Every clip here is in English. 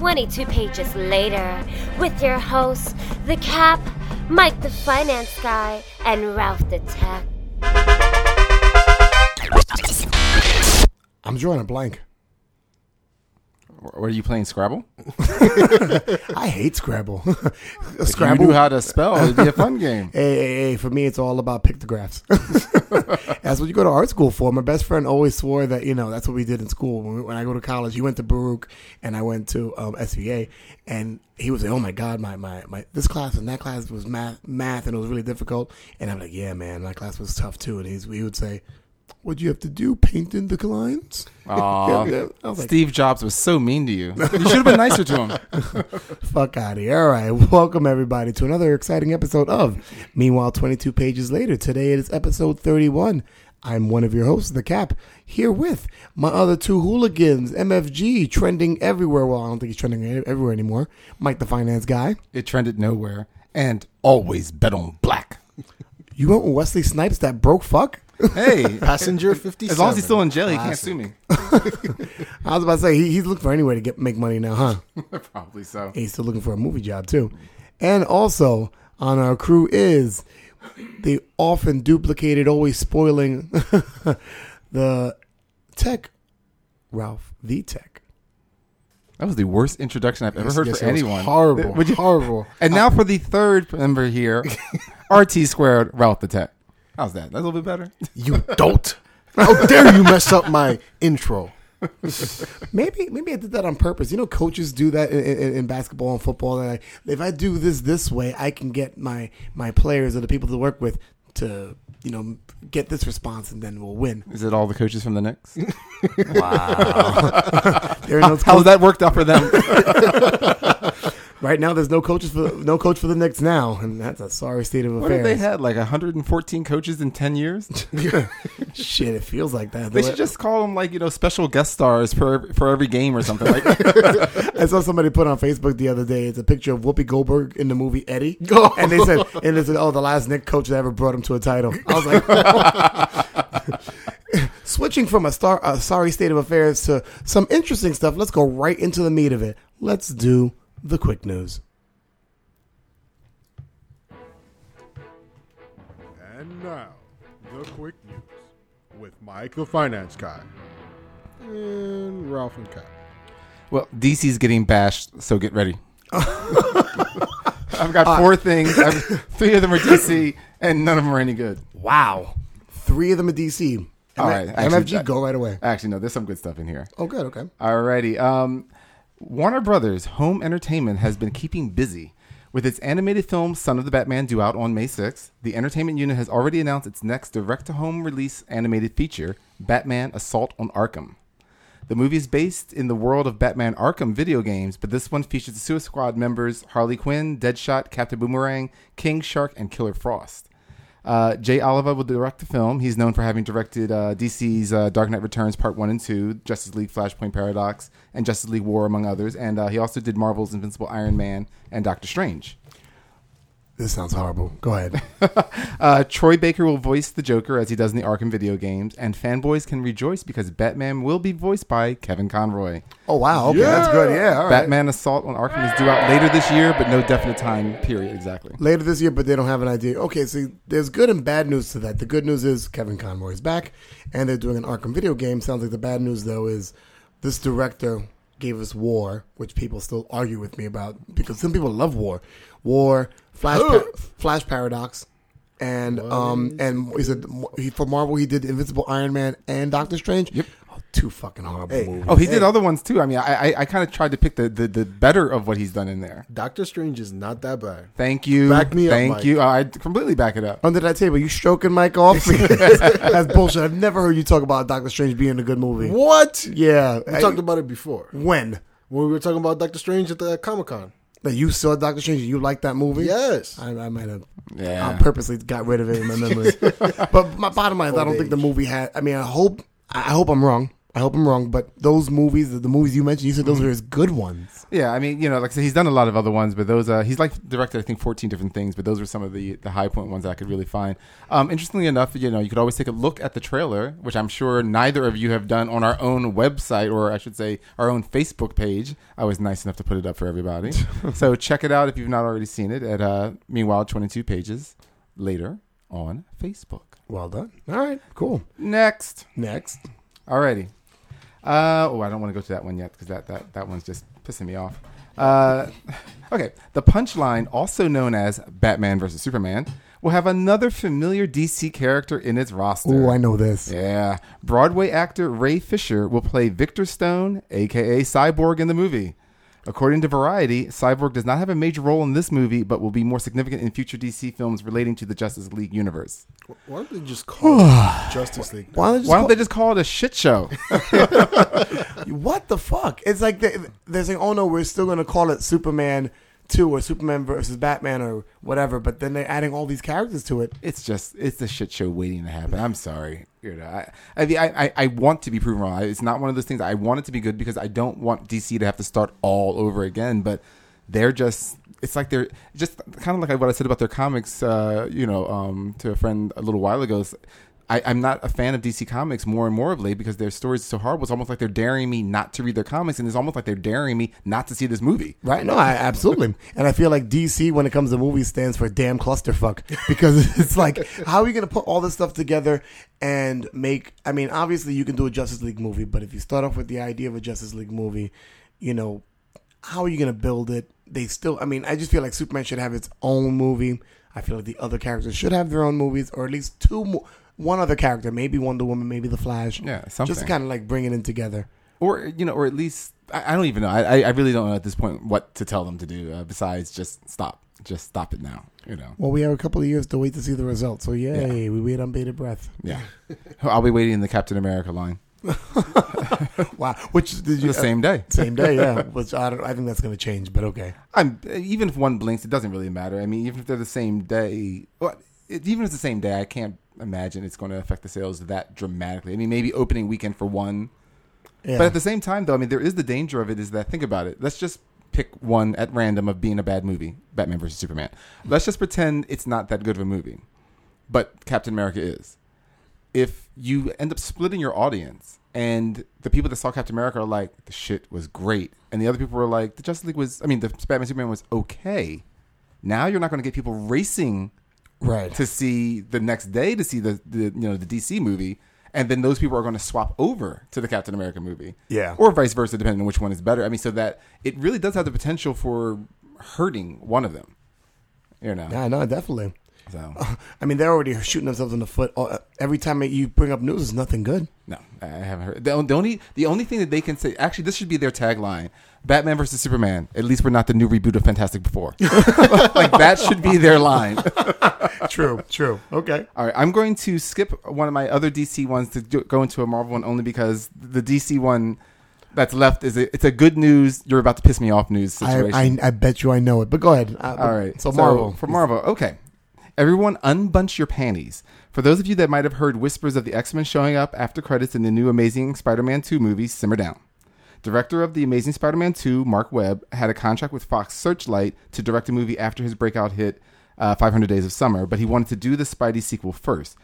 22 pages later with your hosts, The Cap, Mike the Finance Guy, and Ralph the Tech. I'm drawing a blank. What are you playing Scrabble? I hate Scrabble. If Scrabble. you knew how to spell, it'd be a fun game. Hey, hey, hey, for me, it's all about pictographs. that's what you go to art school for. My best friend always swore that, you know, that's what we did in school. When, we, when I go to college, he went to Baruch and I went to um, SVA. And he was like, oh my God, my, my, my, this class and that class was math, math and it was really difficult. And I'm like, yeah, man, my class was tough too. And he's, he would say, what'd you have to do? Paint in the lines? Aw, Yeah, yeah. Like, Steve Jobs was so mean to you. You should have been nicer to him. Fuck out of here. All right. Welcome, everybody, to another exciting episode of Meanwhile, 22 Pages Later. Today it is episode 31. I'm one of your hosts, The Cap, here with my other two hooligans, MFG, trending everywhere. Well, I don't think he's trending everywhere anymore. Mike, the finance guy. It trended nowhere. And always bet on black. You went with Wesley Snipes, that broke fuck? Hey, Passenger 57. as long as he's still in jail, he can't sue me. I was about to say, he, he's looking for any way to get make money now, huh? Probably so. He's still looking for a movie job too. And also on our crew is the often duplicated, always spoiling the tech Ralph the Tech. That was the worst introduction I've ever Yes, heard yes, for anyone. Horrible. Would you- horrible. And now for the third member here, RT squared, Ralph the Tech. How's that? That's a little bit better. You don't. How dare you mess up my intro? Maybe maybe I did that on purpose. You know, coaches do that in, in, in basketball and football. That I, if I do this this way, I can get my my players or the people to work with to you know get this response, and then we'll win. Is it all the coaches from the Knicks? There are no How's that worked out for them? right now. There's no coaches for no coach for the Knicks now, and that's a sorry state of what have affairs. they had? Like 114 coaches in 10 years? Shit, it feels like that. They should just call them like you know special guest stars for for every game or something like. I saw somebody put on Facebook the other day. It's a picture of Whoopi Goldberg in the movie Eddie, oh. and they said, and they said, "Oh, the last Knick coach that ever brought him to a title." I was like, switching from a star, a sorry state of affairs to some interesting stuff. Let's go right into the meat of it. Let's do the quick news. And now, the quick news with Mike the Finance Guy and Ralph and Cat. well, DC's getting bashed, so get ready. I've got four things. I've, three of them are DC, and none of them are any good. Wow, three of them are DC. All right, actually, MFG, that- go right away. Actually, no, there's some good stuff in here. Oh, good. Okay. Alrighty. Um, Warner Brothers Home Entertainment has been keeping busy. With its animated film Son of the Batman due out on May 6th, the entertainment unit has already announced its next direct to home release animated feature, Batman Assault on Arkham. The movie is based in the world of Batman Arkham video games, but this one features the Suicide Squad members Harley Quinn, Deadshot, Captain Boomerang, King Shark, and Killer Frost. Uh, Jay Oliva will direct the film. He's known for having directed uh, DC's uh, Dark Knight Returns Part 1 and 2, Justice League Flashpoint Paradox, and Justice League War, among others. And uh, he also did Marvel's Invincible Iron Man and Doctor Strange. This sounds horrible. Go ahead. Uh, Troy Baker will voice the Joker as he does in the Arkham video games, and fanboys can rejoice because Batman will be voiced by Kevin Conroy. Oh wow. Okay, that's good. Yeah. All right. Batman Assault on Arkham is due out later this year, but no definite time period exactly. later this year, but they don't have an idea. Okay, so there's good and bad news to that. The good news is Kevin Conroy is back, and they're doing an Arkham video game. Sounds like the bad news though is this director gave us War, which people still argue with me about because some people love War, War, Flash, pa- Flash Paradox, and um and he said he for Marvel he did Invincible Iron Man and Doctor Strange. Yep. Two fucking horrible Hey. movies. Oh, he did other ones too. I mean, I I, I kind of tried to pick the, the the better of what he's done in there. Doctor Strange is not that bad. Thank you. Back me up, Thank Mike. you. I completely back it up. Under that table, you stroking Mike off? That's bullshit. I've never heard you talk about Doctor Strange being a good movie. What? Yeah, We I- talked about it before when when we were talking about Doctor Strange at the Comic Con. that you saw Doctor Strange. You liked that movie? Yes. I, I might have. Yeah. I purposely got rid of it in my memory. but my bottom line is, I don't think the movie had. I mean, I hope. I hope I'm wrong. I hope I'm wrong, but those movies, the, movies you mentioned, you said Mm-hmm. those were his good ones. Yeah, I mean, you know, like I said, he's done a lot of other ones, but those uh, he's like directed I think 14 different things, but those were some of the the high point ones I could really find. Um, interestingly enough, you know, you could always take a look at the trailer, which I'm sure neither of you have done on our own website or I should say our own Facebook page. I was nice enough to put it up for everybody, so check it out if you've not already seen it. At uh, meanwhile, 22 pages later on Facebook. Well done. All right, cool. Next. Next, Alrighty. Uh, oh, I don't want to go to that one yet because that, that, that one's just pissing me off. Uh, okay. The punchline, also known as Batman versus Superman, will have another familiar DC character in its roster. oh, I know this. Yeah. Broadway actor Ray Fisher will play Victor Stone, aka Cyborg, in the movie. According to Variety, Cyborg does not have a major role in this movie, but will be more significant in future DC films relating to the Justice League universe. Why don't they just call it Justice League? Why don't they just Why don't call- they just call it a shit show? What the fuck? It's like they, they're saying, "Oh no, we're still going to call it Superman Two or Superman versus Batman or whatever," but then they're adding all these characters to it. it's just it's a shit show waiting to happen. I'm sorry, you know. I I I, I, want to be proven wrong. It's not one of those things. I want it to be good because I don't want DC to have to start all over again. But they're just it's like they're just kind of like what I said about their comics. Uh, you know, um, to a friend a little while ago. I, I'm not a fan of DC Comics more and more of late because their stories are so horrible. It's almost like they're daring me not to read their comics, and it's almost like they're daring me not to see this movie. Right? No, I, absolutely. and I feel like DC, when it comes to movies, stands for damn clusterfuck because it's like, how are you going to put all this stuff together and make? I mean, obviously, you can do a Justice League movie, but if you start off with the idea of a Justice League movie, you know, how are you going to build it? They still, I mean, I just feel like Superman should have its own movie. I feel like the other characters should have their own movies, or at least two more. One other character, maybe Wonder Woman, maybe the Flash. Yeah, something Just to kind of like bring it in together. or you know, or at least I, I don't even know. I, I- really don't know at this point what to tell them to do uh, besides just stop, just stop it now. You know, Well, we have a couple of years to wait to see the results. So, yay, we wait on bated breath. yeah. I'll be waiting in the Captain America line Wow. Which did you the same day. Same day, yeah. Which I don't. I think that's going to change, but okay. I'm even if one blinks, it doesn't really matter. I mean, even if they're the same day, well, it, even if it's the same day, I can't imagine it's going to affect the sales that dramatically. I mean, maybe opening weekend for one, Yeah. But at the same time, though, I mean, there is the danger of it. Is that think about it? Let's just pick one at random of being a bad movie, Batman versus Superman. Let's just pretend it's not that good of a movie, but Captain America is. If you end up splitting your audience, and the people that saw Captain America are like, the shit was great, and the other people were like, the Justice League was, I mean, the Batman Superman was okay. Now you're not going to get people racing right. to see the next day to see the, the you know the DC movie, and then those people are going to swap over to the Captain America movie, Yeah. or vice versa, depending on which one is better. I mean, so that it really does have the potential for hurting one of them. You know, Yeah, no, definitely. so I mean, they're already shooting themselves in the foot. Uh, Every time you bring up news, it's nothing good. no, I haven't heard. The, the only the only thing that they can say, actually, this should be their tagline: Batman versus Superman. At least we're not the new reboot of Fantastic Four. like that should be their line. True, true. Okay. All right, I'm going to skip one of my other DC ones to do- go into a Marvel one only because the DC one that's left is a, it's a good news. You're about to piss me off news I, situation. I I bet you I know it, but go ahead. Uh, All right, So Marvel. for Marvel. Okay, everyone, unbunch your panties. For those of you that might have heard whispers of the X Men showing up after credits in the new Amazing Spider-Man 2 movie, simmer down. Director of The Amazing Spider Man 2, Marc Webb, had a contract with Fox Searchlight to direct a movie after his breakout hit, uh, 500 Days of Summer, but he wanted to do the Spidey sequel first.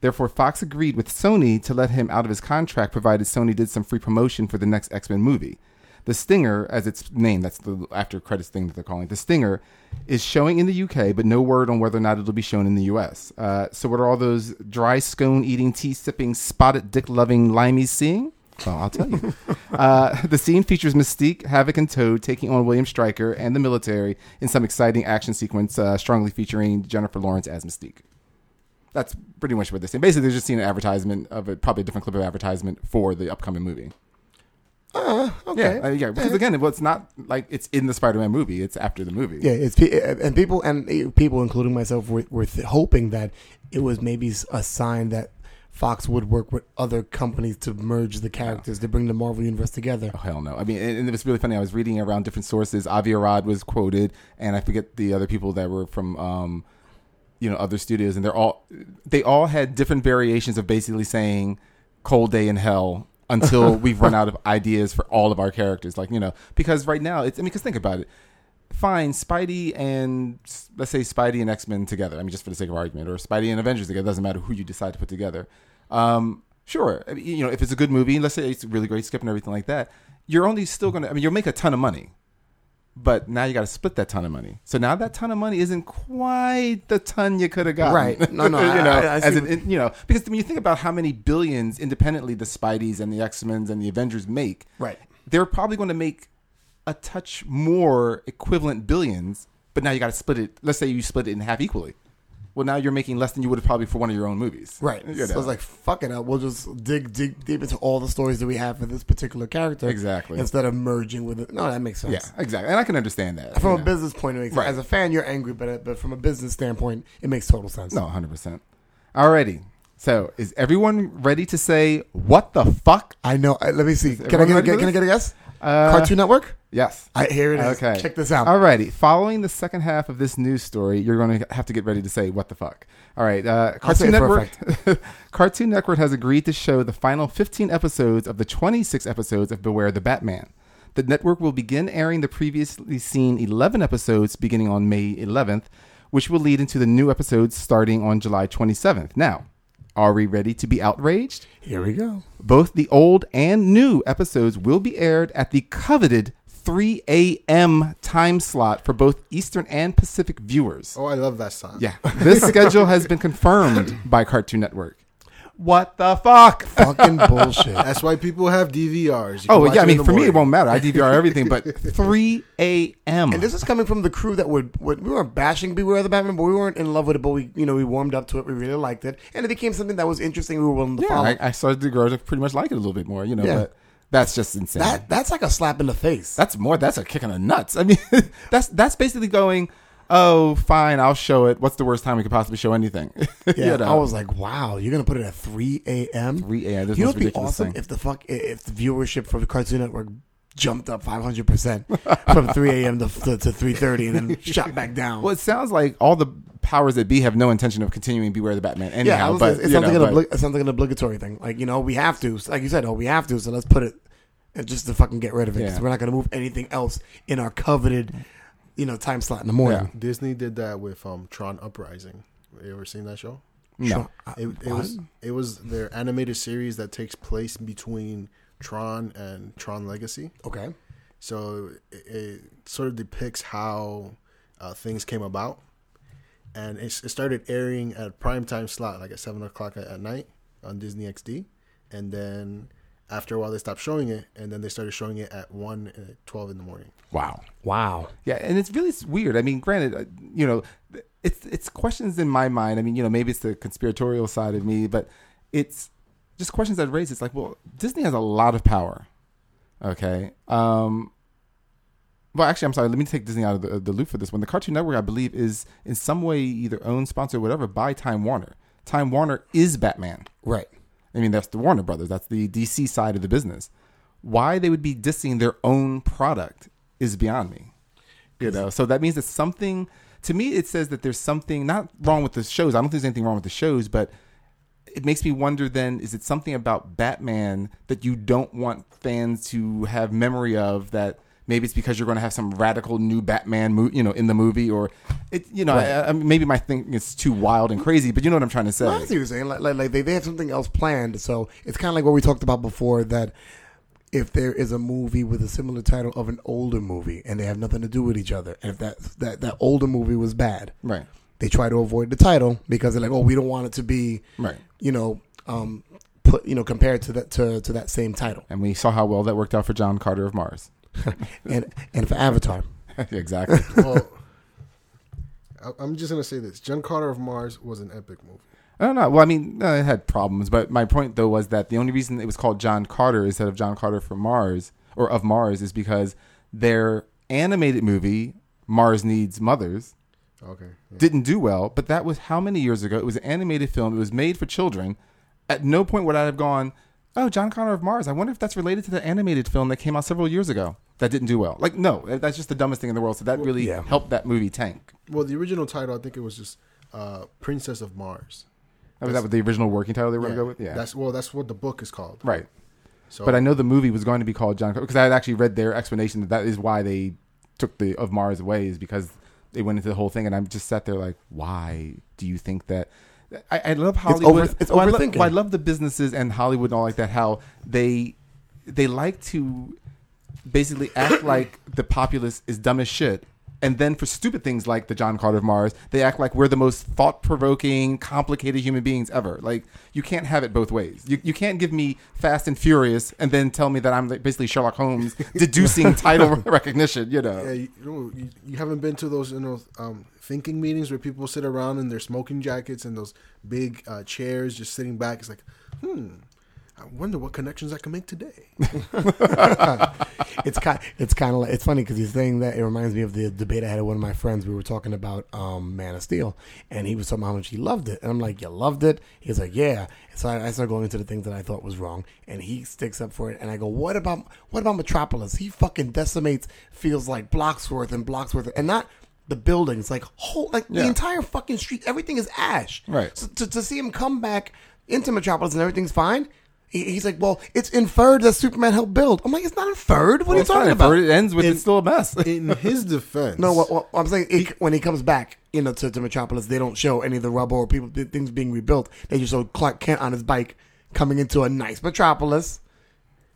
Therefore, Fox agreed with Sony to let him out of his contract provided Sony did some free promotion for the next X Men movie. The Stinger, as it's name, that's the after credits thing that they're calling it, the Stinger, is showing in the UK, but no word on whether or not it'll be shown in the US. Uh, so, what are all those dry scone eating, tea sipping, spotted dick loving limeys seeing? Well, I'll tell you. uh, the scene features Mystique, Havoc, and Toad taking on William Stryker and the military in some exciting action sequence, uh, strongly featuring Jennifer Lawrence as Mystique. That's pretty much what they're saying. Basically, they're just seeing an advertisement of it, probably a different clip of advertisement for the upcoming movie. okay. Yeah, uh, yeah. Because again, well, it's not like it's in the Spider-Man movie; it's after the movie. Yeah, it's pe- and people and eh, people, including myself, were, were th- hoping that it was maybe a sign that Fox would work with other companies to merge the characters to bring the Marvel universe together. Oh, hell no. I mean, and, and it was really funny. I was reading around different sources. Avi Arad was quoted, and I forget the other people that were from, um, you know, other studios, and they're all they all had different variations of basically saying "cold day in hell" until we've run out of ideas for all of our characters. Like you know, because right now it's I mean, because think about it. Fine, Spidey and let's say Spidey and X Men together. I mean, just for the sake of argument, or Spidey and Avengers together. Doesn't matter who you decide to put together. Um, sure, I mean, you know, if it's a good movie, let's say it's really great and everything like that, you're only still gonna. I mean, you'll make a ton of money but now you got to split that ton of money. So now that ton of money isn't quite the ton you could have got. Right. No, no, you know, I- I as you know, because when you think about how many billions independently the Spideys and the X Men's and the Avengers make, Right. They're probably going to make a touch more equivalent billions, but now you got to split it. Let's say you split it in half equally. Well, now you're making less than you would have probably for one of your own movies. Right. You So know. it's like, fuck it up. We'll just dig dig deep into all the stories that we have for this particular character. Exactly. Instead of merging with it. No, that makes sense. yeah, exactly. And I can understand that. From a know. business point, of view. Right. As a fan, you're angry, but but from a business standpoint, it makes total sense. No, hundred percent. Alrighty. So, is everyone ready to say what the fuck? I know. Uh, let me see. Can I get, get can I get a guess? Uh, Cartoon Network. Yes. I here it is. Okay. Check this out. Alrighty. Following the second half of this news story, you're going to have to get ready to say what the fuck. All right. Uh, Cartoon Network. Cartoon Network has agreed to show the final 15 episodes of the 26 episodes of Beware the Batman. The network will begin airing the previously seen 11 episodes beginning on May 11th, which will lead into the new episodes starting on July 27th. Now, are we ready to be outraged? Here we go. Both the old and new episodes will be aired at the coveted 3 a.m. time slot for both Eastern and Pacific viewers. Oh, I love that song. Yeah, this schedule has been confirmed by Cartoon Network. What the fuck? Fucking bullshit. That's why people have DVRs. You Oh yeah, I mean the for me it won't matter. I DVR everything, but 3 a.m. And this is coming from the crew that would, would we weren't bashing Beware of the Batman, but we weren't in love with it. But we, you know, we warmed up to it. We really liked it, and it became something that was interesting. We were willing to yeah, follow. I, I started to grow to pretty much like it a little bit more, you know. Yeah. But that's just insane. that that's like a slap in the face. That's more. That's a kick in the nuts. I mean, that's that's basically going. Oh, fine. I'll show it. What's the worst time we could possibly show anything? yeah, You know? I was like, wow, you're gonna put it at three a.m. 3 a.m. You know, it'd be awesome thing. if the fuck if the viewership for the Cartoon Network jumped up 500 percent from 3 a.m. to, to, to 3:30 and then shot back down. Well, it sounds like all the powers that be have no intention of continuing Beware the Batman. Anyhow, yeah, but it's, you something know, an but- obli- it's something an obligatory thing. Like you know, we have to. Like you said, oh, we have to. So let's put it uh, just to fucking get rid of it Yeah. we're not gonna move anything else in our coveted, you know, time slot in the morning. Disney did that with um, Tron Uprising. You ever seen that show? no. It, it was it was their animated series that takes place between Tron and Tron Legacy. Okay. So it, it sort of depicts how uh, things came about, and it, it started airing at prime time slot, like at seven o'clock at, at night on Disney XD, and then after a while they stopped showing it, and then they started showing it at one and at twelve in the morning. Wow. Wow. Yeah, and it's really weird. I mean, granted, uh, you know, it's it's questions in my mind. I mean, you know, maybe it's the conspiratorial side of me, but it's just questions that raise. It's like, well, Disney has a lot of power. Okay. Um. Well, actually, I'm sorry. Let me take Disney out of the, the loop for this one. The Cartoon Network, I believe, is in some way either owned, sponsored, whatever, by Time Warner. Time Warner is Batman. Right. I mean, that's the Warner Brothers. That's the DC side of the business. Why they would be dissing their own product is beyond me. You know, so that means that something. To me, it says that there's something not wrong with the shows. I don't think there's anything wrong with the shows, but it makes me wonder. Then, is it something about Batman that you don't want fans to have memory of? That maybe it's because you're going to have some radical new Batman, mo- you know, in the movie, or it. You know, I, I, maybe my thing is too wild and crazy, but you know what I'm trying to say. No, I see what you're saying. Like, like, like they, they have something else planned. So it's kind of like what we talked about before that if there is a movie with a similar title of an older movie and they have nothing to do with each other, and if that that, that older movie was bad, Right. they try to avoid the title because they're like, oh, we don't want it to be, Right. you know, um, put, you know, compared to that to, to that same title. And we saw how well that worked out for John Carter of Mars. and and for Avatar, exactly. Well, I- I'm just gonna say this: John Carter of Mars was an epic movie. I don't know. Well, I mean, uh, it had problems, but my point though was that the only reason it was called John Carter instead of John Carter from Mars or of Mars is because their animated movie Mars Needs Mothers Okay, yeah. didn't do well, but that was how many years ago? It was an animated film. It was made for children. At no point would I have gone, "Oh, John Connor of Mars." I wonder if that's related to the animated film that came out several years ago that didn't do well. Like, no, that's just the dumbest thing in the world. So that really yeah. helped that movie tank. Well, the original title, I think it was just uh, Princess of Mars. Was that what the original working title they were going to go with? Yeah, That's well, that's what the book is called. right. So, But I know the movie was going to be called John because I had actually read their explanation that that is why they took the of Mars away is because they went into the whole thing, and I'm just sat there like, why do you think that? I, I love Hollywood. over- it's well, I lo- overthinking. well, I love the businesses and Hollywood and all like that. How they they like to basically act like the populace is dumb as shit. And then for stupid things like the John Carter of Mars, they act like we're the most thought provoking, complicated human beings ever. Like, you can't have it both ways. You, you can't give me Fast and Furious and then tell me that I'm like basically Sherlock Holmes deducing title recognition, you know. yeah, you, you, haven't been to those you know um, thinking meetings where people sit around in their smoking jackets and those big uh, chairs just sitting back. It's like, hmm, I wonder what connections I can make today. it's kind it's kind of like it's funny because he's saying that it reminds me of the debate I had with one of my friends. We were talking about um, Man of Steel, and he was talking about how much he loved it, and I'm like, "You loved it?" He's like, "Yeah." And so I, I started going into the things that I thought was wrong, and he sticks up for it, and I go, "What about what about Metropolis? He fucking decimates feels like blocks worth and blocks worth, and not." The buildings, like whole, like the entire fucking street, everything is ash. Right. So to, to see him come back into Metropolis and everything's fine, he's like, "Well, it's inferred that Superman helped build." I'm like, "It's not inferred. What are you talking about?" It ends with It- it's still a mess. In his defense, No, what, what I'm saying it, when he comes back, you know, to, to Metropolis, they don't show any of the rubble or people things being rebuilt. They just show Clark Kent on his bike coming into a nice Metropolis,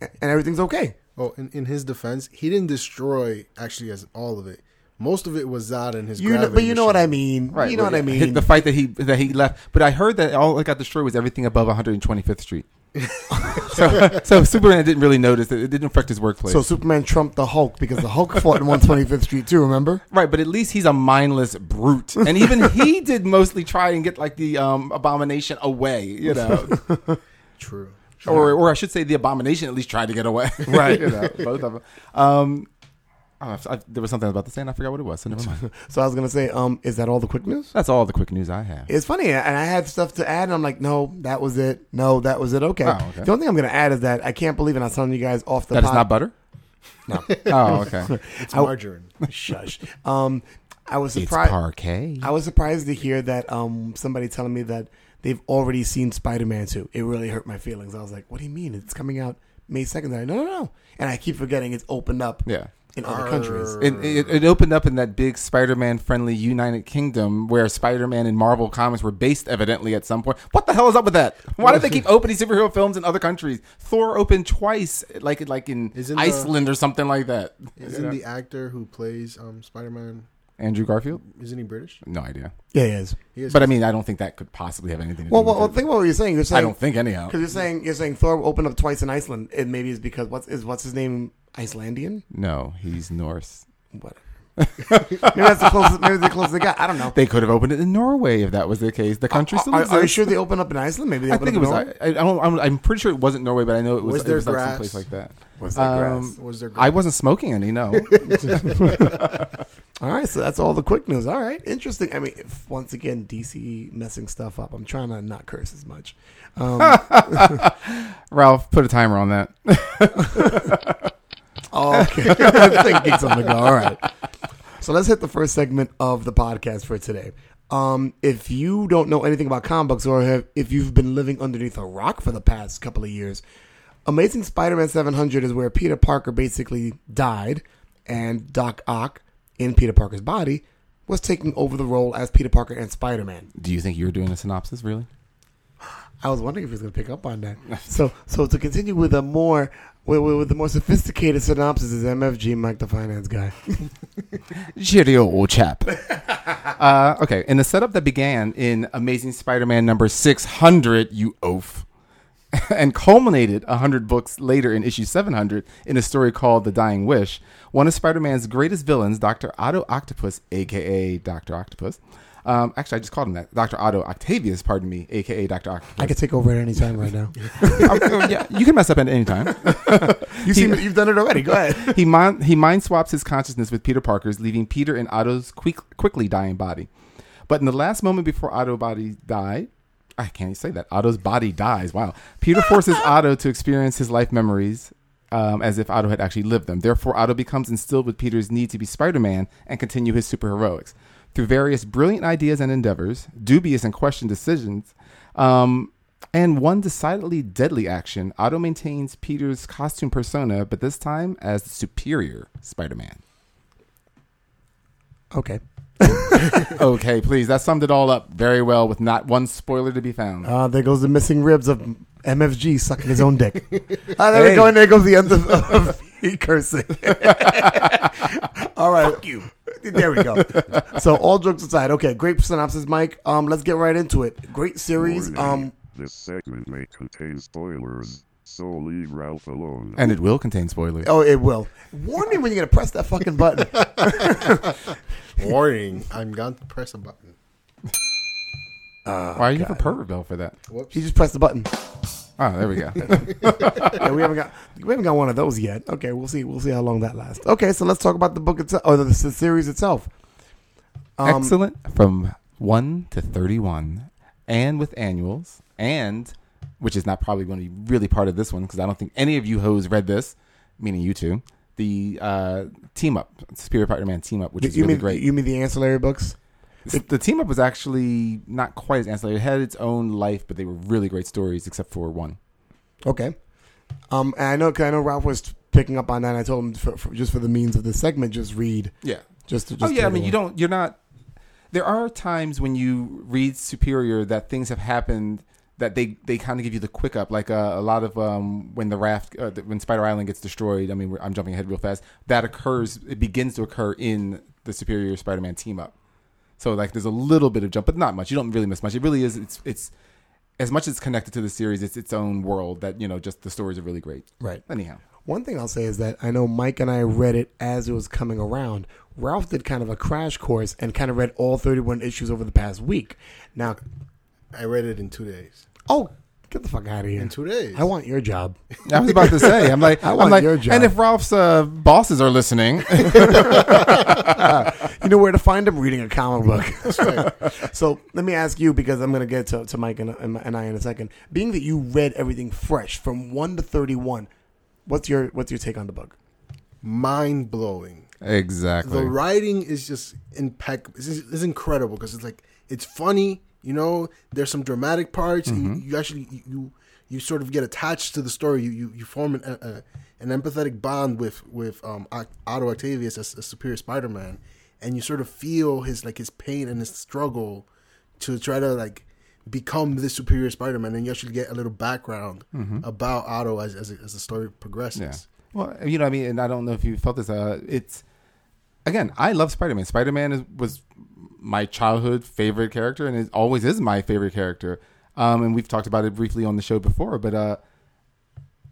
and everything's okay. Oh, in, in his defense, he didn't destroy actually as all of it. Most of it was Zod and his. You know, but you know what I mean, Right. You know what I mean. The fight that he that he left, but I heard that all that got destroyed was everything above 125th Street. So, so Superman didn't really notice that it didn't affect his workplace. so Superman trumped the Hulk because the Hulk fought in 125th Street too. Remember? right, but at least he's a mindless brute, and even he did mostly try and get like the um, abomination away, you know, True. or or I should say the abomination at least tried to get away, right? you know, both of them. Um, oh, I, there was something I was about to say, and I forgot what it was. So never mind. So I was gonna say, um, is that all the quick news? That's all the quick news I have. It's funny, and I had stuff to add, and I'm like, no, that was it. No, that was it. Okay. Oh, okay. The only thing I'm gonna add is that I can't believe, and I was telling you guys off the That is pod- not butter. No. Oh, okay. It's I- margarine. Shush. Um, I was it's surprised. Parkay. I was surprised to hear that um somebody telling me that they've already seen Spider Man two. It really hurt my feelings. I was like, what do you mean? It's coming out May second. I like, No, no, no. And I keep forgetting it's opened up Yeah. In other countries. It, it, it opened up in that big Spider-Man friendly United Kingdom where Spider-Man and Marvel comics were based evidently at some point. What the hell is up with that? Why did they keep opening superhero films in other countries? Thor opened twice, like like in Isn't the- Iceland or something like that. Isn't the actor who plays um, Spider Man? Andrew Garfield? Isn't he British? No idea. Yeah, it is. He is. But I mean, I don't think that could possibly have anything to Well, do well, with well it. think about what you're saying. You're saying I don't think anyhow. because you're saying you're saying Thor opened up twice in Iceland. It maybe is because what's is what's his name Icelandian? No, he's Norse. What? maybe that's the closest. Maybe the closest they got. I don't know. They could have opened it in Norway if that was the case. The country still Are, exists. are you sure they opened up in Iceland? Maybe they I think it was. I, I don't, I'm, I'm pretty sure it wasn't Norway, but I know it was. Was there was like grass? someplace like that. Was that Um, grass? Was there? I wasn't smoking any. No. All right, so that's all the quick news. All right, interesting. I mean, if, once again, DC messing stuff up. I'm trying to not curse as much. Um, Ralph, put a timer on that. Oh, okay, thinking something to go. All right, so let's hit the first segment of the podcast for today. Um, if you don't know anything about comic books, or have, if you've been living underneath a rock for the past couple of years, Amazing Spider-Man 700 is where Peter Parker basically died, and Doc Ock, in Peter Parker's body, was taking over the role as Peter Parker and Spider-Man. Do you think you were doing a synopsis? Really? I was wondering if he was going to pick up on that. So, so to continue with a more with, with the more sophisticated synopsis is MFG Mike the Finance Guy. Cheerio, old chap. uh, okay, in the setup that began in Amazing Spider-Man number six hundred, you oaf, and culminated hundred books later in issue seven hundred in a story called "The Dying Wish." One of Spider-Man's greatest villains, Doctor Otto Octopus, aka Doctor Octopus. Um, actually, I just called him that, Doctor Otto Octavius. Pardon me, aka Doctor Octopus. I could take over at any time right now. Um, yeah, you can mess up at any time. You see, you've done it already. Go ahead. he mind he mind swaps his consciousness with Peter Parker's, leaving Peter in Otto's quick, quickly dying body. But in the last moment before Otto's body died, I can't even say that Otto's body dies. Wow. Peter forces Otto to experience his life memories um, as if Otto had actually lived them. Therefore, Otto becomes instilled with Peter's need to be Spider-Man and continue his superheroics. Through various brilliant ideas and endeavors, dubious and questioned decisions, um, And one decidedly deadly action, Otto maintains Peter's costume persona, but this time as the superior Spider Man. Okay. okay, please. That summed it all up very well with not one spoiler to be found. Uh, there goes the missing ribs of MFG sucking his own dick. Ah, there we Hey. go, and there goes the end of, of he cursing. all right. Fuck you. There we go. So all jokes aside, okay, great synopsis, Mike. Um, let's get right into it. Great series. Warning. Um, This segment may contain spoilers, so leave Ralph alone. and it will contain spoilers. oh, it will. Warn me when you're gonna press that fucking button. Warning, I'm going to press a button. Why are you have a pervert bell for that? Whoops. He just pressed the button. Oh, there we go. Yeah, we haven't got we haven't got one of those yet. Okay, we'll see. We'll see how long that lasts. Okay, so let's talk about the book itself or the, the series itself. Um, Excellent from 1 to 31, and with annuals, and which is not probably going to be really part of this one because I don't think any of you hoes read this, meaning you two. The uh, team up, Superior Spider Man team up, which is you really mean great. you mean the ancillary books? The, the team up was actually not quite as ancillary. It had its own life, but they were really great stories, except for one. Okay. Um, and I know, cause I know Ralph was picking up on that. And I told him for, for, just for the means of the segment, just read. Yeah. Just, to, just oh yeah, I mean you don't. You're not. There are times when you read Superior that things have happened that they they kind of give you the quick up, like uh, a lot of um, when the raft uh, when Spider Island gets destroyed. I mean, I'm jumping ahead real fast. That occurs. It begins to occur in the Superior Spider-Man team up. So like, there's a little bit of jump, but not much. You don't really miss much. It really is. It's it's as much as it's connected to the series. It's its own world. That you know, just the stories are really great. Right. Anyhow. One thing I'll say is that I know Mike and I read it as it was coming around. Ralph did kind of a crash course and kind of read all 31 issues over the past week. Now, I read it in two days. oh, get the fuck out of here. In two days. I want your job. I was about to say, I'm like, I I want am like, your job. and if Ralph's uh, bosses are listening, You know where to find him? Reading a comic book. so let me ask you, because I'm going to get to, to Mike and, and I in a second. Being that you read everything fresh from 1 to 31, what's your what's your take on the book? Mind blowing. exactly. The writing is just impeccable. It's, it's incredible because it's like it's funny. You know, there's some dramatic parts. Mm-hmm. You, you actually you, you sort of get attached to the story. You you, you form an a, an empathetic bond with with um, Otto Octavius as a superior Spider-Man, and you sort of feel his like his pain and his struggle to try to like become the superior Spider-Man, and you actually get a little background about Otto as as, as the story progresses. Mm-hmm. yeah. Well, you know, I mean, and I don't know if you felt this. Uh, it's again, I love Spider-Man. Spider-Man was my childhood favorite character, and it always is my favorite character. Um, and we've talked about it briefly on the show before, but uh,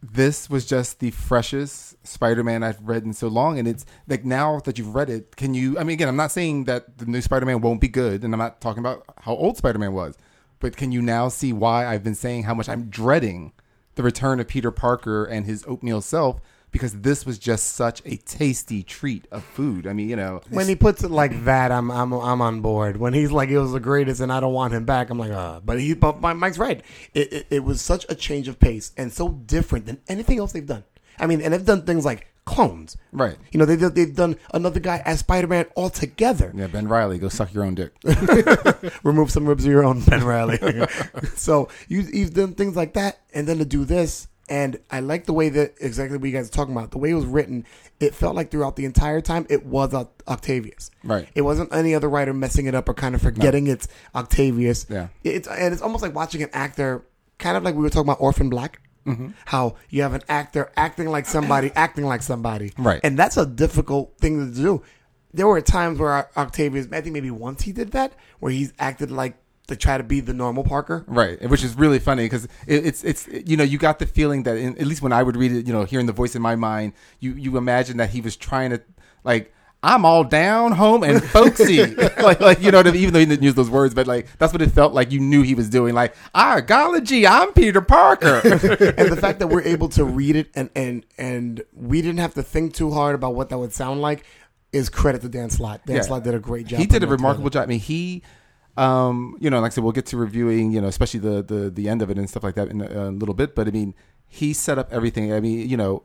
this was just the freshest Spider-Man I've read in so long, and it's like now that you've read it, can you? I mean, again, I'm not saying that the new Spider-Man won't be good, and I'm not talking about how old Spider-Man was, but can you now see why I've been saying how much I'm dreading the return of Peter Parker and his oatmeal self? Because this was just such a tasty treat of food. I mean, you know, When he puts it like that, I'm I'm I'm on board. When he's like, "It was the greatest," and I don't want him back, I'm like, "Uh." But he, but my- Mike's right. It, it it was such a change of pace and so different than anything else they've done. I mean, and they've done things like clones, Right. You know, they they've done another guy as Spider Man altogether. yeah, Ben Reilly, go suck your own dick. Remove some ribs of your own, Ben Reilly. so you you've done things like that, and then to do this. And I like the way that exactly what you guys are talking about. The way it was written, it felt like throughout the entire time it was Octavius. Right. It wasn't any other writer messing it up or kind of forgetting it's Octavius. Yeah. It's and it's almost like watching an actor, kind of like we were talking about Orphan Black. Mm-hmm. How you have an actor acting like somebody, acting like somebody, Right. And that's a difficult thing to do. There were times where Octavius, I think maybe once he did that, where he's acted like to try to be the normal Parker. Right, which is really funny because it, it's it's you know you got the feeling that in, at least when I would read it, you know, hearing the voice in my mind, you you imagine that he was trying to like I'm all down home and folksy, like like you know what I mean? even though he didn't use those words, but like that's what it felt like. You knew he was doing like ah golly gee, I'm Peter Parker. and the fact that we're able to read it and and and we didn't have to think too hard about what that would sound like is credit to Dan Slott. Dan Yeah. Slott did a great job. He did a remarkable job. I mean, he, um, you know, like I said, we'll get to reviewing, you know, especially the the the end of it and stuff like that in a, a little bit. But I mean, he set up everything. I mean, you know,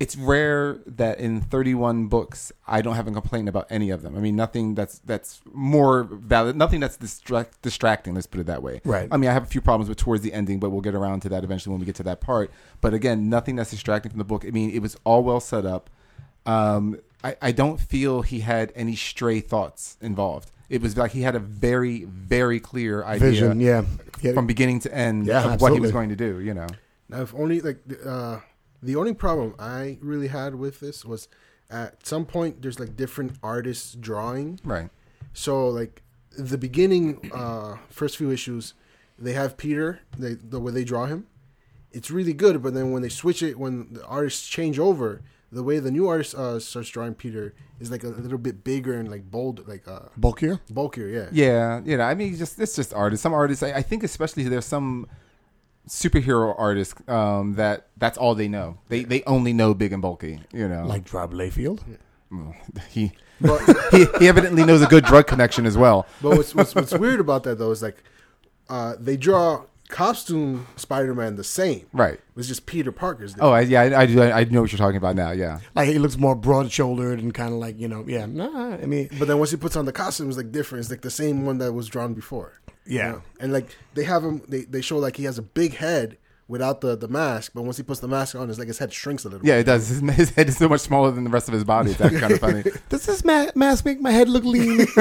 it's rare that in 31 books I don't have a complaint about any of them. I mean, nothing that's that's more valid, nothing that's distract, distracting. Let's put it that way. Right. I mean, I have a few problems with towards the ending, but we'll get around to that eventually when we get to that part. But again, nothing that's distracting from the book. I mean, it was all well set up. Um, I, I don't feel he had any stray thoughts involved. It was like he had a very, very clear idea Vision, yeah. yeah. from beginning to end Yeah, of what he was going to do. You know. Now, if only like the, uh, the only problem I really had with this was at some point there's like different artists drawing. Right. So like the beginning, uh, first few issues, they have Peter, they, the way they draw him, it's really good. But then when they switch it, when the artists change over, the way the new artist uh, starts drawing Peter is like a little bit bigger and like bold, like uh, Bulkier? bulkier. Yeah. Yeah, you know, I mean, just it's just artists. Some artists, I, I think, especially there's some superhero artists um, that that's all they know. They they only know big and bulky. You know, Like Rob Liefeld? Well, he But he, he evidently knows a good drug connection as well. But what's, what's what's weird about that though is like uh, they draw costume Spider-Man the same. Right. It's just Peter Parker's. Oh, I, yeah, I, I do. I know what you're talking about now. Yeah. Like he looks more broad shouldered and kind of like, you know, yeah. Nah, I mean, But then once he puts on the costume, it's like different. It's like the same one that was drawn before. Yeah. You know? And like they have him, they, they show like he has a big head without the, the mask. But once he puts the mask on, it's like his head shrinks a little. Yeah, it does. His, his head is so much smaller than the rest of his body. It's actually kind of funny. does this ma- mask make my head look lean?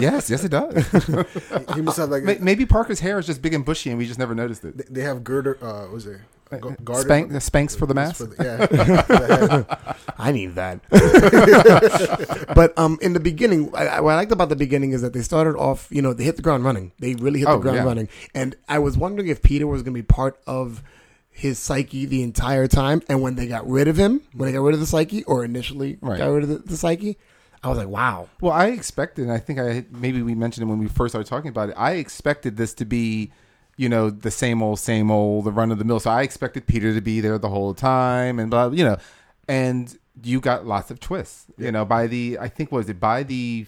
yes, yes, it does. bit. He must have like May- Maybe Parker's hair is just big and bushy, and we just never noticed it. they- they have girder. Uh, what was it? G- garter- Spank, Spanx for the mask. For the, yeah. for the. I need that. but um, in the beginning, I- what I liked about the beginning is that they started off. You know, they hit the ground running. They really hit Oh, the ground yeah. running. And I was wondering if Peter was going to be part of his psyche the entire time. And when they got rid of him, when they got rid of the psyche, or initially Right. got rid of the, the psyche, I was like, wow. Well, I expected, and I think I maybe we mentioned it when we first started talking about it. I expected this to be, you know, the same old, same old, the run of the mill. So I expected Peter to be there the whole time, and blah, you know, and you got lots of twists. You know, by the I think what was it by the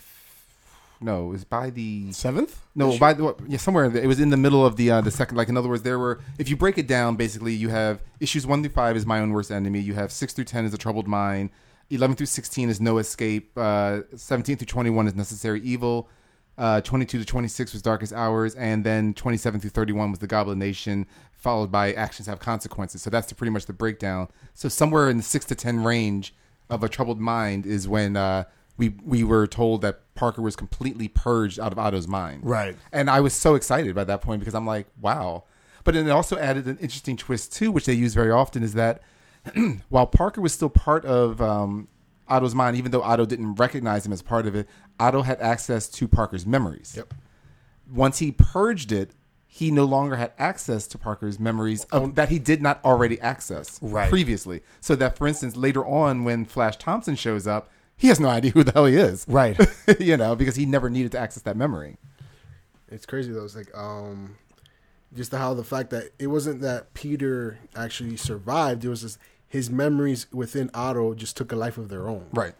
no, it was by the Seventh? no, by the yeah, somewhere in the- it was in the middle of the uh, the second. Like in other words, there were if you break it down, basically you have issues one through five is my own worst enemy. You have six through ten is a troubled mind. Eleven through sixteen is no escape. Uh, Seventeen through twenty one is necessary evil. Uh, twenty two to twenty six was darkest hours, and then twenty seven through thirty one was the Goblin Nation, followed by actions have consequences. So that's the, pretty much the breakdown. So somewhere in the six to ten range of a troubled mind is when uh, we we were told that Parker was completely purged out of Otto's mind. Right. And I was so excited by that point because I'm like, wow. But it also added an interesting twist too, which they use very often, is that while Parker was still part of um, Otto's mind, even though Otto didn't recognize him as part of it, Otto had access to Parker's memories. Yep. Once he purged it, he no longer had access to Parker's memories of, that he did not already access Right. previously. So that, for instance, later on when Flash Thompson shows up, he has no idea who the hell he is. Right. you know, because he never needed to access that memory. It's crazy though. It's like um, just how the fact that it wasn't that Peter actually survived. It was just his memories within Otto just took a life of their own. Right.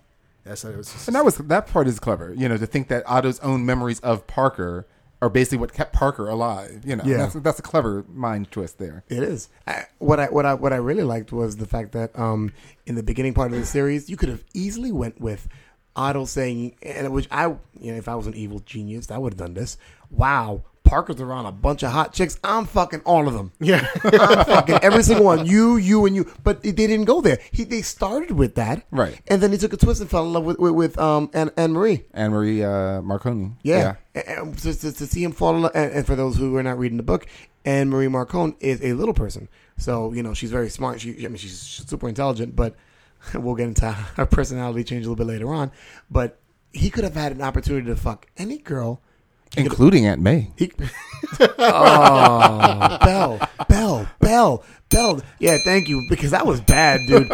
That's how it was. Just, And that was that part is clever, you know, to think that Otto's own memories of Parker are basically what kept Parker alive. You know, Yeah. that's that's a clever mind twist there. It is. I, what I what I what I really liked was the fact that um in the beginning part of the series you could have easily went with Otto saying and which I you know if I was an evil genius I would have done this. Wow, Parker's around a bunch of hot chicks. I'm fucking all of them. yeah. I'm fucking every single one. You, you, and you. But they didn't go there. He they started with that, Right. And then he took a twist and fell in love with with, with um Anne, Anne Marie. Anne Marie uh, Marconi. Yeah. And, and to, to, to see him fall in love, and, and for those who are not reading the book, Anne Marie Marconi is a little person. So, you know, she's very smart. She, I mean, she's super intelligent, but we'll get into her personality change a little bit later on. But he could have had an opportunity to fuck any girl. Including Aunt May. He, oh, Bell, Bell, Bell, Bell. Yeah, thank you, because that was bad, dude.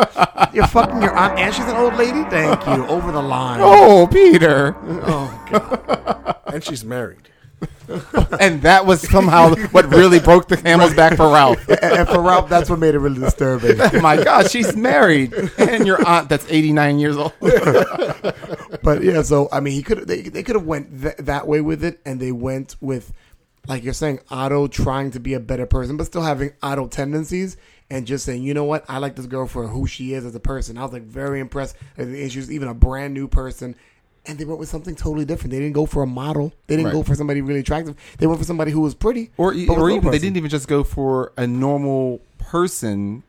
You're fucking your aunt, and she's an old lady. Thank you. Over the line. Oh, Peter! Oh, God. and she's married. and that was somehow what really broke the camel's back for Ralph. and, and for Ralph, that's what made it really disturbing. My God, she's married, and your aunt that's eighty nine years old. but yeah, so I mean, he could they they could have went th- that way with it, and they went with like you're saying, Otto trying to be a better person, but still having Otto tendencies, and just saying, you know what, I like this girl for who she is as a person. I was like very impressed. And she's even a brand new person. And they went with something totally different. They didn't go for a model. They didn't Right. go for somebody really attractive. They went for somebody who was pretty, or was or even they didn't even just go for a normal person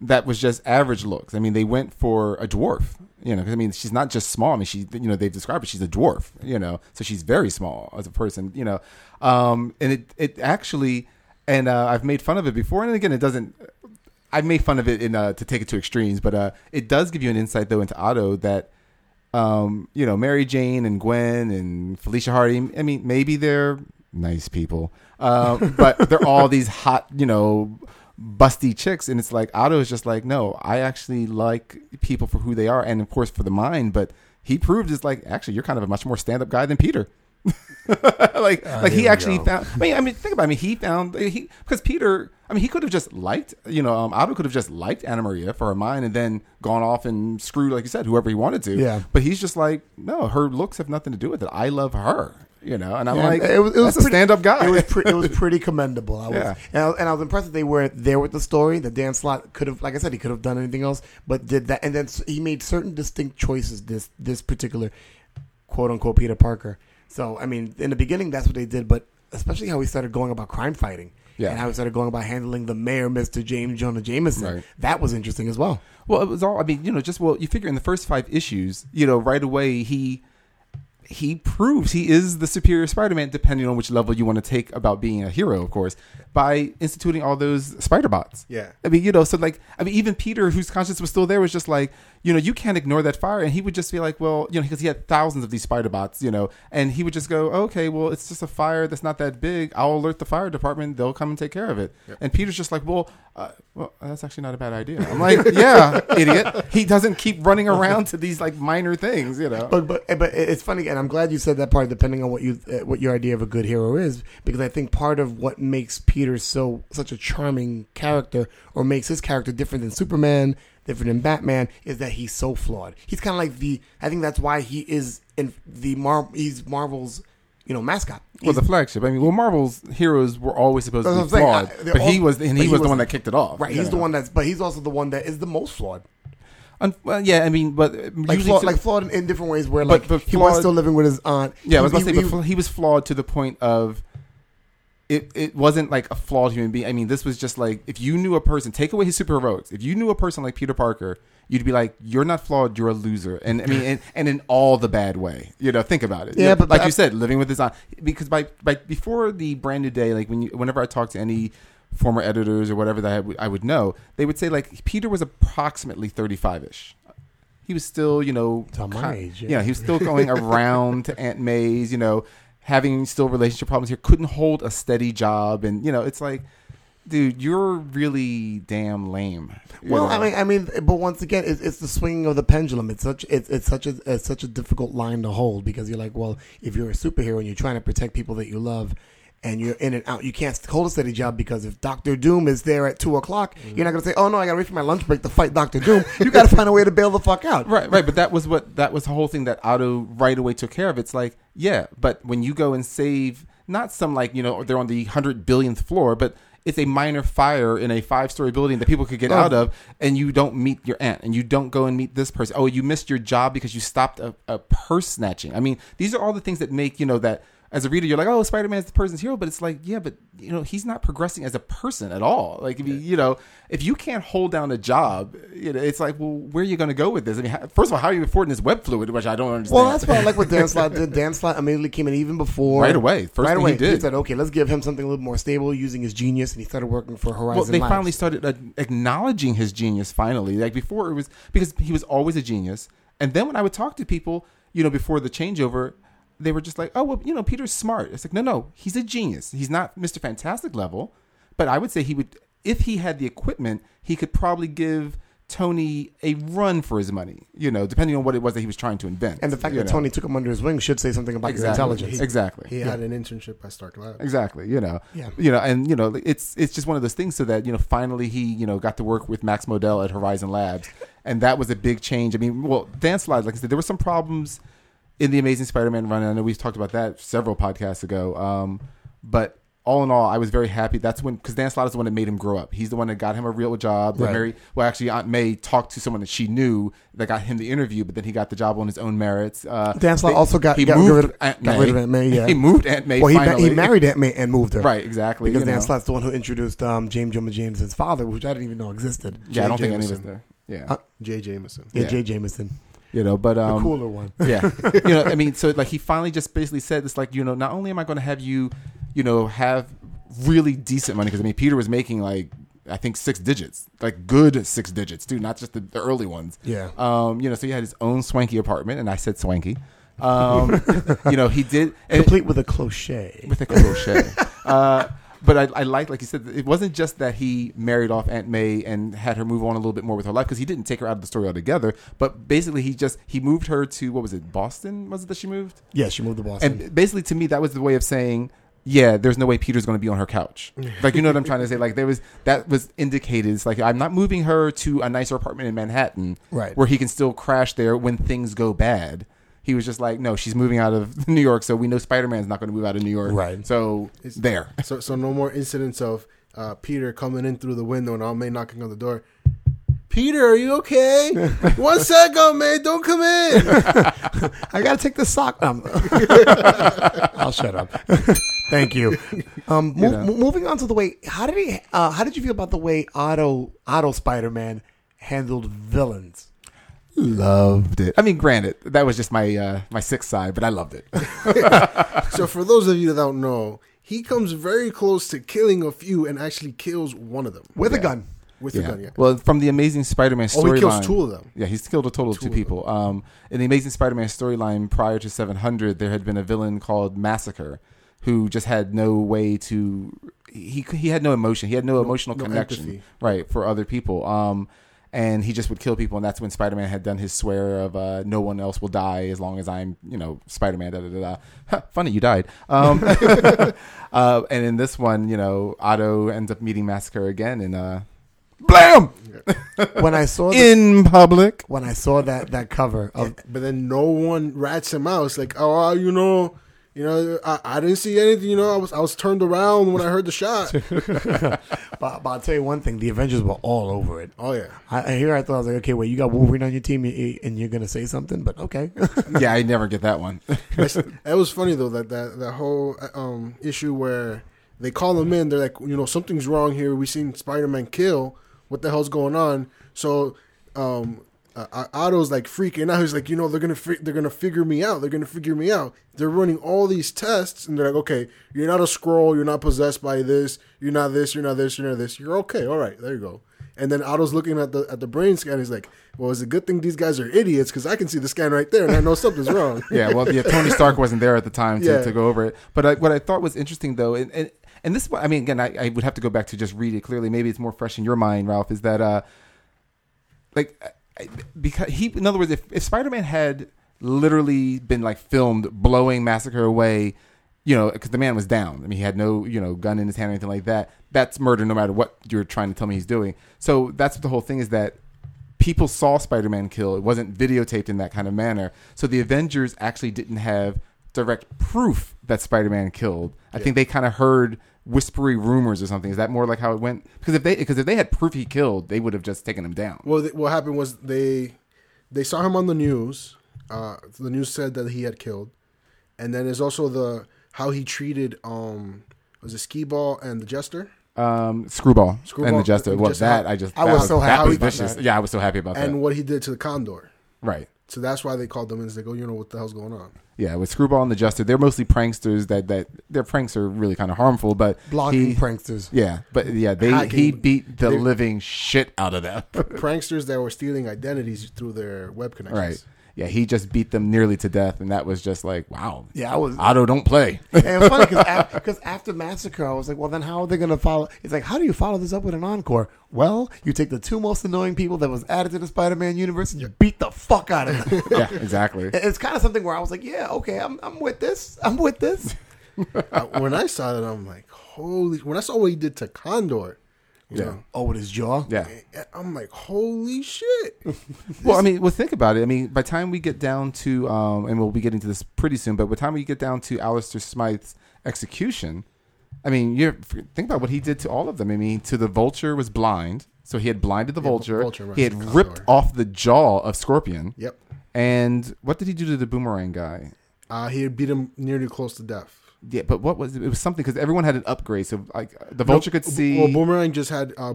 that was just average looks. I mean, they went for a dwarf. You know, I mean, she's not just small. I mean, she, you know, they've described her. She's a dwarf. You know, so she's very small as a person. You know, um, and it it actually, and uh, I've made fun of it before. And again, it doesn't. I made fun of it in uh, to take it to extremes, but uh, it does give you an insight though into Otto that um, you know, Mary Jane and Gwen and Felicia Hardy. I mean, maybe they're nice people, uh, but they're all these hot, you know, busty chicks. And it's like Otto is just like, no, I actually like people for who they are, and of course for the mind. But he proved it's like actually you're kind of a much more stand up guy than Peter. like, like he actually found. I mean, I mean, think about. It. I mean, he found he because Peter. I mean, he could have just liked, you know, um, Otto could have just liked Anna Maria for her mind and then gone off and screwed, like you said, whoever he wanted to. Yeah. But he's just like, no, her looks have nothing to do with it. I love her, you know. And I'm Yeah, like, it was, it was a stand-up guy. It was, pre- it was pretty commendable. I was, Yeah. and, I, and I was impressed that they were there with the story. The Dan Slott could have, like I said, he could have done anything else, but did that. And then he made certain distinct choices. This this particular quote unquote Peter Parker. So I mean, in the beginning, that's what they did, but especially how he started going about crime fighting. Yeah. And how he started going about handling the mayor, Mr. James Jonah Jameson. Right. That was interesting as well. Well, it was all. I mean, you know, just well, you figure in the first five issues, you know, right away he he proves he is the superior Spider-Man, depending on which level you want to take about being a hero, of course, by instituting all those spider bots. Yeah. I mean, you know, so like, I mean, even Peter, whose conscience was still there, was just like, you know, you can't ignore that fire, and he would just be like, well, you know, because he had thousands of these spider bots, you know, and he would just go, okay, well, it's just a fire that's not that big. I'll alert the fire department; they'll come and take care of it. And Peter's just like, well, uh, well, that's actually not a bad idea. I'm like, yeah, idiot. He doesn't keep running around to these like minor things, you know. But but but it's funny, and I'm glad you said that part. Depending on what you uh, what your idea of a good hero is, because I think part of what makes Peter so such a charming character, or makes his character different than Superman, different than Batman, is that he's so flawed. He's kind of like the. I think that's why he is in the Mar. He's Marvel's, you know, mascot. well, He's- the flagship. I mean, well, Marvel's heroes were always supposed to be That's what I'm flawed, saying. I- they're but he was, and he he was the one that kicked it off. right. He's the one that's, but he's also the one that is the most flawed. Un- well, yeah, I mean, but uh, Like usually flawed, to- like flawed in, in different ways. Where But- like but he was still living with his aunt. Yeah, I was He- about to say, he- but he was flawed to the point of it. It wasn't like a flawed human being. I mean, this was just like if you knew a person, take away his super superheroics. If you knew a person like Peter Parker, you'd be like, "You're not flawed. You're a loser." And I mean, and, and in all the bad way. You know, think about it. Yeah, You know, but- like but- you said, living with his aunt. Because by by before the brand new day, like when you, whenever I talk to any former editors or whatever that I would, I would know, they would say like Peter was approximately 35 ish. He was still, you know, kind- age, yeah. yeah, he was still going around to Aunt May's, you know, having still relationship problems here, couldn't hold a steady job, and you know, it's like, dude, you're really damn lame. Well, know? I mean, I mean, but once again, it's, it's the swinging of the pendulum. It's such it's, it's such a it's such a difficult line to hold because you're like, well, if you're a superhero and you're trying to protect people that you love, and you're in and out, you can't hold a steady job because if Doctor Doom is there at two o'clock, you're not gonna say, oh no, I gotta wait for my lunch break to fight Doctor Doom. you got to find a way to bail the fuck out. Right, right, but that was what that was the whole thing that Otto right away took care of. It's like, yeah, but when you go and save not some like you know they're on the hundred billionth floor, but it's a minor fire in a five story building that people could get Oh. out of, and you don't meet your aunt, and you don't go and meet this person. Oh, you missed your job because you stopped a, a purse snatching. I mean, these are all the things that make you know that. As a reader, you're like, "Oh, Spider Man is the person's hero," but it's like, yeah, but you know, he's not progressing as a person at all. Like, if you, you know, if you can't hold down a job, you know, it's like, well, where are you going to go with this? I mean, how, first of all, how are you affording this web fluid, which I don't understand. Well, that's why I like what Dan Slott did. Dan Slott immediately came in even before Right away. First right thing away, he did. said, "Okay, let's give him something a little more stable using his genius," and he started working for Horizon. well, they Labs. finally started uh, acknowledging his genius. Finally, like before, it was because he was always a genius. And then when I would talk to people, you know, before the changeover, they were just like, "Oh, well, you know, Peter's smart." It's like, no, no, he's a genius. He's not Mister Fantastic level, but I would say he would, if he had the equipment, he could probably give Tony a run for his money. You know, depending on what it was that he was trying to invent. and the fact that know. Tony took him under his wing should say something about your exactly, intelligence. exactly, He had an internship at Stark Labs. Exactly. You know. Yeah. You know, and you know, it's it's just one of those things. So that you know, finally he you know got to work with Max Modell at Horizon Labs, and that was a big change. I mean, well, Dan Slott, like I said, there were some problems in the Amazing Spider-Man run. and I know we've talked about that several podcasts ago. Um, but all in all, I was very happy. That's when because Dan Slott is the one that made him grow up. He's the one that got him a real job. That Right. Mary, well, actually, Aunt May talked to someone that she knew that got him the interview, but then he got the job on his own merits. Uh, Dan Slott also got- he got moved rid of- Aunt got rid of Aunt May, yeah. he moved Aunt May. Well, he, finally. he married Aunt May and moved her. Right, exactly. Because Dan know. Slott's the one who introduced um, James Jonah Jameson's father, which I didn't even know existed. Yeah, I don't Jay think any of us there. Yeah, Uh, Jay Jameson. Yeah, Yeah. Jay Jameson, you know, but the um, cooler one. yeah you know i mean so like he finally just basically said this like you know not only am i going to have you you know have really decent money because i mean peter was making like i think six digits like good six digits too not just the, the early ones Yeah. um you know so he had his own swanky apartment and i said swanky um you know he did Complete with a cloche. with a crochet. uh, but I, I like, like you said, it wasn't just that he married off Aunt May and had her move on a little bit more with her life because he didn't take her out of the story altogether. But basically, he just he moved her to what was it, Boston? Was it that she moved? yeah, she moved to Boston. And basically, to me, that was the way of saying, yeah, there's no way Peter's going to be on her couch. Like, you know what I'm trying to say? Like, there was that was indicated. It's like I'm not moving her to a nicer apartment in Manhattan, Right. Where he can still crash there when things go bad. He was just like, no, she's moving out of New York, so we know Spider Man's not going to move out of New York, Right. So It's- there. So so no more incidents of uh, Peter coming in through the window and Aunt May knocking on the door. Peter, are you okay? One sec, Aunt May, don't come in. I gotta take the sock. Um, I'll shut up. Thank you. Um, mo- know. mo- moving on to the way. How did he? Uh, how did you feel about the way Otto Otto Spider Man handled villains? Loved it. I mean, granted, that was just my uh, my sixth side, but I loved it. So for those of you that don't know, he comes very close to killing a few and actually kills one of them With a gun. with yeah. the gun. Yeah. Well, from the Amazing Spider-Man storyline, Oh, he kills two of them. Yeah, he's killed a total of Two two of them. people. Um, in the Amazing Spider-Man storyline prior to 700, there had been a villain called Massacre, who just had no way to. He he had no emotion. He had no, emotional no connection, empathy. right, for other people. Um, and he just would kill people, and that's when Spider-Man had done his swear of uh, no one else will die as long as I'm, you know, Spider-Man. Da da da. da. Huh, funny, you died. Um, uh, and in this one, you know, Otto ends up meeting Massacre again, and uh, blam When I saw the, in public. when I saw that that cover of But then no one rats him out. It's like, oh, you know, you know, I, I didn't see anything. You know, I was I was turned around when I heard the shot. but, but I'll tell you one thing: the Avengers were all over it. oh yeah. I, I here I thought I was like, okay, wait, you got Wolverine on your team, and you're gonna say something, but okay. yeah, I never get that one. It was funny though that that that whole um, issue where they call him in. They're like, you know, something's wrong here. We seen Spider Man kill. What the hell's going on? So, um, uh, Otto's like freaking out. He's like, you know, they're gonna fi- they're gonna figure me out. They're gonna figure me out. They're running all these tests, and they're like, okay, you're not a scroll. You're not possessed by this. You're not this. You're not this. You're not this. You're okay. All right, there you go. And then Otto's looking at the at the brain scan. He's like, well, it's a good thing these guys are idiots because I can see the scan right there, and I know something's wrong. yeah, well, yeah, Tony Stark wasn't there at the time to, Yeah. to go over it. But I, what I thought was interesting, though, and and, and this, I mean, again, I, I would have to go back to just read it clearly. Maybe it's more fresh in your mind, Ralph. Is that uh, like because he, in other words, if if Spider Man had literally been like filmed blowing Massacre away. You know, because the man was down. I mean, he had no, you know, gun in his hand or anything like that. That's murder, no matter what you're trying to tell me he's doing. So that's what the whole thing is that people saw Spider-Man kill. It wasn't videotaped in that kind of manner. So the Avengers actually didn't have direct proof that Spider-Man killed. I think they kind of heard whispery rumors or something. Is that more like how it went? Because if they because if they had proof he killed, they would have just taken him down. Well, th- what happened was they they saw him on the news. Uh, the news said that he had killed, and then there's also the how he treated um was it skee ball and the jester, Um, Screwball, Screwball and the Jester. and Well, that I just I was so happy was vicious. that. Yeah, I was so happy about and that. And what he did to the condor. Right. So that's why they called them in. Like, oh, you know what the hell's going on? Yeah, with Screwball and the Jester, they're mostly pranksters. That that their pranks are really kind of harmful. But blocking he- pranksters. Yeah, but yeah, they Hacking. he beat the They- living shit out of them. Pranksters that were stealing identities through their web connections. Right. Yeah, he just beat them nearly to death, and that was just like, wow. Yeah, I was. Otto don't play. and it was funny because after Massacre, I was like, well, then how are they going to follow? It's like, how do you follow this up with an encore? Well, you take the two most annoying people that was added to the Spider-Man universe and you beat the fuck out of them. yeah, exactly. it's kind of something where I was like, yeah, okay, I'm, I'm with this. I'm with this. When I saw that, I'm like, holy! When I saw what he did to Condor, you Yeah. know, Oh, with his jaw. Yeah. I'm like, holy shit! Well, I mean, well, think about it. I mean, by the time we get down to, um, and we'll be getting to this pretty soon, but by the time we get down to Alistair Smythe's execution, I mean, you think about what he did to all of them. I mean, to the vulture was blind, so he had blinded the vulture. Vulture, right, he had ripped off the jaw of Scorpion. Yep. And what did he do to the boomerang guy? Uh, he had beat him nearly close to death. Yeah, but what was it? It was something because everyone had an upgrade, so like the vulture could see. Well, Boomerang just had uh,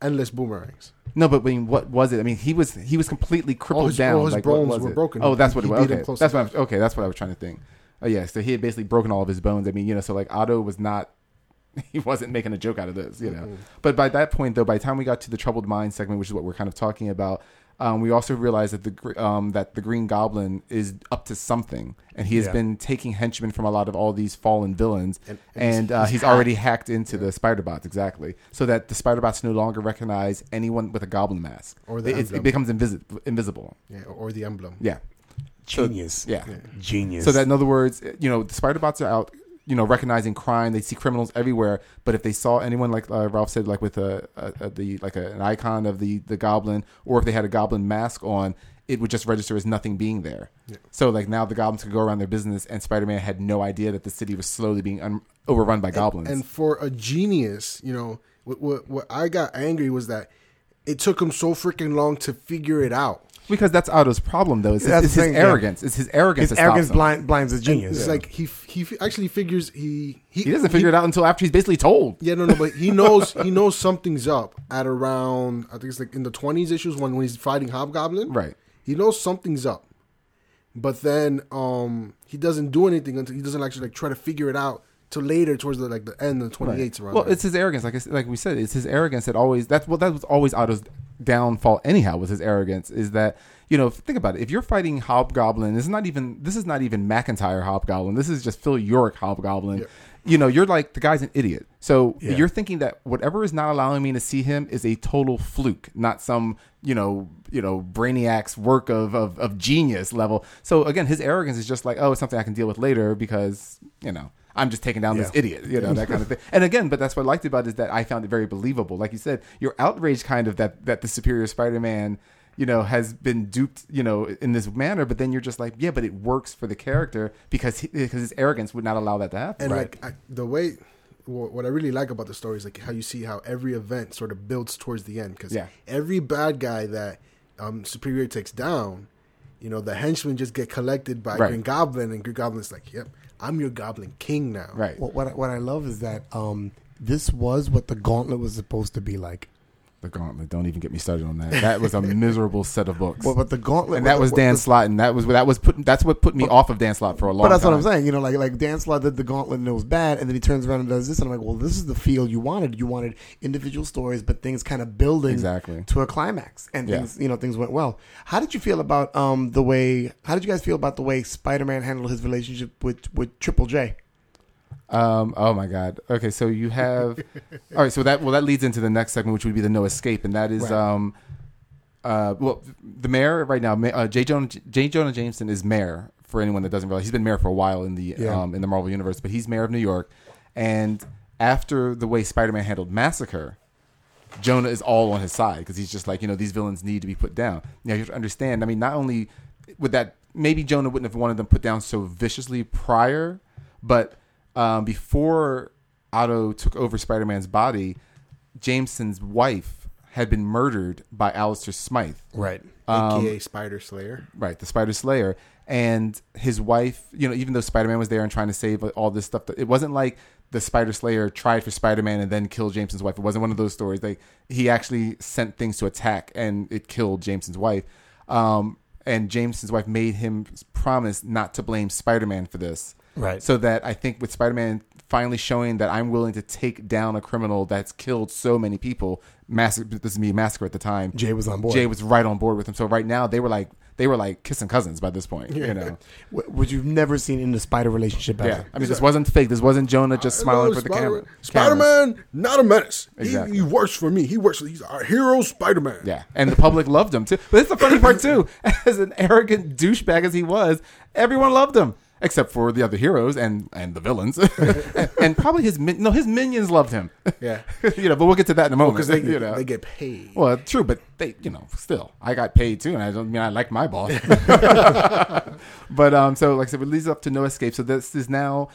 endless boomerangs. no, but I mean, what was it? I mean, he was he was completely crippled his- down. all his like, bones were it? broken. Oh, that's what He it was. Okay, that's what. I'm, okay, that's what I was trying to think. Oh yeah, so he had basically broken all of his bones. I mean, you know, so like Otto was not. He wasn't making a joke out of this, you know. But by that point, though, by the time we got to the troubled mind segment, which is what we're kind of talking about, um, we also realized that the um, that the Green Goblin is up to something, and he has Yeah. been taking henchmen from a lot of all these fallen villains, and, And- and uh, he's already hacked into the Spider Bots exactly, so that the Spider Bots no longer recognize anyone with a Goblin mask, Or the it, it becomes invisi- invisible. Yeah, or the emblem. Yeah, Genius. yeah. Genius. So that in other words, you know, the spider bots are out, you know, recognizing crime. They see criminals everywhere. But if they saw anyone, like uh, Ralph said, like with a, a, a the like a, an icon of the the goblin, or if they had a goblin mask on, it would just register as nothing being there. So like now the goblins could go around their business, and Spider Man had no idea that the city was slowly being un- overrun by goblins. And for a genius, you know, what, what what I got angry was that it took him so freaking long to figure it out. because that's Otto's problem, though. It's, That's it's the his thing, yeah. arrogance. It's his arrogance. his arrogance blind, blinds his genius. It's like he he actually figures he he, He doesn't figure it out until after he's basically told. Yeah, no, no, but he knows he knows something's up at around I think it's like in the twenties issues when, when he's fighting Hobgoblin. Right. He knows something's up, but then um he doesn't do anything until he doesn't actually like try to figure it out till later towards the like the end of the twenty eights around. Well, it's his arrogance, like I, like we said, it's his arrogance that always that's well that was always Otto's downfall. Anyhow, was his arrogance is that you know think about it. If you're fighting Hobgoblin, this is not even this is not even McIntyre Hobgoblin. This is just Phil York Hobgoblin. You know, you're like the guy's an idiot. So Yeah. you're thinking that whatever is not allowing me to see him is a total fluke, not some you know you know brainiac's work of of, of genius level. So again, his arrogance is just like oh, it's something I can deal with later because you know. I'm just taking down this idiot, you know, that kind of thing. And again, but that's what I liked about it is that I found it very believable. Like you said, you're outraged kind of that that the superior Spider-Man, you know, has been duped, you know, in this manner. But then you're just like, yeah, but it works for the character because he, because his arrogance would not allow that to happen. and like I, the way what I really like about the story is like how you see how every event sort of builds towards the end because Yeah. every bad guy that um, Superior takes down, you know, the henchmen just get collected by Right. Green Goblin, and Green Goblin's like, "Yep, I'm your Goblin King now." right, what, what I- what I love is that um, this was what the gauntlet was supposed to be like. The Gauntlet. Don't even get me started on that. That was a miserable set of books. What, what the gauntlet and that was Dan Slott, and that was that was put that's what put me off of Dan Slott for a long time. But that's time. what I'm saying. You know, like like Dan Slott did the gauntlet and it was bad, and then he turns around and does this, and I'm like, well, this is the feel you wanted. You wanted individual stories, but things kind of building Exactly. to a climax, and Yeah. things you know things went well. How did you feel about um the way? How did you guys feel about the way Spider-Man handled his relationship with with Triple J? Um. Oh my God. Okay. So you have. all right. So that well that leads into the next segment, which would be the no escape, and that is Right. um. Uh. Well, the mayor right now, uh, J. Jonah J. Jonah Jameson is mayor. For anyone that doesn't realize, he's been mayor for a while in the Yeah. um in the Marvel universe, but he's mayor of New York, and after the way Spider-Man handled Massacre, Jonah is all on his side because he's just like, you know, these villains need to be put down. Now you have to understand. I mean, not only would that maybe Jonah wouldn't have wanted them put down so viciously prior, but um, before Otto took over Spider-Man's body, Jameson's wife had been murdered by Alistair Smythe. Right. Um, AKA Spider Slayer. Right, the Spider Slayer, and his wife. You know, even though Spider Man was there and trying to save all this stuff, it wasn't like the Spider Slayer tried for Spider Man and then killed Jameson's wife. It wasn't one of those stories. Like he actually sent things to attack, and it killed Jameson's wife. Um, and Jameson's wife made him promise not to blame Spider Man for this. Right. So that I think with Spider Man finally showing that I'm willing to take down a criminal that's killed so many people, massacre. This is me, massacre at the time. Jay was on board. Jay was right on board with him. So right now they were like they were like kissing cousins by this point. You know. Wh- Which you've never seen in the Spider relationship ever. Yeah. I mean, this wasn't fake. This wasn't Jonah just uh, smiling for the camera. Spider Man, not a menace. Exactly. He, he works for me. He works. He's our hero, Spider Man. Yeah, and the public loved him too. But it's the funny part too. As an arrogant douchebag as he was, everyone loved him except for the other heroes and and the villains, and, and probably his min- no his minions loved him. Yeah. you know, but we'll get to that in a moment. because they you know. they get paid. Well, true, but they, you know, still, I got paid too, and I don't mean I like my boss. but um, so like I said, it leads up to no escape. So this is now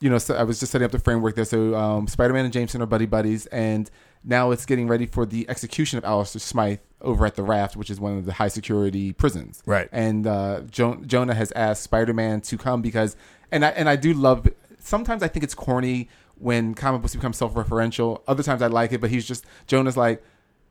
you know, so I was just setting up the framework there. So um, Spider-Man and Jameson are buddy buddies, and now it's getting ready for the execution of Alistair Smythe over at the Raft, which is one of the high security prisons. Right. And uh, jo- Jonah has asked Spider-Man to come because, and I and I do love. Sometimes I think it's corny when comic books become self-referential. Other times I like it, but he's just Jonah's like.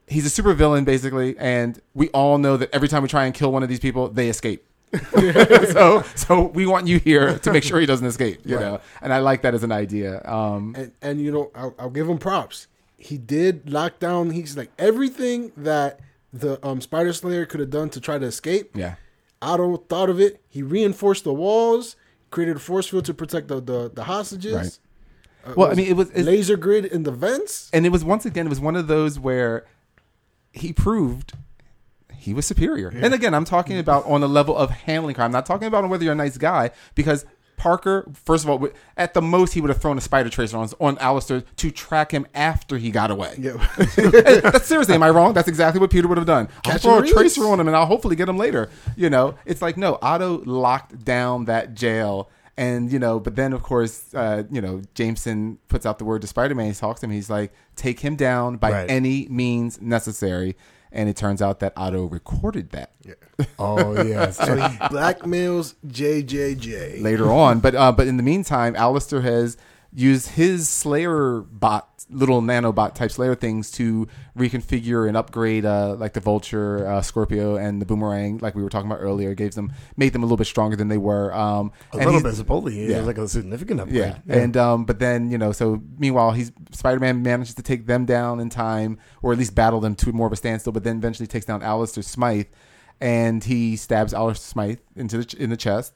He's a super villain, basically, and we all know that every time we try and kill one of these people, they escape. so, so we want you here to make sure he doesn't escape, you know. And I like that as an idea. Um, and and you know I'll, I'll give him props. He did lock down. He's like everything that the um, Spider Slayer could have done to try to escape. yeah, Otto thought of it. He reinforced the walls, created a force field to protect the the, the hostages. Right. Uh, Well, I mean, it was- laser grid in the vents. and it was once again, it was one of those where he proved he was superior. And again, I'm talking about on the level of handling crime. I'm not talking about whether you're a nice guy because. Parker, first of all, at the most, he would have thrown a spider tracer on on Alistair to track him after he got away. Yeah. That's seriously, am I wrong? That's exactly what Peter would have done. I'll throw a release. tracer on him and I'll hopefully get him later. You know, it's like, no, Otto locked down that jail. And, you know, but then of course, uh, you know, Jameson puts out the word to Spider Man. He talks to him. He's like, take him down by Right. any means necessary. And it turns out that Otto recorded that Oh yes. so he blackmails JJJ. later on. But uh, but in the meantime, Alistair has used his Slayer bot, little nanobot type Slayer things to reconfigure and upgrade uh, like the Vulture, uh, Scorpio, and the Boomerang, like we were talking about earlier. Gave them made them a little bit stronger than they were. Um, a little bit supposedly. It yeah. was like a significant upgrade. yeah. And um, but then you know, so meanwhile, he's Spider-Man manages to take them down in time, or at least battle them to more of a standstill. But then eventually takes down Alistair Smythe, and he stabs Alistair Smythe into the ch- in the chest.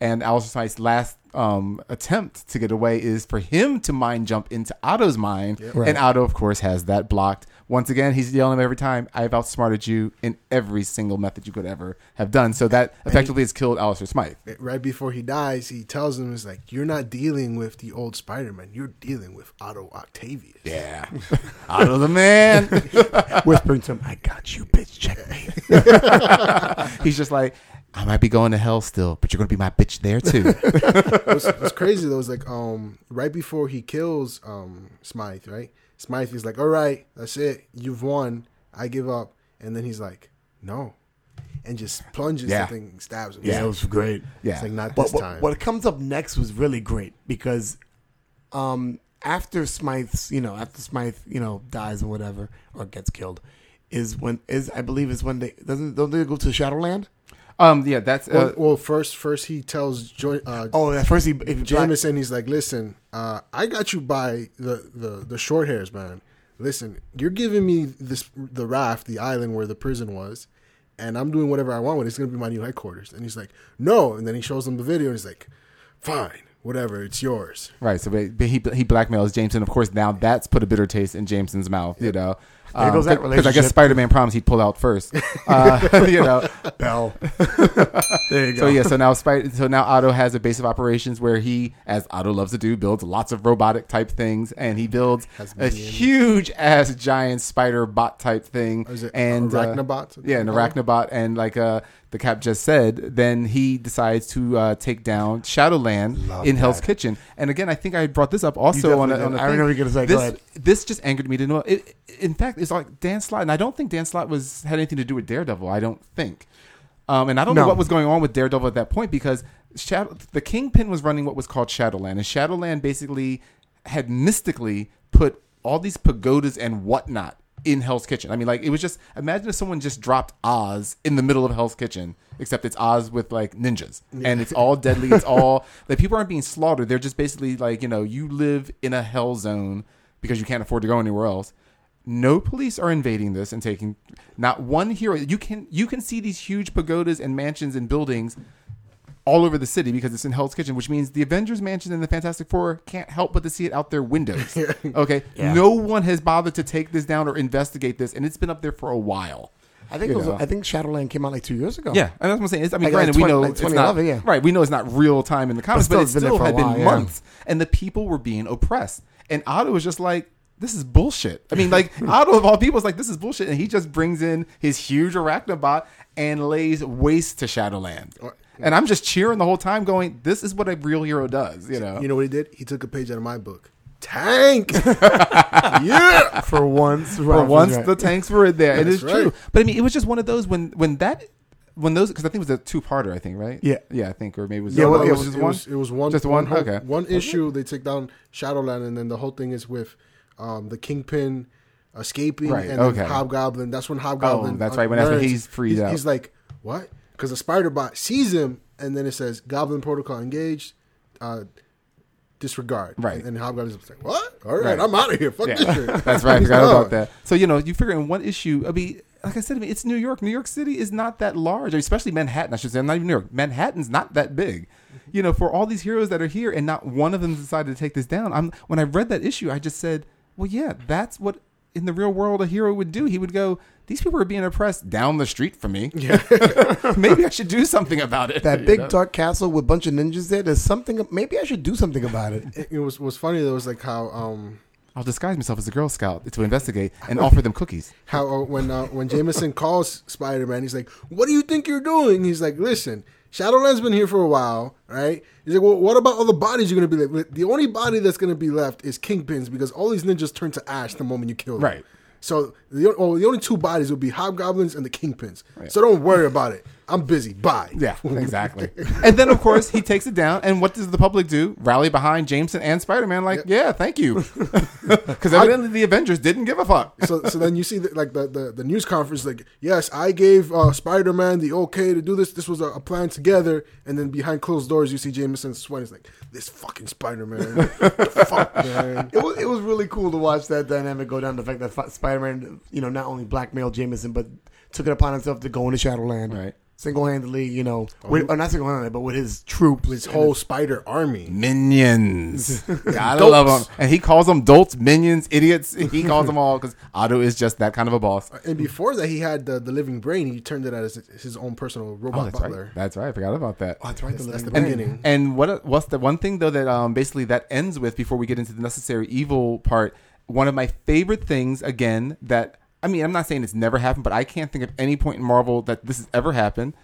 And Alistair Smythe's last um, attempt to get away is for him to mind jump into Otto's mind, Right. and Otto, of course, has that blocked. Once again, he's yelling every time. I've outsmarted you in every single method you could ever have done. So that effectively has killed Alistair Smythe. right before he dies, he tells him, "Is like you're not dealing with the old Spider-Man. You're dealing with Otto Octavius." Yeah, Otto the man. Whispering to him, "I got you, bitch. Checkmate." He's just like, I might be going to hell still, but you're going to be my bitch there too. what's, what's crazy though is like um right before he kills um Smythe, right? Smythe is like, "All right, that's it. You've won. I give up." And then he's like, "No," and just plunges Yeah. the thing, stabs him. Yeah, it was great. Yeah. It's like not But this what, time. what comes up next was really great because um, after Smythe's, you know, after Smythe, you know, dies or whatever or gets killed, is when is I believe is when they doesn't don't they go to Shadowland? Um, yeah, that's well, uh, well, first, first he tells jo- uh, Oh, at first he if Jameson, he's like, "Listen, uh, I got you by the, the the short hairs, man. Listen, you're giving me this the raft, the island where the prison was, and I'm doing whatever I want with it. It's gonna be my new headquarters." And he's like, "No," and then he shows him the video, and he's like, "Fine, whatever, it's yours." right. So but he he blackmails Jameson. Of course, now that's put a bitter taste in Jameson's mouth. You know, There goes that because I guess. Spider Man promised he'd pull out first. Uh, you know, Bell. there you go. so yeah. So now Spider. So now Otto has a base of operations where he, as Otto loves to do, builds lots of robotic type things, and he builds a huge ass giant spider bot type thing. Or is it and uh, Arachnobot? yeah, an arachnobot, and like uh, the cap just said, then he decides to uh, take down Shadowland Love in Hell's. Kitchen. And again, I think I brought this up also on a, on a. I know what you're gonna say. This, this just angered me to know. It, in fact, it's like Dan Slott, and I don't think Dan Slott was had anything to do with Daredevil. I don't think. Um, and I don't know what was going on with Daredevil at that point because Shadow, the Kingpin was running what was called Shadowland, and Shadowland basically had mystically put all these pagodas and whatnot in Hell's Kitchen. I mean, like it was just imagine if someone just dropped Oz in the middle of Hell's Kitchen, except it's Oz with like ninjas, and it's all deadly. It's all like people aren't being slaughtered. They're just basically like you know you live in a hell zone because you can't afford to go anywhere else. No police are invading this and taking not one hero. You can you can see these huge pagodas and mansions and buildings all over the city because it's in Hell's Kitchen, which means the Avengers mansion and the Fantastic Four can't help but to see it out their windows. Okay, Yeah. no one has bothered to take this down or investigate this, and it's been up there for a while. I think it was, know. I think Shadowland came out like two years ago. Yeah, and that's what I'm saying. It's, I mean, Like, like granted, we know like it's not yeah. right. We know it's not real time in the comics, but, still it it's been there still a had been yeah. months, and the people were being oppressed. And Otto was just like, "This is bullshit." I mean, like Otto of all people is like, "This is bullshit," and he just brings in his huge arachnobot and lays waste to Shadowland. and I'm just cheering the whole time, going, "This is what a real hero does," you know. You know what he did? He took a page out of my book. Tank. yeah. For once, For once, the tanks were in there. it That's is true. right. But I mean, it was just one of those when when that when those because I think it was a two parter. I think right. Yeah. yeah. I think or maybe it was Yeah, well, it it was- was just it one. was, it was one Just one? whole- Okay. one issue they take down Shadowland and then the whole thing is with um, the Kingpin escaping Right, and okay. Hobgoblin that's when Hobgoblin Oh, that's right, when that's when he's freed he's, out. he's like what because the spider bot sees him and then it says Goblin protocol engaged uh, disregard Right. and, and Hobgoblin's like what all right, Right. I'm out of here fuck Yeah. this shit That's right. I forgot about that. So you know, you figure in one issue. I mean, like I said, I mean, it's New York. New York City is not that large, especially Manhattan. I should say, not even New York. Manhattan's not that big. You know, for all these heroes that are here, and not one of them decided to take this down. I'm when I read that issue, I just said, well, yeah, that's what in the real world a hero would do. He would go, these people are being oppressed down the street from me. Yeah, maybe I should do something about it. That you big know? dark castle with a bunch of ninjas there. There's something. Maybe I should do something about it. it, it was was funny though it was like how um I'll disguise myself as a Girl Scout to investigate and offer them cookies. how uh, when uh, when Jameson calls Spider Man, he's like, "What do you think you're doing?" He's like, "Listen, Shadowland's been here for a while, right?" He's like, "Well, what about all the bodies you're gonna be left? The only body that's gonna be left is Kingpin's because all these ninjas turn to ash the moment you kill them. Right. So the, oh, the only two bodies will be Hobgoblins and the Kingpins. So don't worry about it. I'm busy. Bye. Yeah, exactly. and then, of course, he takes it down. And what does the public do? Rally behind Jameson and Spider Man, like, yeah, thank you. Because evidently the Avengers didn't give a fuck. so so then you see the, like the, the the news conference like yes I gave uh, Spider Man the okay to do this this was a, a plan together and then behind closed doors you see Jameson sweating He's like this fucking Spider Man fuck man It was, it was really cool to watch that dynamic go down. The fact that Spider Man, you know, not only blackmailed Jameson, but took it upon himself to go into Shadowland, Right. Single handedly, you know, with, or not single handedly, but with his troops, his whole Spider army Minions. Gotta love them. And he calls them dolts, minions, idiots. He calls them all because Otto is just that kind of a boss. and before that he had the, the living brain he turned it out as his own personal robot Oh, that's butler right. That's right. I forgot about that. Oh, that's right. That's- the that's the beginning. And what what's the one thing though that um basically that ends with before we get into the necessary evil part? One of my favorite things again that I mean I'm not saying it's never happened, but I can't think of any point in Marvel that this has ever happened.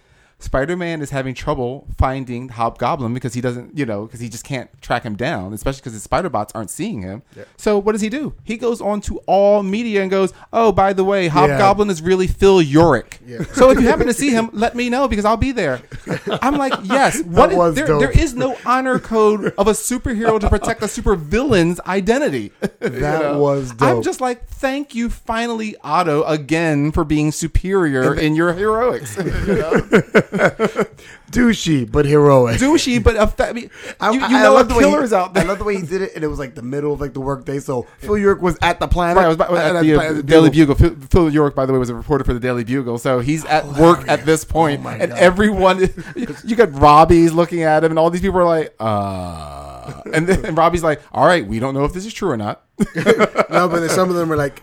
Spider-Man is having trouble finding Hobgoblin because he doesn't, you know, because he just can't track him down, especially because his spider bots aren't seeing him. So what does he do? He goes on to all media and goes, "Oh, by the way, Hobgoblin is really Phil Urich. So if you happen to see him, let me know because I'll be there." I'm like, "Yes, what is- there, there is no honor code of a superhero to protect a supervillain's identity. You That was dope. I'm just like, thank you, finally, Otto, again for being superior in your heroics. you know? douchey but heroic. Douchey, but effe- I mean, I- you, you I- know the way he- out there. I love the way he did it, and it was like the middle of like the workday. So Phil York was at the planet. Right, I was about, at at the, planet uh, the Daily Bugle. Phil, Phil York, by the way, was a reporter for the Daily Bugle, so he's at work at this point, Oh and God. everyone, you got Robbie's looking at him, and all these people are like, uh, and then and Robbie's like, all right, we don't know if this is true or not. no but then some of them are like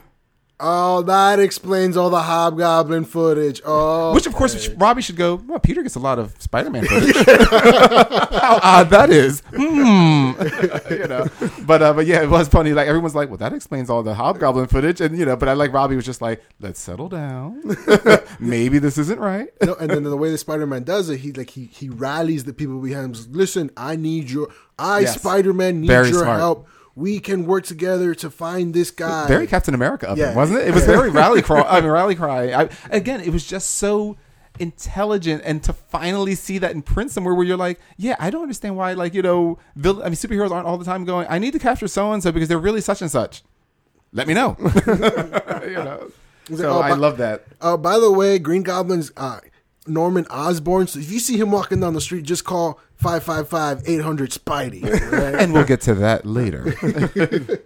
oh that explains all the Hobgoblin footage oh Which, of course, Robbie should go. Well, Peter gets a lot of Spider-Man footage. How odd that is. Hmm. you know, but uh, but yeah, it was funny. Like everyone's like, well, that explains all the Hobgoblin footage, and you know, but I like Robbie was just like, let's settle down. Maybe this isn't right. no, and then the way the Spider-Man does it, he like he he rallies the people behind him. Listen, I need your, I Yes. Spider-Man need Very your smart. help. We can work together to find this guy. Very Captain America of Yeah. him, wasn't it? It was very rally cry. I mean, rally cry. I, again, it was just so intelligent, and to finally see that in print somewhere where you're like, yeah, I don't understand why, like you know, vill- I mean, superheroes aren't all the time going. I need to capture so and so because they're really such and such. Let me know. you know. So oh, I love that. Uh, by the way, Green Goblin's uh, Norman Osborn. So if you see him walking down the street, just call 555-800 Spidey. right? And we'll get to that later.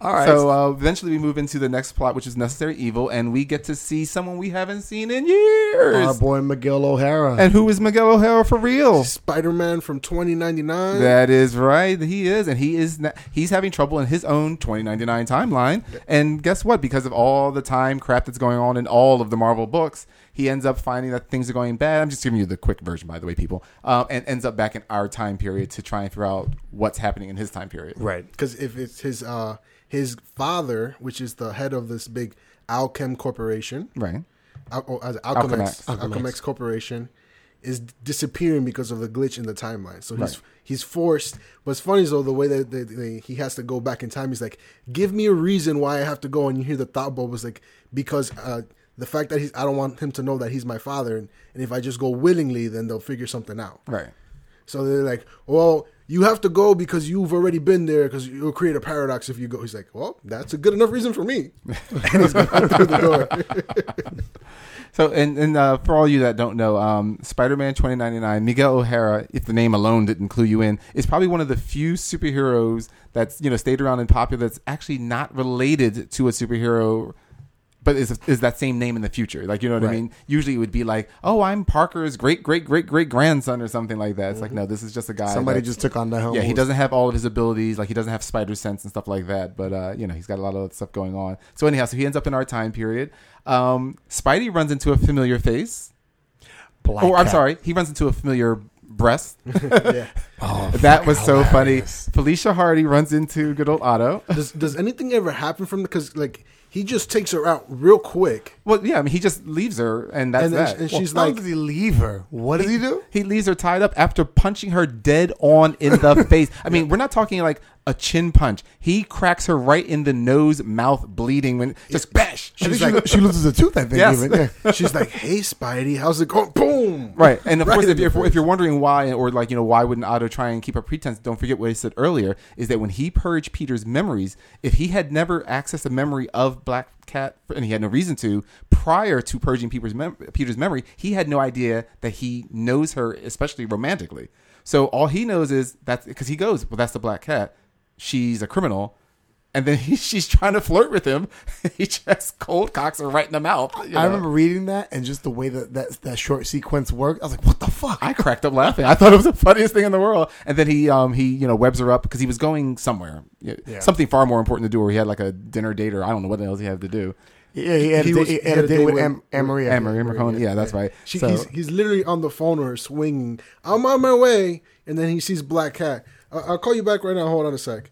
All right. So uh, eventually we move into the next plot, which is Necessary Evil, and we get to see someone we haven't seen in years. our boy Miguel O'Hara. and who is Miguel O'Hara for real? Spider-Man from 2099. That is right. He is, and he is. Not, he's having trouble in his own 2099 timeline. And guess what? Because of all the time crap that's going on in all of the Marvel books, he ends up finding that things are going bad. I'm just giving you the quick version, by the way, people. Um, and ends up back in our time period to try and figure out what's happening in his time period. right. because if it's his uh his father, which is the head of this big Alchem corporation, Right. Al- oh, as Alchemex, Alchemax. Alchemex, corporation, is disappearing because of the glitch in the timeline. So he's Right. he's forced. What's funny is though the way that they, they, he has to go back in time. He's like, give me a reason why I have to go. And you hear the thought bubble is like because uh, the fact that he's I don't want him to know that he's my father, and, and if I just go willingly, then they'll figure something out. Right. So they're like, well, you have to go because you've already been there because you'll create a paradox if you go. He's like, well, that's a good enough reason for me. and he's going through the door. So, and, and uh, for all you that don't know, um, Spider Man 2099, Miguel O'Hara, if the name alone didn't clue you in, is probably one of the few superheroes that's, you know, stayed around and popular that's actually not related to a superhero. But is, is that same name in the future? Like, you know what I mean? Usually it would be like, oh, I'm Parker's great, great, great, great grandson or something like that. It's like, no, this is just a guy. Somebody that- just took on the helm. yeah, he doesn't have all of his abilities. Like he doesn't have spider sense and stuff like that. But uh, you know, he's got a lot of stuff going on. So anyhow, so he ends up in our time period. Um, Spidey runs into a familiar face. Black oh, I'm Cat. sorry, he runs into a familiar breast. yeah. Oh, that was so funny. Felicia Hardy runs into good old Otto. Does does anything ever happen from because like he just takes her out real quick Well, yeah, I mean, he just leaves her, and that's and, then, that. and Well, she's how like does he leave her? What does he do? He leaves her tied up after punching her dead on in the face. I mean, we're not talking like a chin punch. He cracks her right in the nose, mouth bleeding, when just bash. I think She's she, like- lo- she loses a tooth. I think. Yes. Even. Yeah. she's like, "Hey, Spidey, how's it going?" Boom. Right, and of Right course, in if, the you're, face. if you're wondering why, or like you know, why wouldn't Otto try and keep a pretense? Don't forget what he said earlier: is that when he purged Peter's memories, if he had never accessed a memory of Black Cat, and he had no reason to, prior to purging Peter's mem- Peter's memory, he had no idea that he knows her, especially romantically. So all he knows is that because he goes, well, that's the Black Cat. She's a criminal. And then he, she's trying to flirt with him. He just cold cocks her right in the mouth. you I remember reading that and just the way that, that that short sequence worked. I was like, "What the fuck?" I cracked up laughing. I thought it was the funniest thing in the world. And then he, um, he, you know, webs her up because he was going somewhere, Yeah, Yeah. something far more important to do, where he had like a dinner date or I don't know what else he had to do. yeah, he had, He a, date, was- he had a date with Am- Anne-Marie. I Anne Marie think. Marconi, yeah, that's right. She, so, he's, he's literally on the phone with her, swinging. I'm on my way, and then he sees Black Cat. I'll call you back right now. Hold on a sec.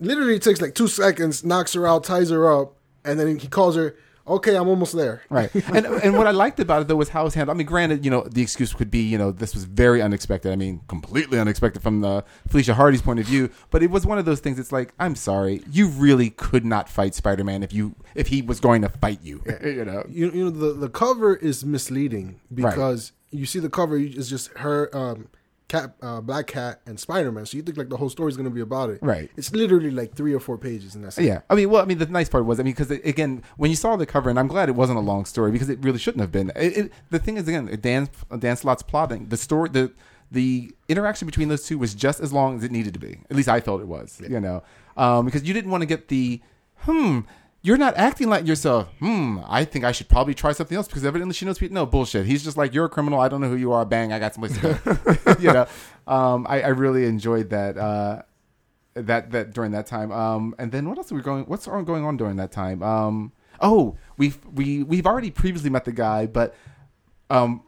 Literally takes like two seconds, knocks her out, ties her up, and then he calls her. Okay, I'm almost there. right. And and what I liked about it though was how it was handled. I mean, granted, you know, the excuse could be, you know, this was very unexpected. I mean, completely unexpected from the Felicia Hardy's point of view. But it was one of those things. It's like, I'm sorry, you really could not fight Spider Man if you if he was going to fight you. you know. You, you know the the cover is misleading because you see the cover is just her, um, cat, uh, Black Cat, and Spider Man. So you think like the whole story is going to be about it. Right. It's literally like three or four pages, and that's it. Yeah, I mean, well, I mean, the nice part was, I mean, because again, when you saw the cover, and I'm glad it wasn't a long story because it really shouldn't have been. It, it, the thing is, again, Dan Dan Slott's plotting the story, the the interaction between those two was just as long as it needed to be. At least I felt it was, you know, um, because you didn't want to get the hmm. You're not acting like yourself. Hmm. I think I should probably try something else because evidently she knows people. No bullshit. He's just like you're a criminal. I don't know who you are. Bang. I got someplace to go. you know. Um. I, I really enjoyed that. Uh that that during that time. Um, and then what else are we going? What's on- going on during that time? Um, oh, we've we we've already previously met the guy, but um,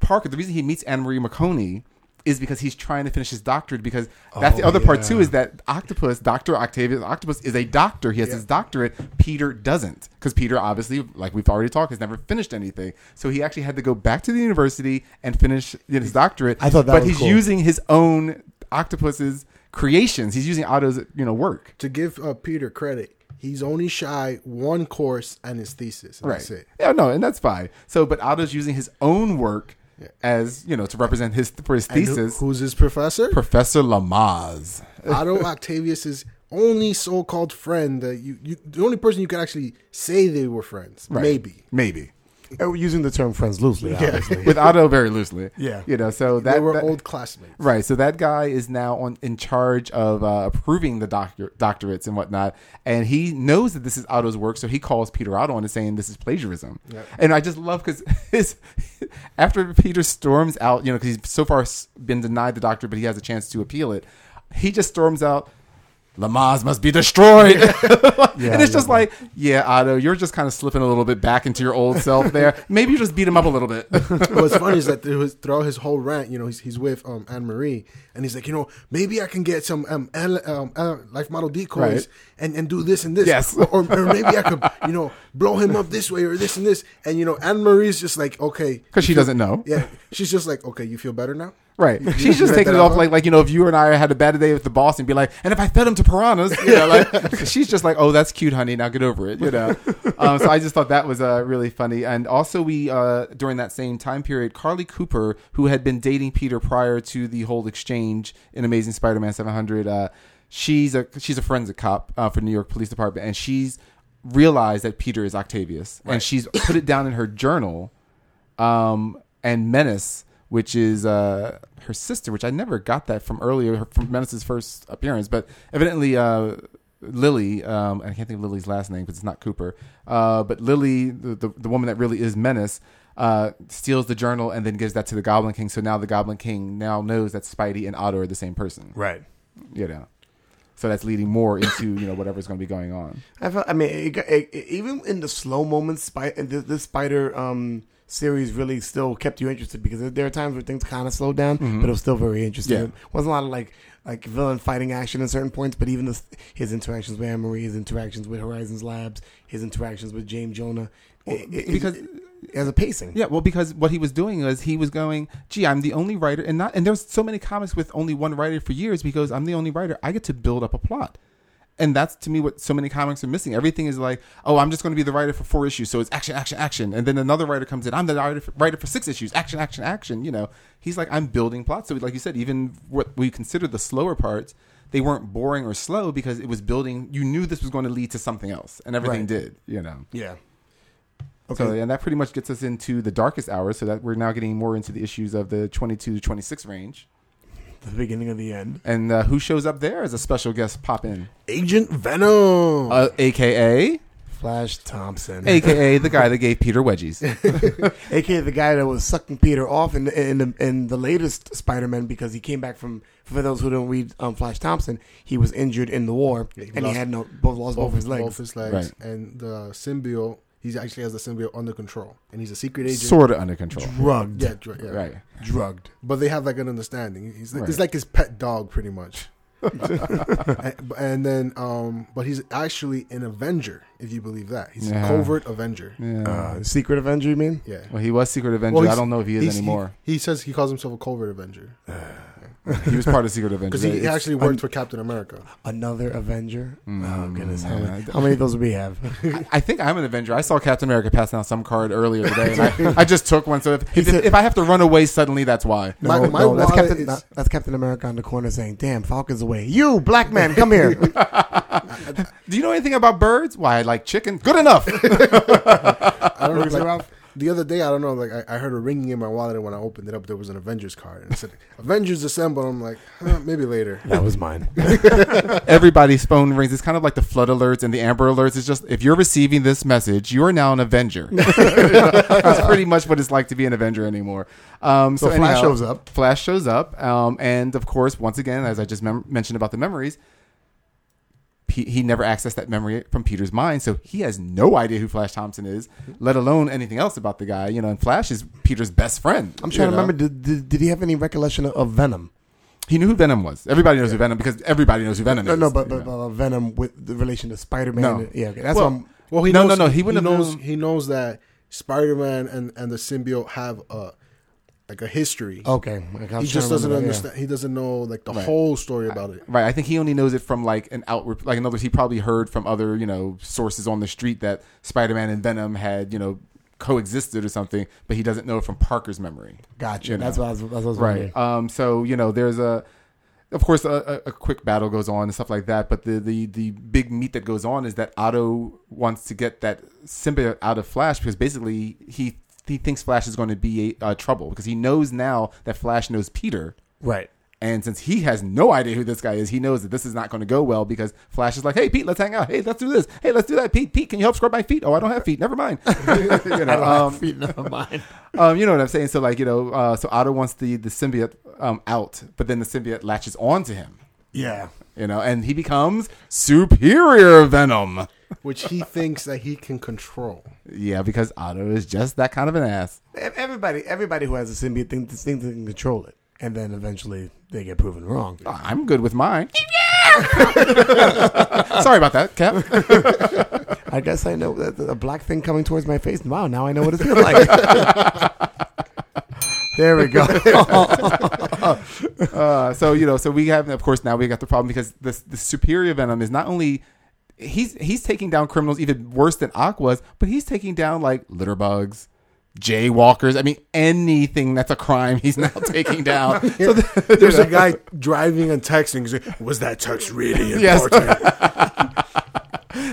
Parker. The reason he meets Anne Marie Marconi is because he's trying to finish his doctorate. Because that's the Oh, other part too is that Octopus, Doctor Octavius Octopus, is a doctor. He has his doctorate. Peter doesn't, because Peter obviously, like we've already talked, has never finished anything. So he actually had to go back to the university and finish his doctorate. I thought that but he's cool. using his own Octopus's creations. He's using Otto's, you know, work. To give uh, Peter credit, he's only shy one course and his thesis. and That's it. Yeah, no, and that's fine. So, but Otto's using his own work as you know to represent his for his And who- thesis. who's his professor? Professor Lamaze. Otto Octavius's only so-called friend that you, you the only person you could actually say they were friends. Right. Maybe. maybe we're using the term friends loosely, obviously. with Otto very loosely. Yeah. you know. So that they were that- old classmates. Right, so that guy is now on in charge of uh, approving the doctor doctorates and whatnot, and he knows that this is Otto's work, so he calls Peter Otto on and saying this is plagiarism. And I just love because his after Peter storms out, you know, because he's so far been denied the doctorate, but he has a chance to appeal it. He just storms out. Lamaze must be destroyed. Yeah, and it's just like, yeah, Otto, you're just kind of slipping a little bit back into your old self there. Maybe you just beat him up a little bit. What's funny is that throughout his whole rant, you know, he's, he's with um, Anne Marie, and he's like, you know, maybe I can get some um, L, um, L, life model decoys Right. and, and do this and this. Yes. Or, or, maybe I could, you know, blow him up this way or this and this. And, you know, Anne Marie's just like, okay. Because she feel- doesn't know. Yeah. She's just like, okay, you feel better now? Right. You- She's just taking it off like like you know if you and I had a bad day with the boss and be like, and if I fed him to piranhas, you know, like she's just like, oh, that's cute, honey. Now get over it, you know. um, so I just thought that was uh, really funny. And also we uh, during that same time period, Carlie Cooper, who had been dating Peter prior to the whole exchange in Amazing Spider-Man 700, uh, she's a she's a forensic cop uh, for New York Police Department, and she's realized that Peter is Octavius, and she's put it down in her journal um, and Menace, which is uh, her sister, which I never got that from earlier her- from Menace's first appearance, but evidently uh, Lily, um, I can't think of Lily's last name because it's not Cooper, uh, but Lily, the, the the woman that really is Menace. Uh, steals the journal and then gives that to the Goblin King. So now the Goblin King now knows that Spidey and Otto are the same person. Right. You know, so that's leading more into you know whatever's going to be going on. I felt. I mean, it, it, it- even in the slow moments, Spy, this, this Spider um, series really still kept you interested because there, there are times where things kind of slowed down, but it was still very interesting. Yeah. It wasn't a lot of like like villain fighting action in certain points, but even this, his interactions with Anne Marie, his interactions with Horizons Labs, his interactions with James Jonah, it, it- because- it a pacing. Yeah, well, because what he was doing was he was going, "Gee, I'm the only writer," and not and there's so many comics with only one writer for years because I'm the only writer. I get to build up a plot, and that's to me what so many comics are missing. Everything is like, "Oh, I'm just going to be the writer for four issues, so it's action, action, action," and then another writer comes in, "I'm the writer for, writer for six issues, action, action, action." You know, he's like, "I'm building plots." So, like you said, even what we consider the slower parts. They weren't boring or slow because it was building. You knew this was going to lead to something else, and everything Right. did. You know. Yeah. So, and that pretty much gets us into the darkest hours. So that we're now getting more into the issues of the 22 to 26 range. The beginning of the end. And uh, who shows up there as a special guest pop in? Agent Venom. Uh, AKA, Flash Thompson, AKA the guy that gave Peter wedgies. aka the guy that was sucking Peter off in the, in the, in the latest Spider-Man because he came back from. For those who don't read um, Flash Thompson, he was injured in the war Yeah, he and lost- he had no both lost both, his legs. Both his legs. Right. And the symbiote, he actually has the symbiote under control. And he's a secret agent. Sort of under control. drugged, Yeah, dr- yeah. Right. drugged. But they have like an understanding. He's like, Right. it's like his pet dog, pretty much. and, and then, um, but he's actually an Avenger, if you believe that. He's Yeah. a covert Avenger. Yeah. Uh, Secret Avenger, you mean? Yeah. well, he was Secret Avenger. Well, I don't know if he is anymore. He, he says he calls himself a covert Avenger He was part of Secret Avengers. because he, he It's- actually worked for Captain America. Another Avenger. oh Mm, goodness, how, many, how many of those do we have? I- I think I'm an Avenger. I saw Captain America passing out some card earlier today, and I, I just took one. So if, if, if I have to run away suddenly, that's why. No, my no, that's wallet Captain. is- not- that's Captain America on the corner saying, "Damn, Falcon's away. You black man, come here." Do you know anything about birds? Why I like chicken. Good enough. I don't know. What was it, like, Ralph? The other day, I don't know. Like I, I heard a ringing in my wallet, and when I opened it up, there was an Avengers card, and it said "Avengers Assemble." I'm like, huh, maybe later. that was mine. Everybody's phone rings. It's kind of like the flood alerts and the amber alerts. It's just if you're receiving this message, you are now an Avenger. That's pretty much what it's like to be an Avenger anymore. Um, so So Flash anyhow, shows up. Flash shows up, um, and of course, once again, as I just mem- mentioned about the memories, P- he never accessed that memory from Peter's mind, so he has no idea who Flash Thompson is, let alone anything else about the guy. You know, and Flash is Peter's best friend. I'm you trying to know? remember. Did, did, did he have any recollection of, of Venom? He knew who Venom was. Everybody knows who Venom because everybody knows who Venom No, is. no, but, you but, uh, Venom with the relation to Spider-Man. No. Yeah, okay, that's Well, what I'm. Well, he No, knows, no, no, he He, wouldn't have knows. known- He knows that Spider-Man and and the symbiote have a like a history. Okay, like, he just doesn't remember that, yeah. understand. He doesn't know like the Right. whole story about it. Right. I think he only knows it from like an outward, like in other words, he probably heard from other, you know, sources on the street that Spider Man and Venom had, you know, coexisted or something, but he doesn't know it from Parker's memory. Gotcha. You know. That's what I was. That's what I was Right. wondering. Um. So you know, there's a, of course, a, a a quick battle goes on and stuff like that. But the the the big meat that goes on is that Otto wants to get that symbiote out of Flash because basically he he thinks Flash is going to be a, uh, trouble because he knows now that Flash knows Peter. Right. And since he has no idea who this guy is, he knows that this is not going to go well because Flash is like, "Hey, Pete, let's hang out. Hey, let's do this. Hey, let's do that. Pete, Pete, can you help scrub my feet? Oh, I don't have feet. Never mind. you know, um, Feet, never mind. um, you know what I'm saying? So like, you know, uh, so Otto wants the the symbiote um, out, but then the symbiote latches onto him. Yeah. You know, and he becomes superior Venom. Which he thinks that he can control. Yeah, because Otto is just that kind of an ass. Everybody, everybody who has a symbiote thinks, thinks they can control it, and then eventually they get proven wrong. I'm good with mine. Sorry about that, Cap. I guess I know that a black thing coming towards my face. Wow, now I know what it feels like. there we go. Uh, so you know, so we have, of course, now we got the problem because the the superior Venom is not only he's he's taking down criminals even worse than Aqua's, but he's taking down like litter bugs, jaywalkers. I mean, anything that's a crime, he's now taking down. So the- There's a guy driving and texting. Like, Was that text really Yes. important?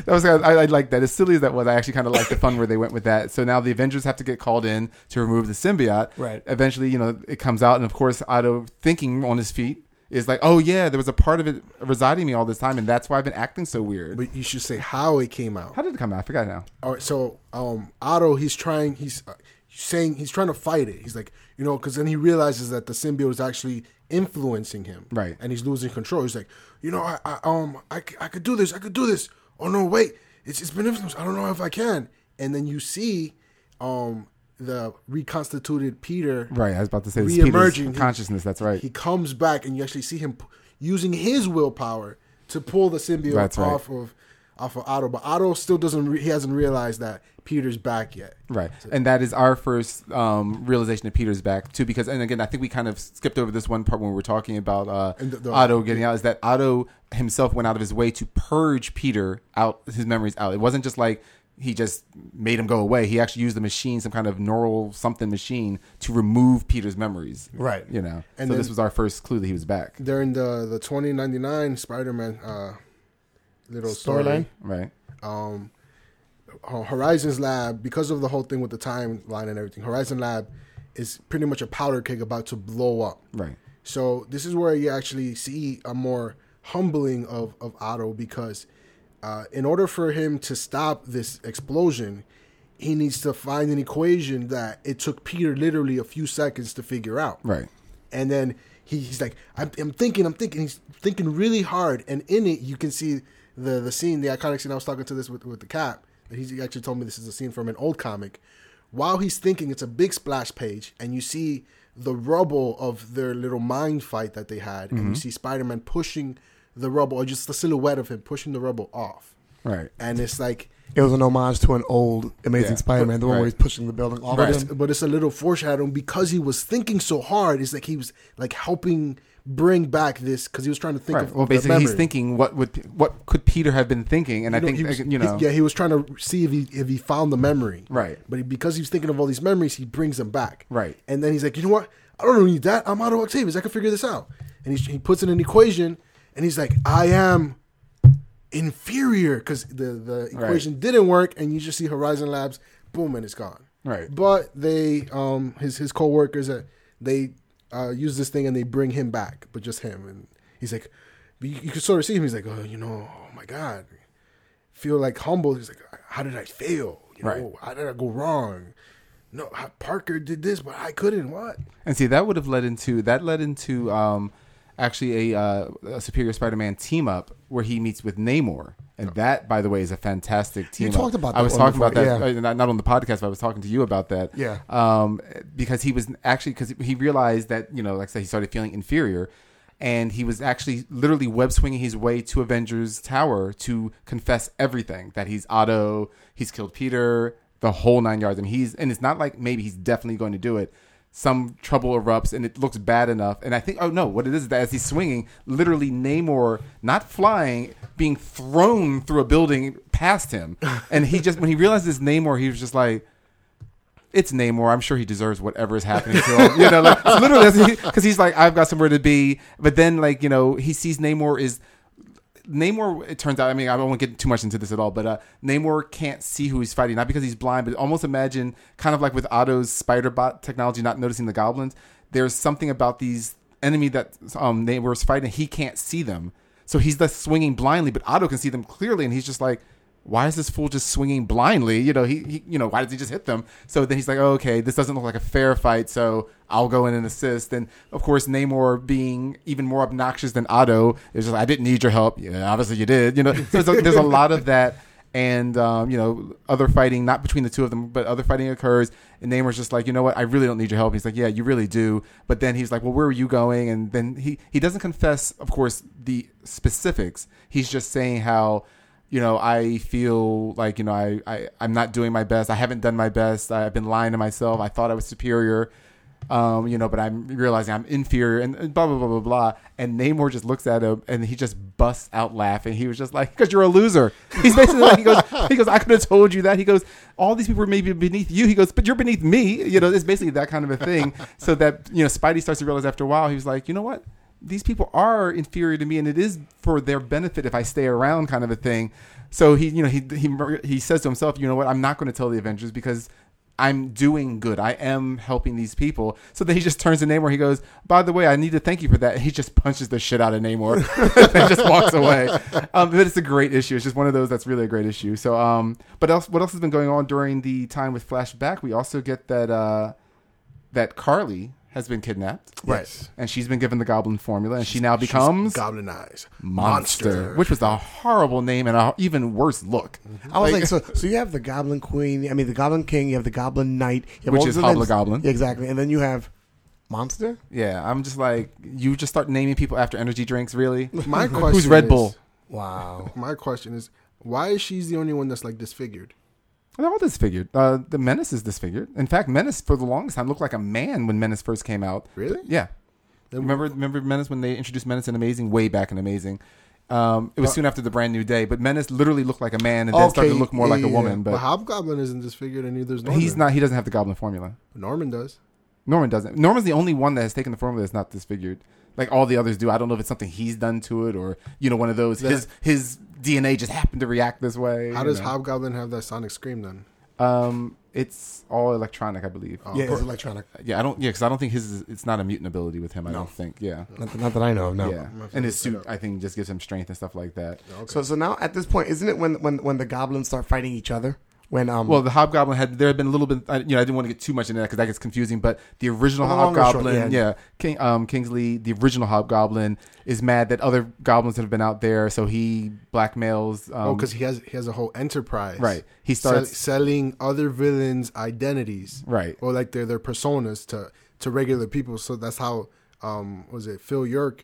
that was I, I like that. As silly as that was, I actually kind of like the fun where they went with that. So now the Avengers have to get called in to remove the symbiote. Right. Eventually, you know, it comes out, and of course, Otto, thinking on his feet, is like, "Oh yeah, there was a part of it residing in me all this time, and that's why I've been acting so weird." but you should say how it came out. How did it come out? I forgot now. All right, so um, Otto, he's trying. He's uh, saying he's trying to fight it. He's like, you know, because then he realizes that the symbiote is actually influencing him, Right. And he's losing control. He's like, you know, I, I um, I, I could do this. I could do this. Oh no, wait, it's it's been influenced. I don't know if I can. And then you see, um, the reconstituted Peter, Right, I was about to say Re-emerging. Consciousness. That's right. He comes back, and you actually see him p- using his willpower to pull the symbiote That's right. off of off of Otto. But Otto still doesn't. Re- he hasn't realized that Peter's back yet. Right, and that is our first um, realization that Peter's back too. Because, and again, I think we kind of skipped over this one part when we were talking about uh, the- the- Otto getting out. Is that Otto himself went out of his way to purge Peter out, his memories out. It wasn't just like he just made him go away. He actually used the machine, some kind of neural something machine, to remove Peter's memories. Right. You know, And so then- this was our first clue that he was back. During the the twenty ninety nine Spider Man uh, little story, Storyline? Right. um, Horizon's lab, because of the whole thing with the timeline and everything, Horizon Lab is pretty much a powder keg about to blow up. Right. So this is where you actually see a more humbling of, of Otto because uh, in order for him to stop this explosion, he needs to find an equation that it took Peter literally a few seconds to figure out. Right. And then he, he's like, I'm, I'm thinking, I'm thinking. He's thinking really hard. And in it, you can see the the scene, the iconic scene. I was talking to this with, with the cap. He actually told me this is a scene from an old comic. While he's thinking, it's a big splash page, and you see the rubble of their little mind fight that they had, and you see Spider Man pushing the rubble, or just the silhouette of him pushing the rubble off. Right. And it's like, It was an homage to an old Amazing Yeah. Spider-Man, the one Right. where he's pushing the building off but of it's, him. but it's a little foreshadowing because he was thinking so hard. It's like he was like helping bring back this because he was trying to think Right. of Well, basically, he's thinking what would what could Peter have been thinking, and I You know, think was- you know, he- yeah, he was trying to see if he if he found the memory, Right. But he, because he's thinking of all these memories, he brings them back, Right. And then he's like, you know what? I don't need that. I'm Otto Octavius. I can figure this out. And he he puts in an equation, and he's like, I am inferior because the the Right. equation didn't work, and you just see Horizon Labs, boom, and it's gone. Right. But they um his his coworkers uh, they uh use this thing and they bring him back, but just him, and he's like, you, you can sort of see him. He's like, oh, you know, oh my god, feel like humble. He's like, how did I fail? You know, Right. how did I go wrong? No, Parker did this, but I couldn't. What? And see, that would have led into that led into um, actually a, uh, a Superior Spider-Man team up where he meets with Namor, and that, by the way, is a fantastic team. up. talked about I was talking before, about that yeah. uh, not, not on the podcast, but I was talking to you about that. Yeah. Um, because he was actually because he realized that you know, like I said, he started feeling inferior. And he was actually literally web swinging his way to Avengers Tower to confess everything that he's Otto, he's killed Peter, the whole nine yards. And he's and it's not like maybe he's definitely going to do it. Some trouble erupts and it looks bad enough. And I think oh no, what it is is that as he's swinging, literally Namor not flying, being thrown through a building past him. And he just when he realized this Namor, he was just like it's Namor. I'm sure he deserves whatever is happening to him. You know, like literally, because he's like, I've got somewhere to be. But then, like, you know, he sees Namor is Namor. It turns out, I mean, I to get too much into this at all, but uh, Namor can't see who he's fighting, not because he's blind, but almost imagine, kind of like with Otto's spider bot technology, not noticing the goblins. There's something about these enemy that um, Namor's fighting. He can't see them, so he's just swinging blindly. But Otto can see them clearly, and he's just like. Why is this fool just swinging blindly? You know, he, he you know, why does he just hit them? So then he's like, oh, okay, this doesn't look like a fair fight, so I'll go in and assist. And of course, Namor being even more obnoxious than Otto is just, I didn't need your help. Yeah, obviously you did. You know, so there's a, there's a lot of that. And um, you know, other fighting, not between the two of them, but other fighting occurs. And Namor's just like, you know what, I really don't need your help. He's like, yeah, you really do. But then he's like, well, where are you going? And then he he doesn't confess, of course, the specifics. He's just saying how you know, I feel like, you know, I, I, I'm not doing my best. I haven't done my best. I've been lying to myself. I thought I was superior, um, you know, but I'm realizing I'm inferior and blah, blah, blah, blah, blah. And Namor just looks at him and he just busts out laughing. He was just like, because you're a loser. He's basically like, he goes, he goes, I could have told you that. He goes, all these people are maybe beneath you. He goes, but you're beneath me. You know, it's basically that kind of a thing. so that, you know, Spidey starts to realize after a while, he was like, you know what? These people are inferior to me and it is for their benefit if I stay around kind of a thing. So he, you know, he he he says to himself, you know what, I'm not going to tell the Avengers because I'm doing good. I am helping these people. So then he just turns to Namor. He goes, "By the way, I need to thank you for that." And he just punches the shit out of Namor and just walks away. Um, but it's a great issue. It's just one of those that's really a great issue. So, um, but else, what else has been going on during the time with Flashback? We also get that uh, that Carlie has been kidnapped, Right. and she's been given the Goblin formula, and she now becomes goblinized Eyes. Monster, which was a horrible name and a even worse look. Mm-hmm. I was like, so so you have the Goblin Queen, I mean the Goblin King, you have the Goblin Knight, you have Which is Hobgoblin. Yeah, exactly, and then you have Monster. Yeah, I'm just like, you just start naming people after energy drinks, really? My question Who's Red is- Bull? Wow. My question is, why is she the only one that's like disfigured? They're all disfigured. Uh, the Menace is disfigured. In fact, Menace for the longest time looked like a man when Menace first came out. Really? Yeah. Then- remember, remember Menace when they introduced Menace in Amazing way back in Amazing. Um, it was soon after the Brand New Day, but Menace literally looked like a man and then started to look more like a woman. But But Hobgoblin isn't disfigured, and neither is Norman. he's not. He doesn't have the Goblin formula. Norman does. Norman doesn't. Norman's the only one that has taken the formula that's not disfigured. Like all the others do. I don't know if it's something he's done to it or you know one of those. His his DNA just happened to react this way. How does know. Hobgoblin have that sonic scream then? Um, it's all electronic, I believe. yeah, it's electronic. Yeah, I don't. Yeah, because I don't think his. Is, it's not a mutant ability with him. I don't think. Yeah. Not, that- not that I know of. No. Yeah, and his suit, I think, just gives him strength and stuff like that. Okay. So so now at this point, isn't it when when when the goblins start fighting each other? When um Well, the Hobgoblin had there had been a little bit. I, you know, I didn't want to get too much into that because that gets confusing. But the original Oh, or short, Hobgoblin, yeah. yeah, King, um, Kingsley, the original Hobgoblin, is mad that other goblins have been out there, so he blackmails. Um, oh, because he has he has a whole enterprise. Right. He Sell- starts- selling other villains' identities. Right. Or like their their personas to to regular people. So that's how um was it Phil Urich.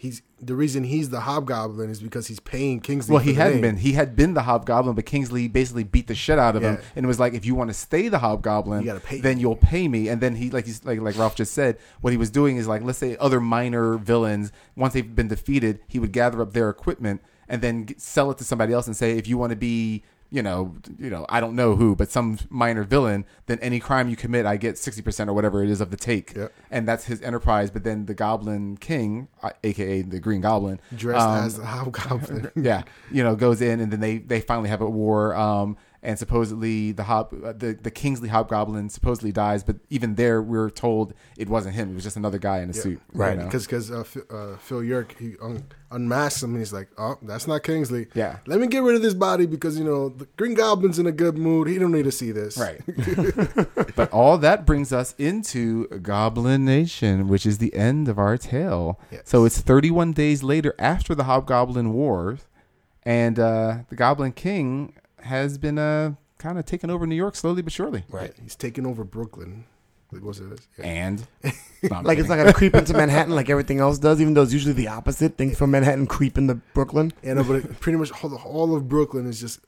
He's the reason he's the Hobgoblin is because he's paying Kingsley. Well, he hadn't name. been. He had been the Hobgoblin, but Kingsley basically beat the shit out of him, and it was like, if you want to stay the Hobgoblin, You then you'll pay me. And then he, like he's like like Ralph just said, what he was doing is like, let's say other minor villains, once they've been defeated, he would gather up their equipment and then sell it to somebody else and say, if you want to be you know, you know, I don't know who, but some minor villain, then any crime you commit, I get sixty percent or whatever it is of the take, Yeah. and that's his enterprise. But then the Goblin King, uh, aka the Green Goblin, dressed um, as the Hobgoblin. yeah, you know, goes in and then they they finally have a war. Um, and supposedly the hob uh, the the Kingsley Hobgoblin supposedly dies, but even there we're told it wasn't him. It was just another guy in a suit. Right, know? Because because uh, Phil- uh, Phil Urich he un- unmasks him and he's like, oh, that's not Kingsley. Yeah. Let me get rid of this body because you know the Green Goblin's in a good mood. He don't need to see this. Right. but all that brings us into Goblin Nation, which is the end of our tale. Yes. So it's 31 days later after the Hobgoblin Wars, and uh, the Goblin King has been uh, kind of taking over New York slowly but surely. right. He's taking over Brooklyn. Like, what's it? Yeah. And No, I'm Like it's not gonna creep into Manhattan like everything else does, even though it's usually the opposite. Things from Manhattan creep into Brooklyn. Yeah, no, but it, pretty much all, all of Brooklyn is just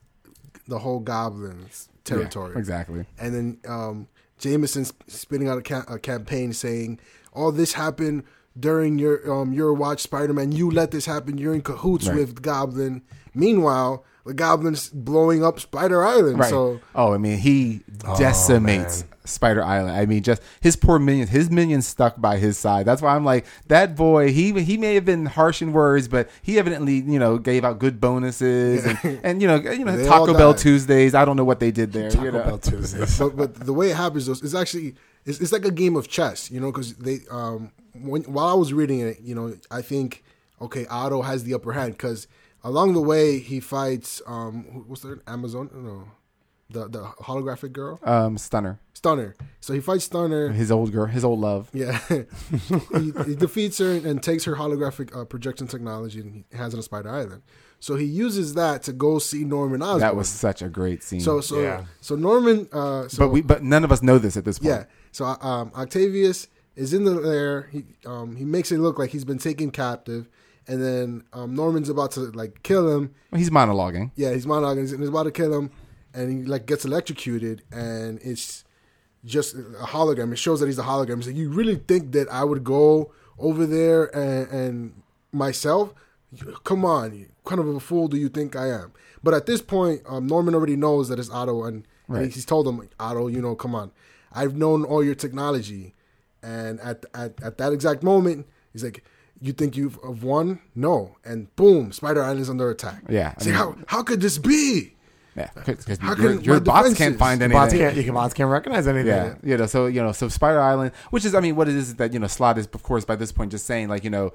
the whole Goblins Yeah, territory. exactly. And then um, Jameson's spitting out a, ca- a campaign saying, "All this happened during your um, your watch, Spider Man. You let this happen. You're in cahoots Right. with Goblin. Meanwhile, the Goblin's blowing up Spider Island. Right. So oh, I mean, he decimates Spider Island. I mean, just his poor minions. His minions stuck by his side. That's why I'm like that boy. He he may have been harsh in words, but he evidently you know gave out good bonuses and, and you know you know Taco Bell. Tuesdays. I don't know what they did there. Taco you know? Bell Tuesdays. but but the way it happens though, is actually it's, it's like a game of chess, you know, because they um when while I was reading it, you know, I think okay, Otto has the upper hand because along the way, he fights um, who- what's their Amazon? No, the the holographic girl, Um, Stunner, Stunner. So he fights Stunner. his old girl, his old love. Yeah, he, he defeats her and takes her holographic uh, projection technology and he has it on Spider Island. So he uses that to go see Norman Osborn. That was such a great scene. so so Yeah. so Norman. Uh, so but we, but none of us know this at this point. yeah. So um, Octavius is in the there. He um, he makes it look like he's been taken captive, and then um, Norman's about to like kill him. He's monologuing. Yeah, he's monologuing and he's about to kill him, and he like gets electrocuted, and it's just a hologram. It shows that he's a hologram. He's like, you really think that I would go over there and, and myself? Come on, you- kind of a fool do you think I am? But at this point, um, Norman already knows that it's Otto, and, and he's told him, Otto, you know, come on, I've known all your technology, and at at, at that exact moment, he's like. You think you've have won? No, and boom, Spider Island's under attack. Yeah, I See mean- how how could this be? Yeah, because your, can your my bots can't find The anything. bots can't, your bots can't recognize anything. Yeah, you know, so you know, so Spider Island, which is, I mean, what it is is that you know, Slott is, of course, by this point, just saying like, you know,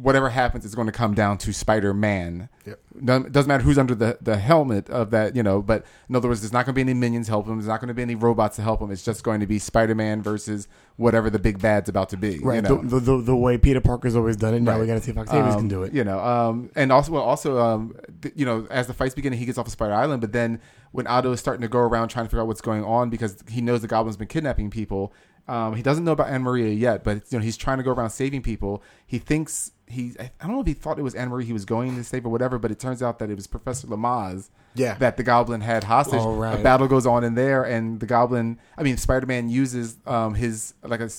whatever happens is going to come down to Spider Man. Yep. It doesn't matter who's under the, the helmet of that, you know. But in other words, there's not going to be any minions help him. There's not going to be any robots to help him. It's just going to be Spider Man versus whatever the big bad's about to be. Right. You know? the, the, the, the way Peter Parker's always done it. Now Right. we got to see if Octavius Um, can do it. You know, um, and also, well, also, um, th- you know, as the fight's beginning, he gets off of Spider Island, but then when Otto is starting to go around trying to figure out what's going on because he knows the Goblin's been kidnapping people, um, he doesn't know about Anne Maria yet, but you know, he's trying to go around saving people. He thinks he, I don't know if he thought it was Anne Marie he was going to save or whatever, but it turns out that it was Professor Lamaze. Yeah. that the Goblin had hostage. Oh, right. A battle goes on in there, and the Goblin, I mean, Spider Man uses um, his like a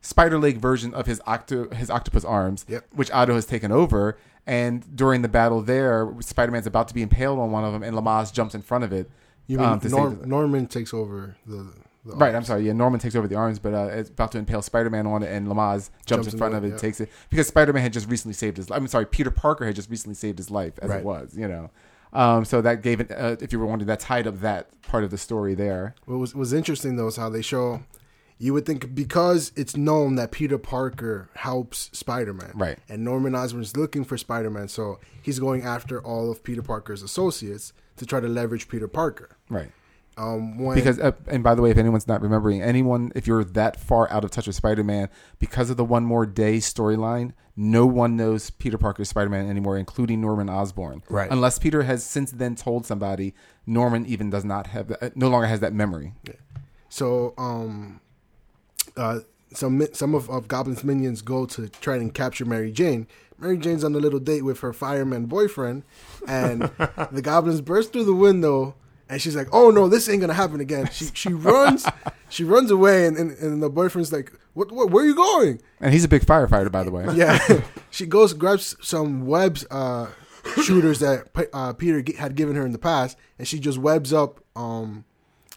spider leg version of his octo his octopus arms, Yep. which Otto has taken over. And during the battle there, Spider Man's about to be impaled on one of them, and Lamaze jumps in front of it. You mean um, to Norm, Norman takes over the, the Right, I'm sorry. Yeah, Norman takes over the arms, but uh, it's about to impale Spider-Man on it, and Lamaze jumps, Jumps in front of it, yeah. takes it because Spider-Man had just recently saved his. I'm sorry, Peter Parker had just recently saved his life, as Right. it was, you know. Um, so that gave it. Uh, if you were wondering, that tied up that part of the story there. What was was interesting though is how they show. You would think because it's known that Peter Parker helps Spider Man, Right. And Norman Osborn's looking for Spider Man, so he's going after all of Peter Parker's associates to try to leverage Peter Parker. Right. Um, when, Because, uh, and by the way, if anyone's not remembering, anyone, if you're that far out of touch with Spider-Man, because of the One More Day storyline, no one knows Peter Parker Spider-Man anymore, including Norman Osborn. Right. Unless Peter has since then told somebody, Norman even does not have, that, no longer has that memory. So, um, uh, some some of, of Goblin's minions go to try and capture Mary Jane. Mary Jane's on a little date with her fireman boyfriend, and the goblins burst through the window, and she's like, "Oh no, this ain't gonna happen again." She she runs, she runs away, and, and, and the boyfriend's like, "What? What? Where are you going?" And he's a big firefighter, by the way. Yeah, she goes grabs some webs uh, shooters that uh, Peter had given her in the past, and she just webs up um,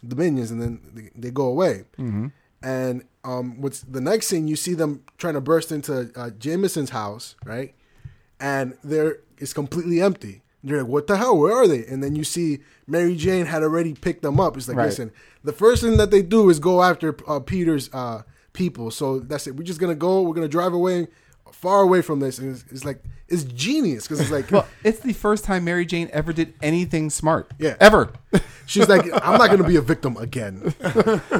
the minions, and then they, they go away. Mm-hmm. And um, what's the next scene? You see them trying to burst into uh, Jameson's house, right? And there it's completely empty. They're like, "What the hell? Where are they?" And then you see Mary Jane had already picked them up. It's like, Right. listen, the first thing that they do is go after uh, Peter's uh, people. So that's it. We're just gonna go. We're gonna drive away, far away from this. And it's, it's like it's genius because it's like Well, it's the first time Mary Jane ever did anything smart. Yeah. Ever. she's like, I'm not gonna be a victim again.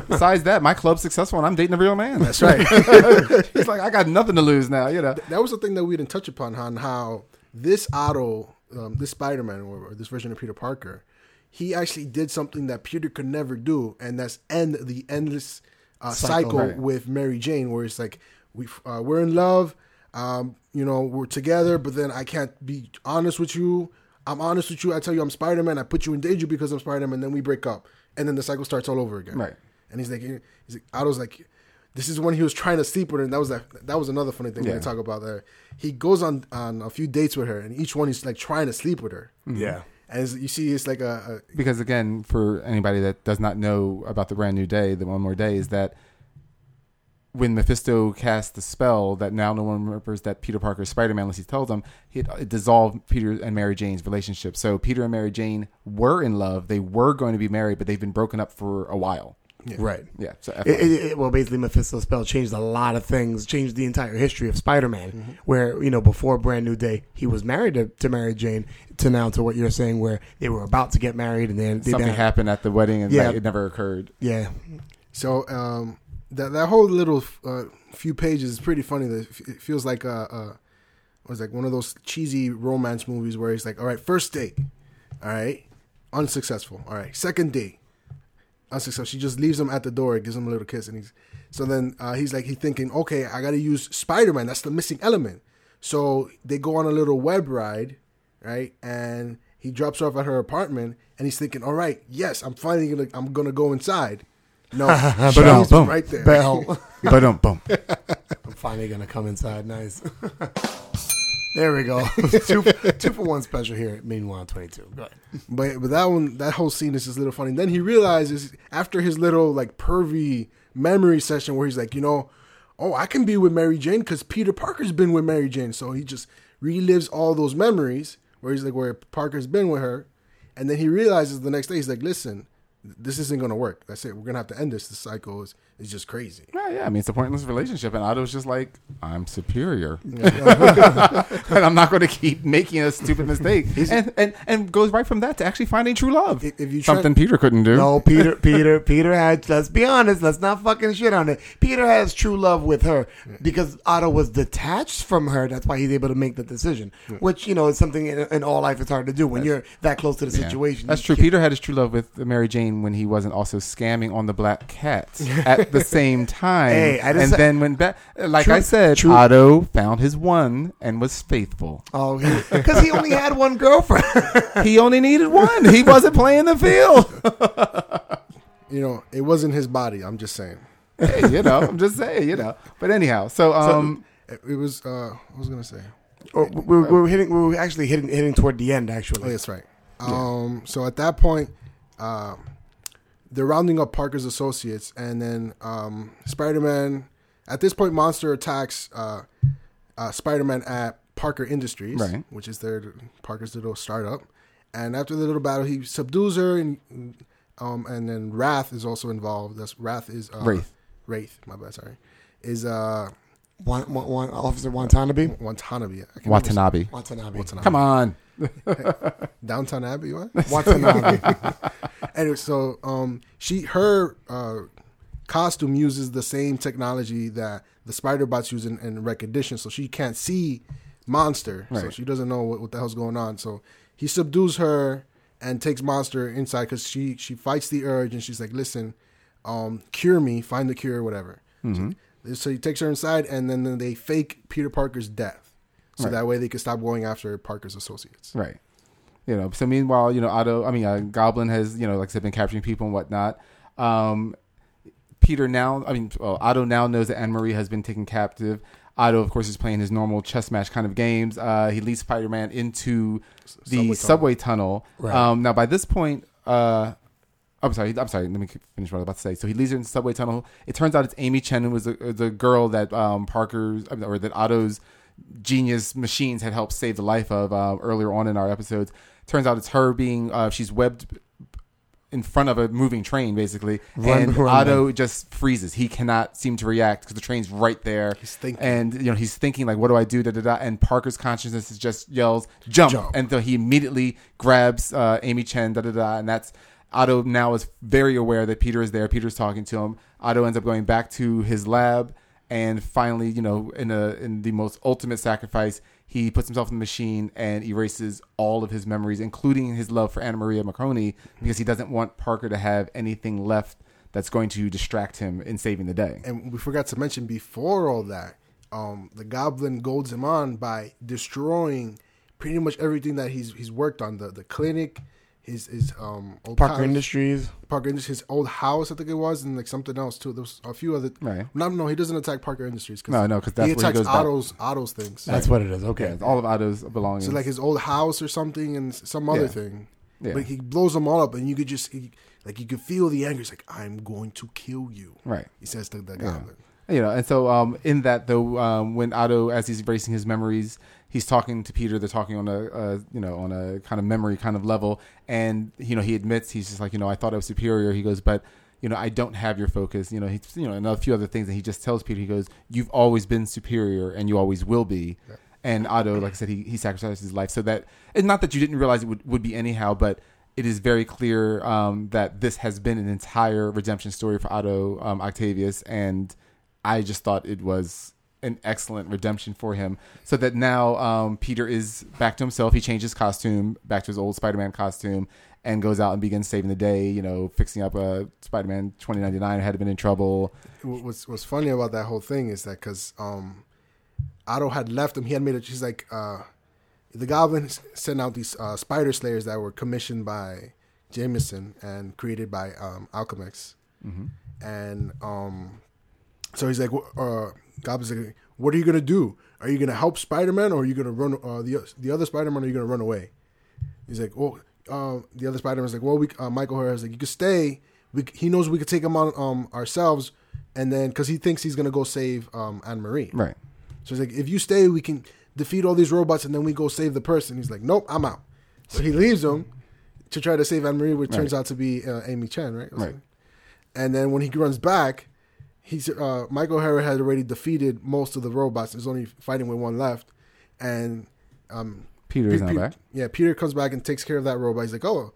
Besides that, my club's successful and I'm dating a real man. That's right. He's like, I got nothing to lose now, you know. that was the thing that we didn't touch upon on how this Otto, um, this Spider Man, or, or this version of Peter Parker, he actually did something that Peter could never do, and that's end the endless uh, cycle, right. with Mary Jane, where it's like we uh, we're in love, um, you know, we're together, but then I can't be honest with you. I'm honest with you. I tell you I'm Spider Man. I put you in danger because I'm Spider Man. Then we break up, and then the cycle starts all over again. Right. And he's like, he's like, Otto's like, this is when he was trying to sleep with her, and that was that. That was another funny thing Yeah. we talk about there. He goes on on a few dates with her, and each one he's like trying to sleep with her. Mm-hmm. Yeah. And it's, you see, it's like a, Because again, for anybody that does not know about the brand new day, the one more day is that when Mephisto cast the spell that now no one remembers that Peter Parker is Spider Man unless he tells them, it, it dissolved Peter and Mary Jane's relationship. So Peter and Mary Jane were in love. They were going to be married, but they've been broken up for a while. Right. Yeah. So It, it, it- well, basically, Mephisto's spell changed a lot of things, changed the entire history of Spider-Man. Mm-hmm. Where you know before Brand New Day, he was married to, to Mary Jane. To now to what you're saying, where they were about to get married, and then they something then- happened at the wedding and Yeah. like, it never occurred. Yeah, So um, that that whole little uh, few pages is pretty funny. That it feels like uh, uh, it was like one of those cheesy romance movies where he's like, "All right, first date, all right, unsuccessful. All right, second date, unsuccessful." She just leaves him at the door, gives him a little kiss, and he's so then uh, he's like, he's thinking, "Okay, I got to use Spider Man. That's the missing element." So they go on a little web ride, right, and he drops her off at her apartment, and he's thinking, "All right, yes, I'm finally gonna, I'm gonna go inside." No, she's boom, right there. Bell. But boom. I'm finally gonna come inside. Nice. there we go. two, two for one special here. at Meanwhile, 22. Go ahead. But but that one, that whole scene is just a little funny. Then he realizes after his little like pervy memory session where he's like, you know, oh, I can be with Mary Jane because Peter Parker's been with Mary Jane. So he just relives all those memories where he's like where Parker's been with her, and then he realizes the next day he's like, listen, this isn't gonna work. That's it. We're gonna have to end this. The cycle is is just crazy. Yeah, yeah. I mean, it's a pointless relationship, and Otto's just like, I'm superior, and I'm not going to keep making a stupid mistake, and, and and goes right from that to actually finding true love. If- you try- something Peter couldn't do. No, Peter, Peter, Peter had. Let's be honest. Let's not fucking shit on it. Peter has true love with her because Otto was detached from her. That's why he's able to make the decision. Which you know is something in, in all life it's hard to do when you're that close to the Yeah. situation. That's You true. can't- Peter had his true love with Mary Jane when he wasn't also scamming on the black cat at the same time. Hey, I just and said- then when back, like True- I said, true- Otto found his one and was faithful. Oh, because he, only had one girlfriend. he only needed one. He wasn't playing the field. You know, it wasn't his body. I'm just saying. hey, you know, I'm just saying, you know. But anyhow, so um, It, it was. Uh, I was gonna say? Or we were, we were hitting. We were actually hitting hitting toward the end. Actually, Oh, that's right. Um, so at that point, uh, they're rounding up Parker's associates, and then um, Spider-Man. At this point, Monster attacks uh, uh, Spider-Man at Parker Industries, Right. which is their Parker's little startup. And after the little battle, he subdues her, and um, and then Wrath is also involved. That's Wrath is uh, Wraith. Wraith, my bad, sorry, is uh, one, one, one Officer Watanabe. Watanabe. I can Watanabe. Watanabe. Watanabe. Come on. Downton Abbey, what? Watanabe. anyway, so um, she her uh, costume uses the same technology that the spider bots use in, in recognition, so she can't see monster, so she doesn't know what, what the hell's going on. So he subdues her and takes monster inside because she she fights the urge and she's like, "Listen, um, cure me, find the cure, whatever." So, so he takes her inside, and then, then they fake Peter Parker's death, so Right. that way they can stop going after Parker's associates. Right. You know, so meanwhile, you know, Otto, I mean, uh, Goblin has, you know, like I said, been capturing people and whatnot. Um, Peter now, I mean, well, Otto now knows that Anne Marie has been taken captive. Otto, of course, is playing his normal chess match kind of games. Uh, he leads Spider Man into the subway subway, tunnel. tunnel. Right. Um, now, by this point, uh, I'm sorry. I'm sorry. Let me finish what I was about to say. So he leads her into the subway tunnel. It turns out it's Amy Chen, who was the, the girl that um, Parker's or that Otto's genius machines had helped save the life of uh, earlier on in our episodes. Turns out it's her being uh, she's webbed in front of a moving train, basically, Run, and run, Otto just freezes. He cannot seem to react because the train's right there. He's thinking. and you know he's thinking like, "What do I do?" Da da da. And Parker's consciousness is just yells, "Jump!" Jump. And so he immediately grabs uh, Amy Chen. Da da da. And that's Otto now is very aware that Peter is there. Peter's talking to him. Otto ends up going back to his lab, and finally, you know, in a in the most ultimate sacrifice, he puts himself in the machine and erases all of his memories, including his love for Anna Maria Marconi, because he doesn't want Parker to have anything left that's going to distract him in saving the day. and we forgot to mention before all that, um, the Goblin golds him on by destroying pretty much everything that he's he's worked on the the clinic, his his um old Parker house, Industries. Parker Industries, his old house I think it was, and like something else too. There was a few other. Right. No, no, he doesn't attack Parker Industries. Cause No, no, 'cause that's he where he attacks goes back. Otto's Otto's things. That's what it is. Okay. Yeah, all of Otto's belongings. So like his old house or something, and some other Yeah. thing. Yeah. But he blows them all up, and you could just he, like you could feel the anger. He's like, "I'm going to kill you." right. He says to the Yeah. Goblin. You know, and so um, in that though, um, when Otto, as he's erasing his memories, he's talking to Peter. They're talking on a, you know on a kind of memory kind of level, and you know he admits he's just like you know I thought I was superior. He goes, but you know, I don't have your focus. You know, he's you know, and a few other things. And he just tells Peter, he goes, "You've always been superior, and you always will be." And Otto, like I said, he he sacrificed his life so that, and not that you didn't realize it would would be anyhow, but it is very clear um, that this has been an entire redemption story for Otto um, Octavius, and I just thought it was an excellent redemption for him. So that now um, Peter is back to himself. He changes costume back to his old Spider-Man costume and goes out and begins saving the day. You know, fixing up a Spider-Man 2099 had been in trouble. What's what's funny about that whole thing is that because um, Otto had left him, he had made it. She's like, uh, the Goblin sent out these uh, Spider Slayers that were commissioned by Jameson and created by um, Alchemax, and um, so he's like, uh, Goblin's like, what are you gonna do? Are you gonna help Spider Man, or are you gonna run uh, the the other Spider Man, or are you gonna run away? He's like, well, uh, the other Spider Man's like, well, we uh, Michael Harris like, you could stay. We, he knows we could take him on um, ourselves, and then because he thinks he's gonna go save um, Anne Marie. Right. So he's like, if you stay, we can defeat all these robots, and then we go save the person. He's like, nope, I'm out. So he leaves him to try to save Anne Marie, which turns out to be uh, Amy Chen, right? Right. And then when he runs back, he's uh, Michael O'Hara had already defeated most of the robots. There's only fighting with one left, and um, Peter is Pe- now Pe- back. Yeah, Peter comes back and takes care of that robot. He's like, "Oh,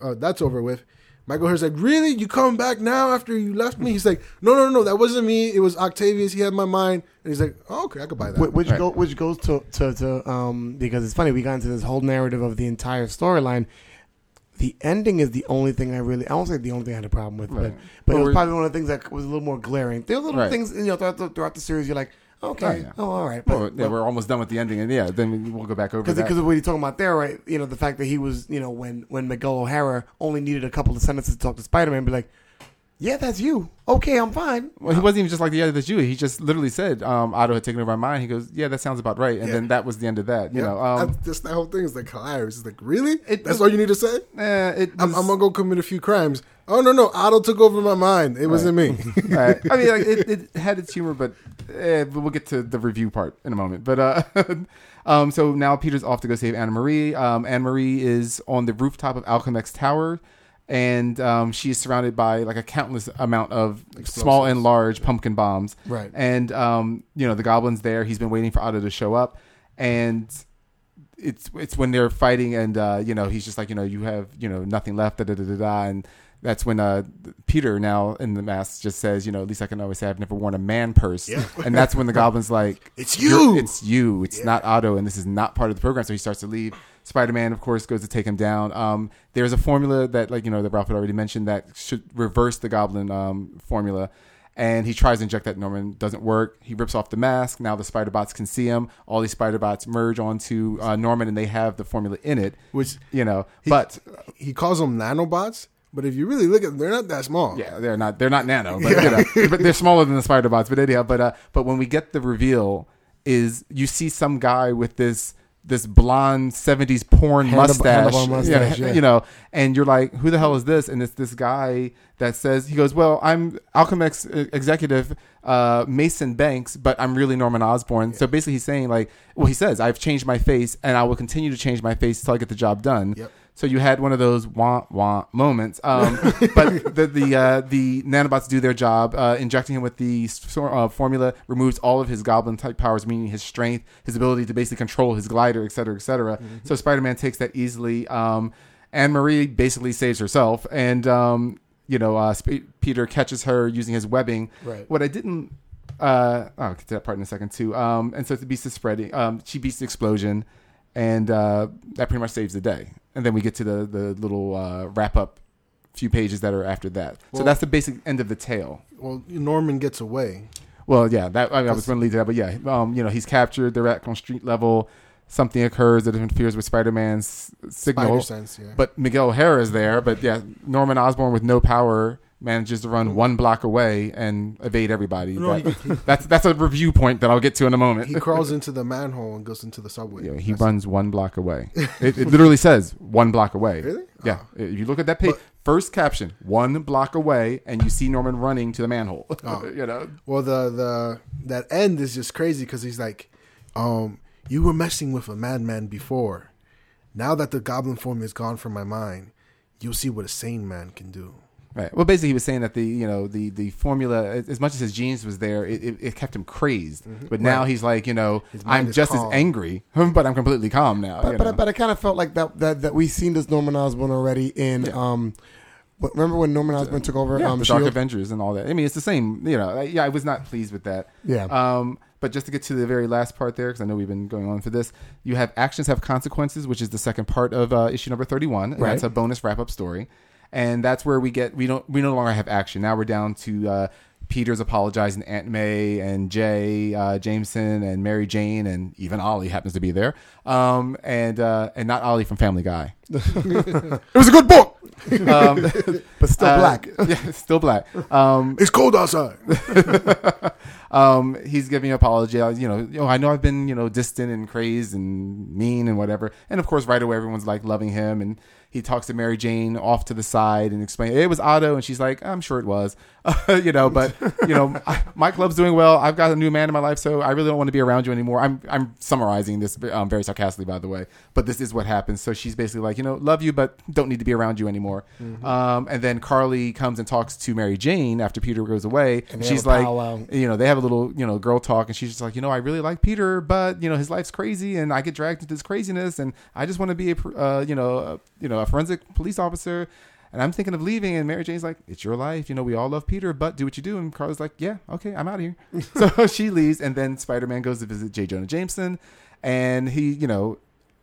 uh, that's over with." Michael O'Hara's like, "Really? You come back now after you left me?" He's like, "No, no, no, that wasn't me. It was Octavius. He had my mind." And he's like, "Oh, okay, I could buy that." Which Right. go, which goes to, to to um because it's funny we got into this whole narrative of the entire storyline. The ending is the only thing I really I won't say the only thing I had a problem with, Right. but but Well, it was probably one of the things that was a little more glaring. There are little Right. things you know throughout the, throughout the series. You're like, okay, oh, yeah. oh all right, but, Well, yeah, we're almost done with the ending, and yeah, then we'll go back over because that. because of what you're talking about there, right? You know the fact that he was you know when when Miguel O'Hara only needed a couple of sentences to talk to Spider Man, be like, yeah, that's you. Okay, I'm fine. Well, he wasn't even just like, yeah, that's you. He just literally said, um, Otto had taken over my mind. He goes, yeah, that sounds about right. And Yeah. then that was the end of that. You Yeah, know, um, that's- just that whole thing is like hilarious. It's like, really? It That's was- all you need to say? eh, it I'm, I'm gonna go commit a few crimes. Oh no, no, Otto took over my mind. It wasn't me. Right. I mean, like, it, it had its humor, but eh, but we'll get to the review part in a moment. But uh, um, so now Peter's off to go save Anna Marie. Um, Anna Marie is on the rooftop of Alchemax Tower, and um, she is surrounded by like a countless amount of small and large pumpkin bombs. Right. And um, you know, the goblin's there. He's been waiting for Otto to show up, and it's it's when they're fighting and uh, you know he's just like you know you have you know nothing left da da da da, da and that's when uh, Peter now in the mask just says you know at least I can always say I've never worn a man purse Yeah. and that's when the goblin's like It's "You're- you!" it's you it's not Otto and this is not part of the program so he starts to leave Spider Man of course goes to take him down um, there's a formula that like you know that Ralph had already mentioned that should reverse the goblin um, formula and he tries to inject that Norman doesn't work. He rips off the mask. Now the spider bots can see him. All these spider bots merge onto uh, Norman, and they have the formula in it. Which You know, but he calls them nanobots, but if you really look at them, they're not that small. yeah, they're not they're not nano, but, you know, but they're smaller than the spider bots. But anyhow, but uh, but when we get the reveal, is you see some guy with this this blonde '70s porn Handleb- mustache, handlebar mustache, yeah, yeah. you know, and you're like, who the hell is this? And it's this guy that says he goes, well, I'm Alchemax uh, executive uh, Mason Banks, but I'm really Norman Osborn. So basically, he's saying like, well, he says I've changed my face, and I will continue to change my face until I get the job done. Yep. So you had one of those wah wah moments, um, but the the uh, the nanobots do their job. Uh, injecting him with the uh, formula removes all of his goblin type powers, meaning his strength, his ability to basically control his glider, et cetera, et cetera. So Spider Man takes that easily. Um, Anne Marie basically saves herself, and um, you know uh, Sp- Peter catches her using his webbing. Right. What I didn't. Uh, I'll get to that part in a second too. Um, and so the beast is spreading. Um, she beats the explosion, and uh, that pretty much saves the day. And then we get to the the little uh, wrap up few pages that are after that. so that's the basic end of the tale. Well, Norman gets away. Well, yeah, that I, mean, I was going to lead to that, but yeah, um, you know, he's captured. They're at on street level. Something occurs that interferes with Spider-Man's signal. Spider sense, yeah. But Miguel O'Hara is there. But yeah, Norman Osborn with no power manages to run mm. one block away and evade everybody. No, That- he- that's that's a review point that I'll get to in a moment. he crawls into the manhole and goes into the subway. Yeah, he That's- runs one block away. It, it literally says one block away. Really? Yeah. Oh. If you look at that page, But- first caption, one block away, and you see Norman running to the manhole. Oh. you know? Well, the the that end is just crazy because he's like, um, you were messing with a madman before. Now that the goblin form is gone from my mind, you'll see what a sane man can do. Right. Well, basically, he was saying that the you know the the formula, as much as his genes was there, it, it, it kept him crazed. But now he's like, you know, I'm just calm. as angry, but I'm completely calm now. But but, know? but I kind of felt like that that that we seen this Norman Osborn already in um. what- Remember when Norman Osborn took over yeah, um the Dark Avengers and all that. I mean, it's the same. You know, I- yeah, I was not pleased with that. Yeah. Um, but just to get to the very last part there, because I know we've been going on for this, you have actions have consequences, which is the second part of uh, issue number thirty-one. And Right. That's a bonus wrap-up story, and that's where we get we don't we no longer have action. Now we're down to uh, Peter's apologizing Aunt May and Jay uh, Jameson and Mary Jane and even Ollie happens to be there, um, and uh, and not Ollie from Family Guy. It was a good book, Um, but still uh, black. yeah, still black. Um, It's cold outside. um, he's giving an apology. I- You know, you know, I know I've been, you know, distant and crazed and mean and whatever. And of course, right away, everyone's like loving him. And he talks to Mary Jane off to the side and explain it was Otto. And she's like, I'm sure it was, you know, but you know, I- my club's doing well. I've got a new man in my life, so I really don't want to be around you anymore. I'm, I'm summarizing this um, very sarcastically, by the way, but this is what happens. So she's basically like, you know, love you, but don't need to be around you anymore. Um, and then Carlie comes and talks to Mary Jane after Peter goes away. And she's like, powwow. you know, they have a little, you know, girl talk, and she's just like, you know, I really like Peter, but you know, his life's crazy, and I get dragged into this craziness, and I just want to be a, uh, you know, a, you know, a forensic police officer, and I'm thinking of leaving, and Mary Jane's like, it's your life, you know, we all love Peter, but do what you do, and Carla's like, yeah, okay, I'm out of here, so she leaves, and then Spider-Man goes to visit J. Jonah Jameson, and he, you know.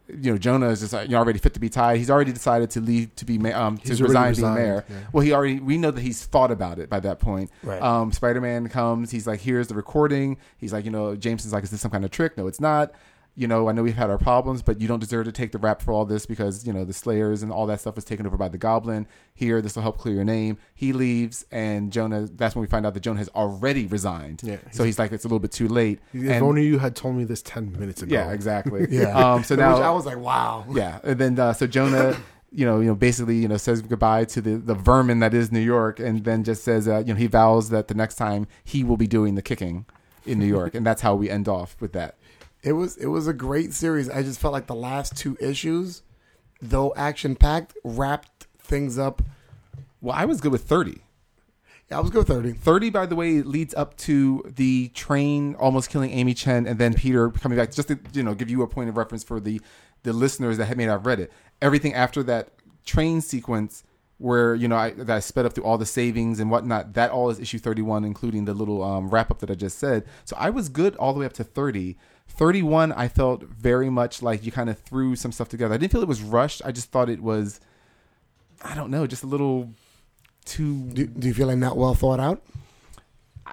You know, Jonah is just you know, already fit to be tied. He's already decided to leave to be ma- um to He's resign being mayor. yeah. Well, he already we know that he's thought about it by that point. Right. Um, Spider Man comes. He's like, "Here's the recording." He's like, "You know," Jameson's like, "Is this some kind of trick?" No, it's not. You know, I know we've had our problems, but you don't deserve to take the rap for all this because you know the Slayers and all that stuff was taken over by the Goblin. Here, this will help clear your name. He leaves, and Jonah. That's when we find out that Jonah has already resigned. Yeah, so he's like, it's a little bit too late. If And- only you had told me this ten minutes ago. yeah, exactly. Yeah. Um, so now Which I was like, wow. yeah, and then uh, so Jonah, you know, you know, basically, you know, says goodbye to the the vermin that is New York, and then just says, uh, you know, he vows that the next time he will be doing the kicking in New York, and that's how we end off with that. It was it was a great series. I just felt like the last two issues, though action packed, wrapped things up. Well, I was good with thirty. Yeah, I was good with thirty. 30, by the way, leads up to the train almost killing Amy Chen and then Peter coming back. Just to you know, give you a point of reference for the the listeners that may not have read it. Everything after that train sequence, where you know I, that I sped up through all the savings and whatnot, that all is issue 31, including the little um, wrap up that I just said. So I was good all the way up to 30. 31, I felt very much like you kind of threw some stuff together. I didn't feel it was rushed. I just thought it was, I don't know, just a little too Do, do you feel like not well thought out?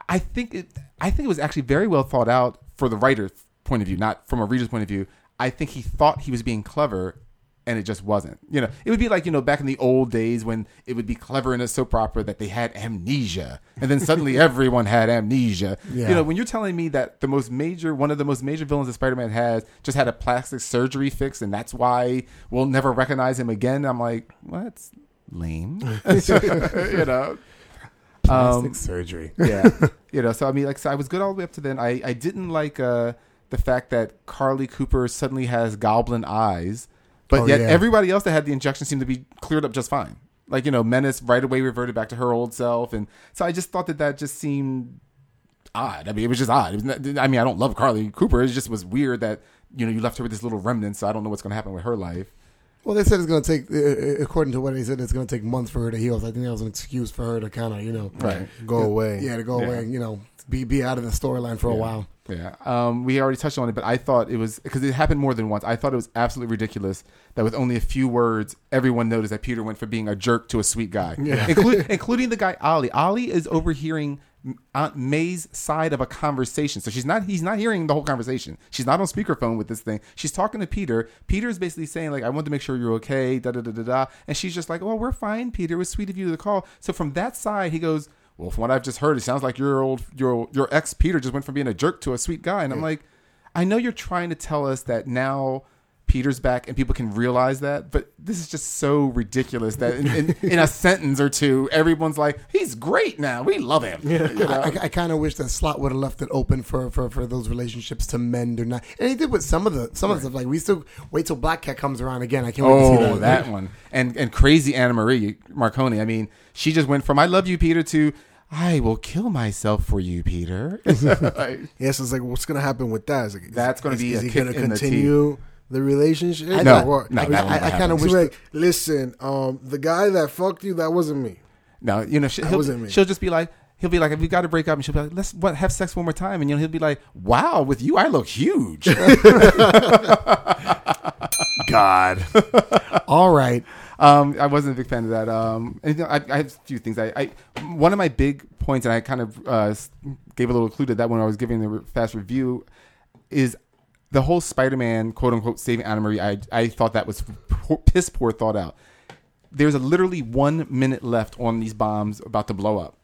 I think it. I think it was actually very well thought out for the writer's point of view, not from a reader's point of view. I think he thought he was being clever, and it just wasn't. You know, it would be like you know back in the old days when it would be clever in a soap opera that they had amnesia, and then suddenly everyone had amnesia. Yeah. You know, when you're telling me that the most major, one of the most major villains that Spider-Man has, just had a plastic surgery fix, and that's why we'll never recognize him again. I'm like, well, that's lame. you know. Plastic Um, surgery. yeah you know so i mean like so i was good all the way up to then i i didn't like uh the fact that carlie cooper suddenly has goblin eyes but Oh, yet yeah. everybody else that had the injection seemed to be cleared up just fine like you know menace right away reverted back to her old self and so i just thought that that just seemed odd i mean it was just odd it was not, i mean i don't love carlie cooper it just was weird that you know you left her with this little remnant so i don't know what's going to happen with her life Well, they said it's going to take, uh, according to what they said, it's going to take months for her to heal. So I think that was an excuse for her to kind of, you know, right Go away. yeah, to go Yeah. away, you know, be be out of the storyline for a while. Yeah, um, we already touched on it, but I thought it was because it happened more than once. I thought it was absolutely ridiculous that with only a few words, everyone noticed that Peter went from being a jerk to a sweet guy, Inclu- including the guy Ali. Ollie is overhearing Aunt May's side of a conversation, so she's not. He's not hearing the whole conversation. She's not on speakerphone with this thing. She's talking to Peter. Peter's basically saying like, "I want to make sure you're okay." Da da da da da. And she's just like, "Well, we're fine, Peter. It was sweet of you to call." So from that side, he goes. Well, from what I've just heard, it sounds like your old your your ex Peter just went from being a jerk to a sweet guy, and I'm like, I know you're trying to tell us that now Peter's back and people can realize that. But this is just so ridiculous that in, in, in a sentence or two, everyone's like, "He's great now. We love him." You know? I, I kind of wish that Slott would have left it open for, for, for those relationships to mend or not. And he did with some of the some of the stuff. Like we still wait till Black Cat comes around again. I can't wait to see Oh, that. that one. And and crazy Anna Marie Marconi. I mean, she just went from "I love you, Peter" to "I will kill myself for you, Peter." Like, Yes, it's like what's gonna happen with that? Like, is- That's gonna is- be is a he kick gonna in the continue the relationship? No, Or- no, I, I, won't kind of wish. Like, listen, um, the guy that fucked you, that wasn't me. no, you know, she, wasn't me. she'll just be like. He'll be like, "If we got to break up," and she'll be like, "Let's what, have sex one more time," and you know, he'll be like, "Wow, with you, I look huge." God. All right. Um, I wasn't a big fan of that. Um, and, you know, I, I have a few things. I, I one of my big points, and I kind of uh, gave a little clue to that when I was giving the fast review, is the whole Spider-Man quote unquote saving Anna Marie. I I thought that was poor, piss poor thought out. There's a literally one minute left on these bombs about to blow up.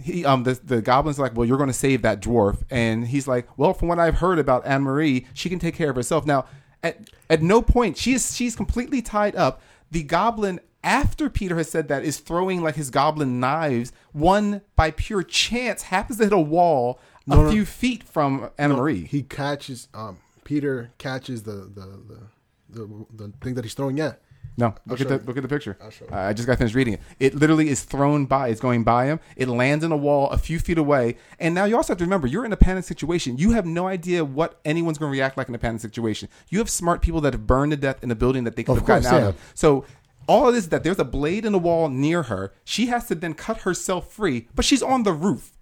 He, um, the, the goblin's like, well, you're going to save that dwarf, and he's like, well, from what I've heard about Anne Marie, she can take care of herself. Now, at at no point she is she's completely tied up. The goblin, after Peter has said that, is throwing like his goblin knives. One by pure chance happens to hit a wall No, no. few feet from Anna Marie. He catches, um, Peter catches the the, the the the thing that he's throwing at. No, look at the you. look at the picture. You. I just got finished reading it. It literally is thrown by. It's going by him. It lands in a wall a few feet away. And now you also have to remember, you're in a panic situation. You have no idea what anyone's going to react like in a panic situation. You have smart people that have burned to death in a building that they could Of have gotten out yeah. of. So all it is that there's a blade in the wall near her. She has to then cut herself free, but she's on the roof.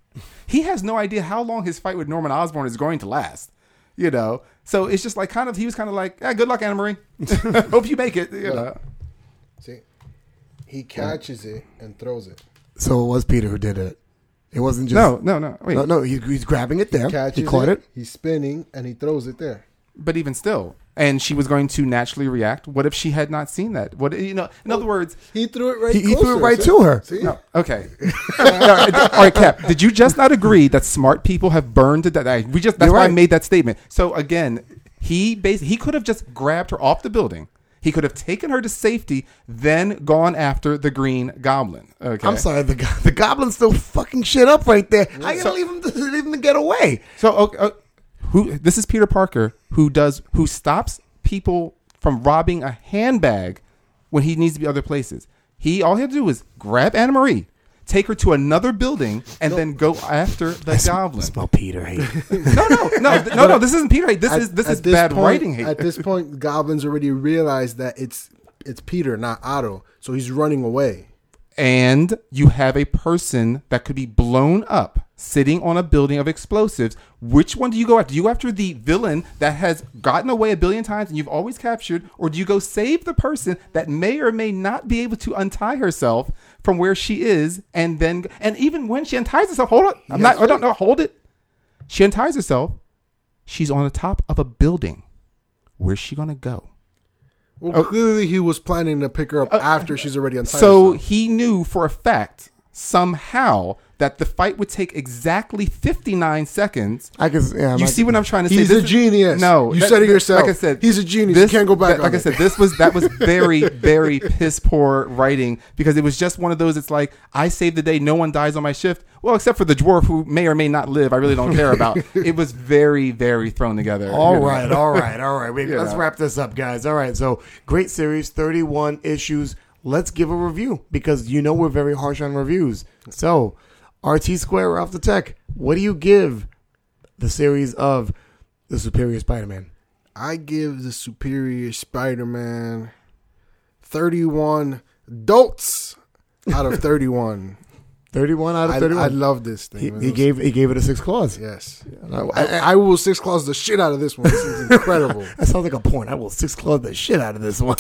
He has no idea how long his fight with Norman Osborn is going to last. You know, so it's just like kind of he was kind of like, yeah, good luck, Anna Marie. Hope you make it. You know. See, he catches it and throws it. So it was Peter who did it. It wasn't just No, no, no. Wait, no, no. He, he's grabbing it there. Catches He caught it. He's spinning and he throws it there. but even still, and she was going to naturally react. What if she had not seen that? What you know? In other words, He threw it right. He- he threw it right see? to her. No. Okay. All right, Cap. Did you just not agree that smart people have burned to death? We just that's why I made that statement. So again, he bas- he could have just grabbed her off the building. He could have taken her to safety, then gone after the Green Goblin. Okay. I'm sorry. The go- the goblin's still fucking shit up right there. I gotta leave him to, leave him to get away. So okay, uh, who this is Peter Parker who does who stops people from robbing a handbag when he needs to be other places. He all he had to do was grab Anna Marie, take her to another building, and then go after the goblin. Smell Peter hate. No, no, no, th- no, no. This isn't Peter. hate. This At- is this at is bad point- writing. Hate. At this point, the goblins already realized that it's it's Peter, not Otto. So he's running away. And you have a person that could be blown up sitting on a building of explosives. Which one do you go after? Do you go after the villain that has gotten away a billion times and you've always captured, or do you go save the person that may or may not be able to untie herself from where she is, and then and even when she unties herself, hold it. I'm not. I don't know. Hold it. She unties herself. She's on the top of a building. Where's she gonna go? Well, oh. clearly he was planning to pick her up uh, after she's already untied. So he knew for a fact somehow that the fight would take exactly 59 seconds. I can. Yeah, I'm You not- see what I'm trying to say? He's This a is- genius. No, You said it yourself. Like I said, He's a genius. You can't go back that- on like I it. said, this was that was very, very piss poor writing because it was just one of those. It's like I saved the day. No one dies on my shift. Well, except for the dwarf who may or may not live. I really don't care about. it was very, very thrown together. All you know. right, all right, all right. Wait, You let's know. wrap this up, guys. All right, so great series, 31 issues. Let's give a review because you know we're very harsh on reviews. So, RT Square off the tech. What do you give the series of the Superior Spider-Man? I give the Superior Spider-Man 31 adults out of 31. 31 out of I, 31. I love this thing. he, man. he gave he gave it a six claws. yes. I- I, I will six claws the shit out of this one. This is incredible. That sounds like a porn. I will six claws the shit out of this one.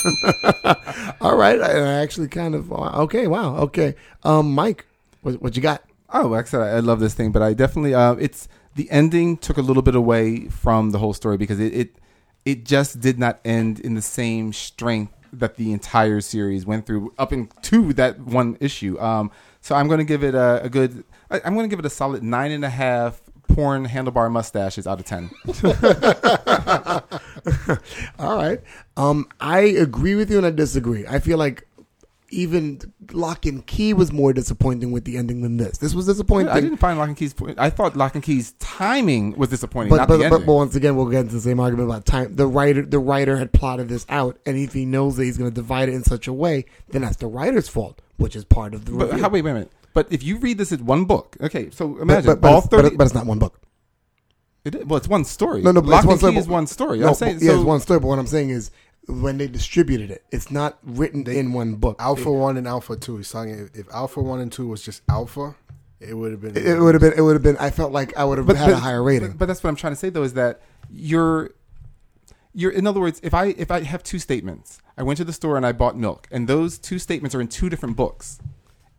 All right, I, I actually kind of okay. Wow, okay. Um, Mike, what, what you got? Oh, like I said, I, I love this thing, but I definitely uh, it's the ending took a little bit away from the whole story because it it, it just did not end in the same strength that the entire series went through up into that one issue. Um, so I'm going to give it a, a good. I, I'm going to give it a solid nine and a half porn handlebar mustaches out of ten. All right. Um, I agree with you and I disagree. I feel like even Lock and Key was more disappointing with the ending than this. This was disappointing. I didn't find Lock and Key's. I thought Lock and Key's timing was disappointing, but, not but, but, but once again, we'll get into the same argument about time. The writer, the writer had plotted this out, and if he knows that he's going to divide it in such a way, then that's the writer's fault, which is part of the But review. how, wait, wait a minute. But if you read this as one book, okay, so imagine but, but, all thirty. but, but it's not one book. it is- well, it's one story. No, no, but Lock it's one story. Is one story. No, I'm saying, yeah, so, it's one story. But what I'm saying is, when they distributed it, it's not written in one book. Alpha one and Alpha two. He's talking. If, if Alpha one and two was just Alpha, it would have you're in other words, if I if I have two statements, I went to the store and I bought milk, and those two statements are in two different books.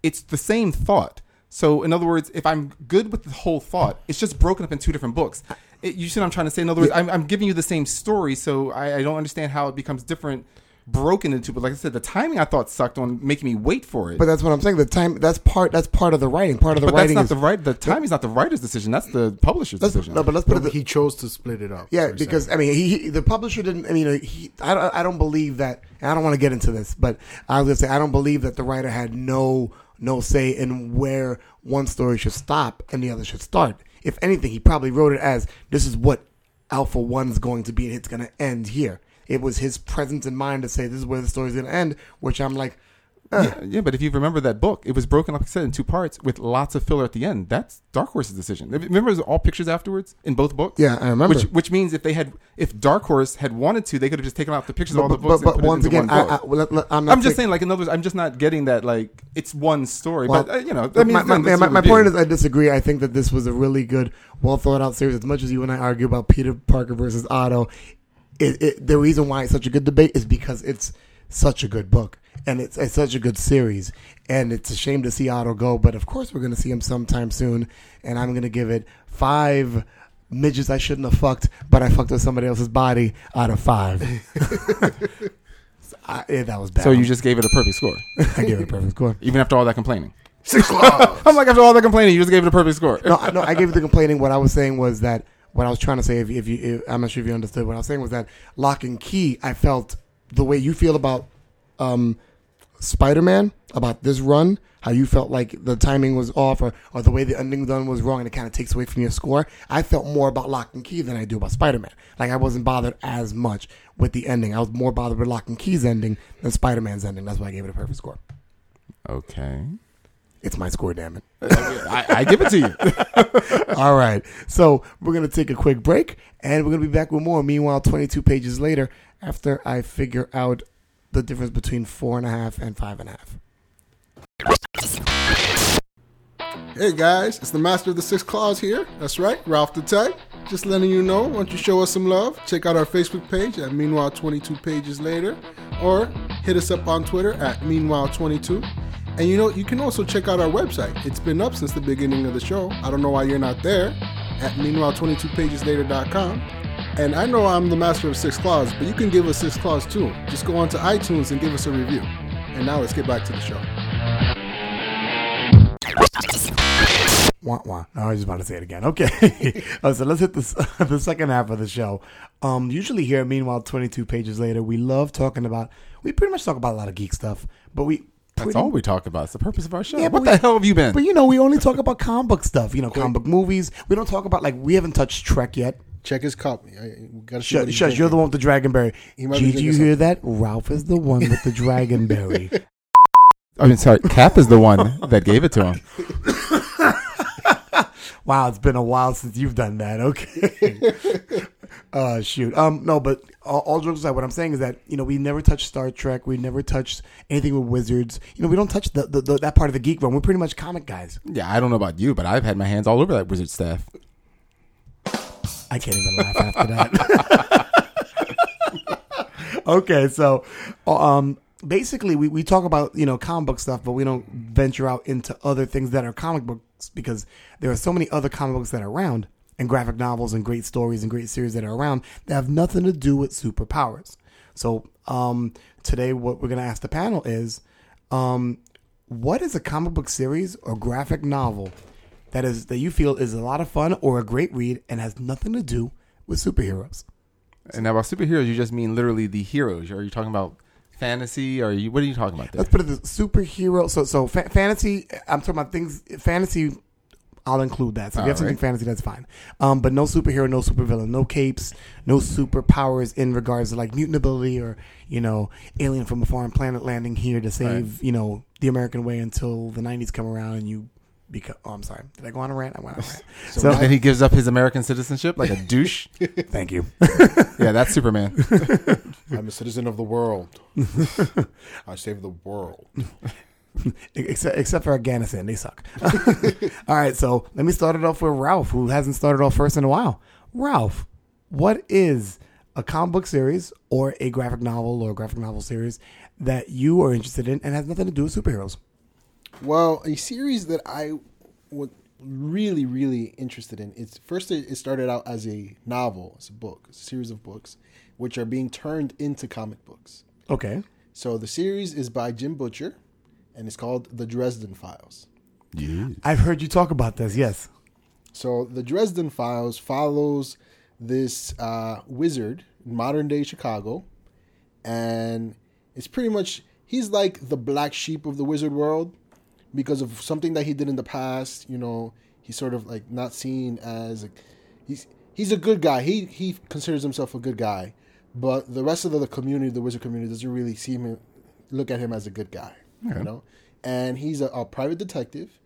It's the same thought. So in other words, if I'm good with the whole thought, it's just broken up in two different books. It, you see what I'm trying to say? In other words, I'm, I'm giving you the same story, so I, I don't understand how it becomes different, broken into. But like I said, the timing I thought sucked on making me wait for it. But that's what I'm saying. The time. That's part. That's part of the writing. Part of the But that's writing not is the right. The timing's not the writer's decision. That's the publisher's decision. no, but let's put But it. he chose to split it up. Yeah, per se. because I mean, he, he the publisher didn't. I mean, uh, he. I don't. I don't believe that. and I don't want to get into this, but I was gonna say I don't believe that the writer had no no say in where one story should stop and the other should start. If anything, he probably wrote it as this is what Alpha One's going to be, and it's going to end here. It was his presence in mind to say this is where the story's going to end, which I'm like, Yeah, yeah, but if you remember that book, it was broken up, like I said, in two parts with lots of filler at the end. That's Dark Horse's decision. Remember, it was all pictures afterwards in both books. Yeah, I remember. Which, which means if they had, if Dark Horse had wanted to, they could have just taken out the pictures of all the but, books. but, and but once again, I, I, well, let, let, I'm, not I'm just saying- like in other words, I'm just not getting that. Like it's one story, Well, but uh, you know, I mean, my, my, my, my point is, I disagree. I think that this was a really good, well thought out series. As much as you and I argue about Peter Parker versus Otto, it, it, the reason why it's such a good debate is because it's such a good book and it's, it's such a good series. And it's a shame to see Otto go, but of course we're going to see him sometime soon. And I'm going to give it five midgets I shouldn't have fucked, but I fucked with somebody else's body out of five. I, yeah, that was bad. so you just gave it a perfect score, I gave it a perfect score. even after all that complaining. six. I'm like after all that complaining, you just gave it a perfect score. no, I- no, I gave you the complaining. What I was saying was that what I was trying to say. If, if you, if, I'm not sure if you understood what I was saying was that lock and key. I felt the way you feel about um, Spider-Man about this run. How you felt like the timing was off, or, or the way the ending done was wrong, and it kind of takes away from your score. I felt more about Lock and Key than I do about Spider-Man. Like I wasn't bothered as much with the ending. I was more bothered with Lock and Key's ending than Spider-Man's ending. That's why I gave it a perfect score. Okay, It's my score, damn it. I, I give it to you. All right. So we're going to take a quick break and we're going to be back with more. Meanwhile, 22 pages later, after I figure out the difference between four and a half and five and a half. Hey guys, it's the Master of the Six Claws here. That's right, Ralph the Tag. Just letting you know, once you show us some love, check out our Facebook page at Meanwhile 22 Pages Later, or hit us up on Twitter at Meanwhile 22. And you know, you can also check out our website. It's been up since the beginning of the show. I don't know why you're not there at meanwhile22pageslater.com. And I know I'm the master of Six Claws, but you can give us Six Claws too. Just go onto iTunes and give us a review. And now let's get back to the show. Wah, wah. I was just about to say it again. Okay. Uh, so let's hit the second half of the show. Um, usually here, meanwhile, 22 pages later, we love talking about, we pretty much talk about a lot of geek stuff, but we. That's all we talk about. It's the purpose of our show. Yeah, but what the hell have you been? But you know, we only talk about comic book stuff. You know, comic book movies. We don't talk about like we haven't touched Trek yet. Check his cup. I, we gotta see what Shush, shush you're the one with the dragonberry. He might be Did you hear that? Ralph is the one with the dragonberry. I mean, sorry, Cap is the one that gave it to him. wow, it's been a while since you've done that. Okay. uh, shoot. Um, no, but all, all jokes aside, what I'm saying is that you know we never touched Star Trek. We never touched anything with wizards. You know, we don't touch the, the, the that part of the geek realm. We're pretty much comic guys. Yeah, I don't know about you, but I've had my hands all over that wizard stuff. I can't even laugh after that. okay, so um basically we, we talk about, you know, comic book stuff, but we don't venture out into other things that are comic because there are so many other comic books that are around and graphic novels and great stories and great series that are around that have nothing to do with superpowers. So um today what we're gonna ask the panel is um what is a comic book series or graphic novel that is that you feel is a lot of fun or a great read and has nothing to do with superheroes. And now, about superheroes, you just mean literally the heroes. Are you talking about fantasy? Or are you? What are you talking about there? Let's put it as superhero. So so fa- fantasy. I'm talking about things fantasy. I'll include that. So if you have something fantasy, that's fine. Um, but no superhero, no supervillain, no capes, no superpowers in regards to like mutant ability or you know alien from a foreign planet landing here to save you know the American way until the 90s come around and you become. Oh, I'm sorry. Did I go on a rant? I went on a rant. So So, my- then he gives up his American citizenship like a douche. thank you. yeah, that's Superman. I'm a citizen of the world. I save the world. except except for Afghanistan, they suck. All right, so let me start it off with Ralph, who hasn't started off first in a while. Ralph, what is a comic book series or a graphic novel or a graphic novel series that you are interested in and has nothing to do with superheroes? Well, a series that I was really, really interested in. It's first it it started out as a novel, it's a book, it's a series of books, which are being turned into comic books. Okay. So the series is by Jim Butcher, and it's called The Dresden Files. I've heard you talk about this. Yes. So the Dresden Files follows this uh, wizard in modern day Chicago, and it's pretty much he's like the black sheep of the wizard world because of something that he did in the past. You know, he's sort of like not seen as a, he's he's a good guy. He he considers himself a good guy, but the rest of the community, the wizard community, doesn't really see him look at him as a good guy. You know, and he's a, a private detective.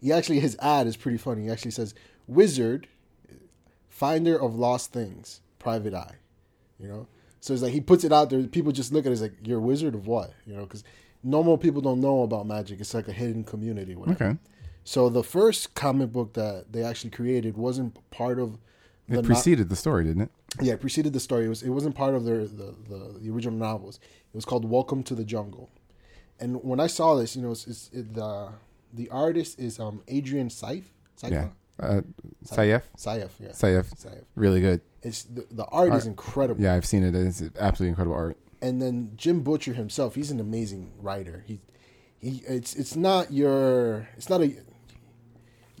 He actually his ad is pretty funny. He actually says wizard finder of lost things, private eye. You know, so it's like he puts it out there. People just look at it as like, "You're a wizard of what?" You know, because normal people don't know about magic. It's like a hidden community. Whatever. Okay. So the first comic book that they actually created wasn't part of the It no- preceded the story, didn't it? yeah, it preceded the story. It was it wasn't part of their the, the, the original novels. It was called Welcome to the Jungle. And when I saw this, you know, it's, it's it, the the artist is um Adrian Syaf. Saif? Yeah. Uh, Sayef? Saif, yeah. Sayef. Saif. Really good. It's the, the art is incredible. Yeah, I've seen it. It's absolutely incredible art. And then Jim Butcher himself, he's an amazing writer. He, he, it's it's not your, it's not a,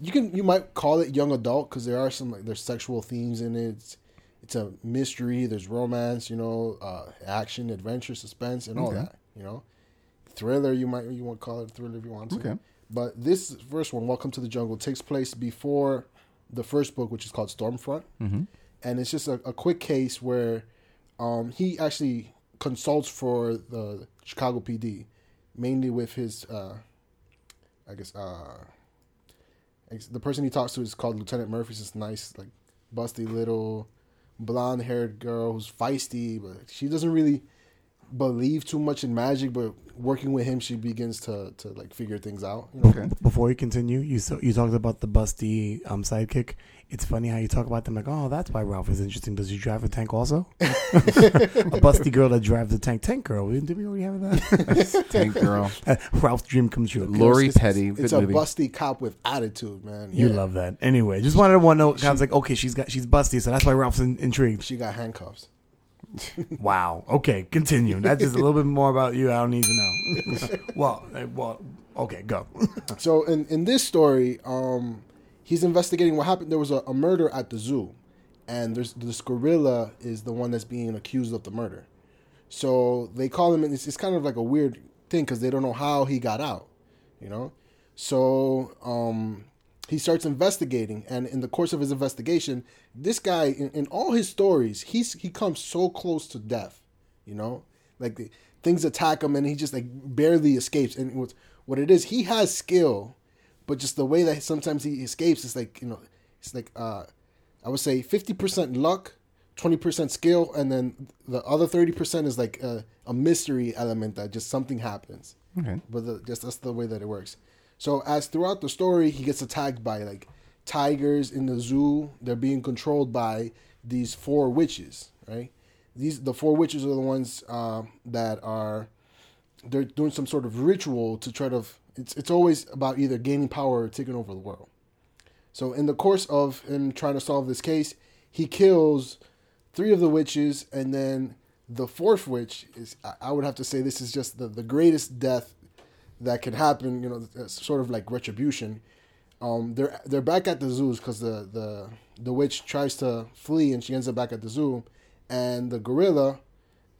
you can you might call it young adult because there are some like there's sexual themes in it. It's, it's a mystery. There's romance, you know, uh, action, adventure, suspense, and all Okay. that. You know, thriller. You might you want to call it a thriller if you want to. Okay. But this first one, Welcome to the Jungle, takes place before the first book, which is called Stormfront, Mm-hmm. and it's just a, a quick case where um, he actually consults for the Chicago PD, mainly with his, uh, I guess, uh, the person he talks to is called Lieutenant Murphy. She's this nice, like, busty little blonde-haired girl who's feisty, but she doesn't really believe too much in magic. But working with him, she begins to to like figure things out. You know? Okay. Before you continue, you so, you talked about the busty um, sidekick. It's funny how you talk about them like, oh, that's why Ralph is interesting. Does he drive a tank also? a busty girl that drives a tank. Tank girl. Did we already have that? Tank Girl. Ralph's dream come true. Lori It's- Petty. It's, it's a movie. busty cop with attitude, man. You Yeah. love that. Anyway, just wanted to want to know. I was like, okay, she's got she's busty, so that's why Ralph's in, intrigued. She got handcuffs. Wow. Okay, continue. That's just a little bit more about you. I don't need to know. well, uh, well, okay, go. So in in this story, um, he's investigating what happened. There was a, a murder at the zoo, and there's this gorilla is the one that's being accused of the murder. So they call him, and it's, it's kind of like a weird thing because they don't know how he got out, you know. So um, he starts investigating, and in the course of his investigation, this guy, in, in all his stories, he's he comes so close to death, you know, like the, things attack him, and he just like barely escapes. And what what it is, he has skill, but just the way that sometimes he escapes is like you know, it's like uh, I would say fifty percent luck, twenty percent skill, and then the other thirty percent is like a, a mystery element that just something happens. Okay. But the, just that's the way that it works. So as throughout the story, he gets attacked by like tigers in the zoo. They're being controlled by these four witches, right? These the four witches are the ones uh, that are they're doing some sort of ritual to try to. It's it's always about either gaining power or taking over the world. So in the course of him trying to solve this case, he kills three of the witches, and then the fourth witch is. I- would have to say this is just the, the greatest death that could happen. You know, sort of like retribution. Um, they're they're back at the zoos because the, the the witch tries to flee and she ends up back at the zoo, and the gorilla,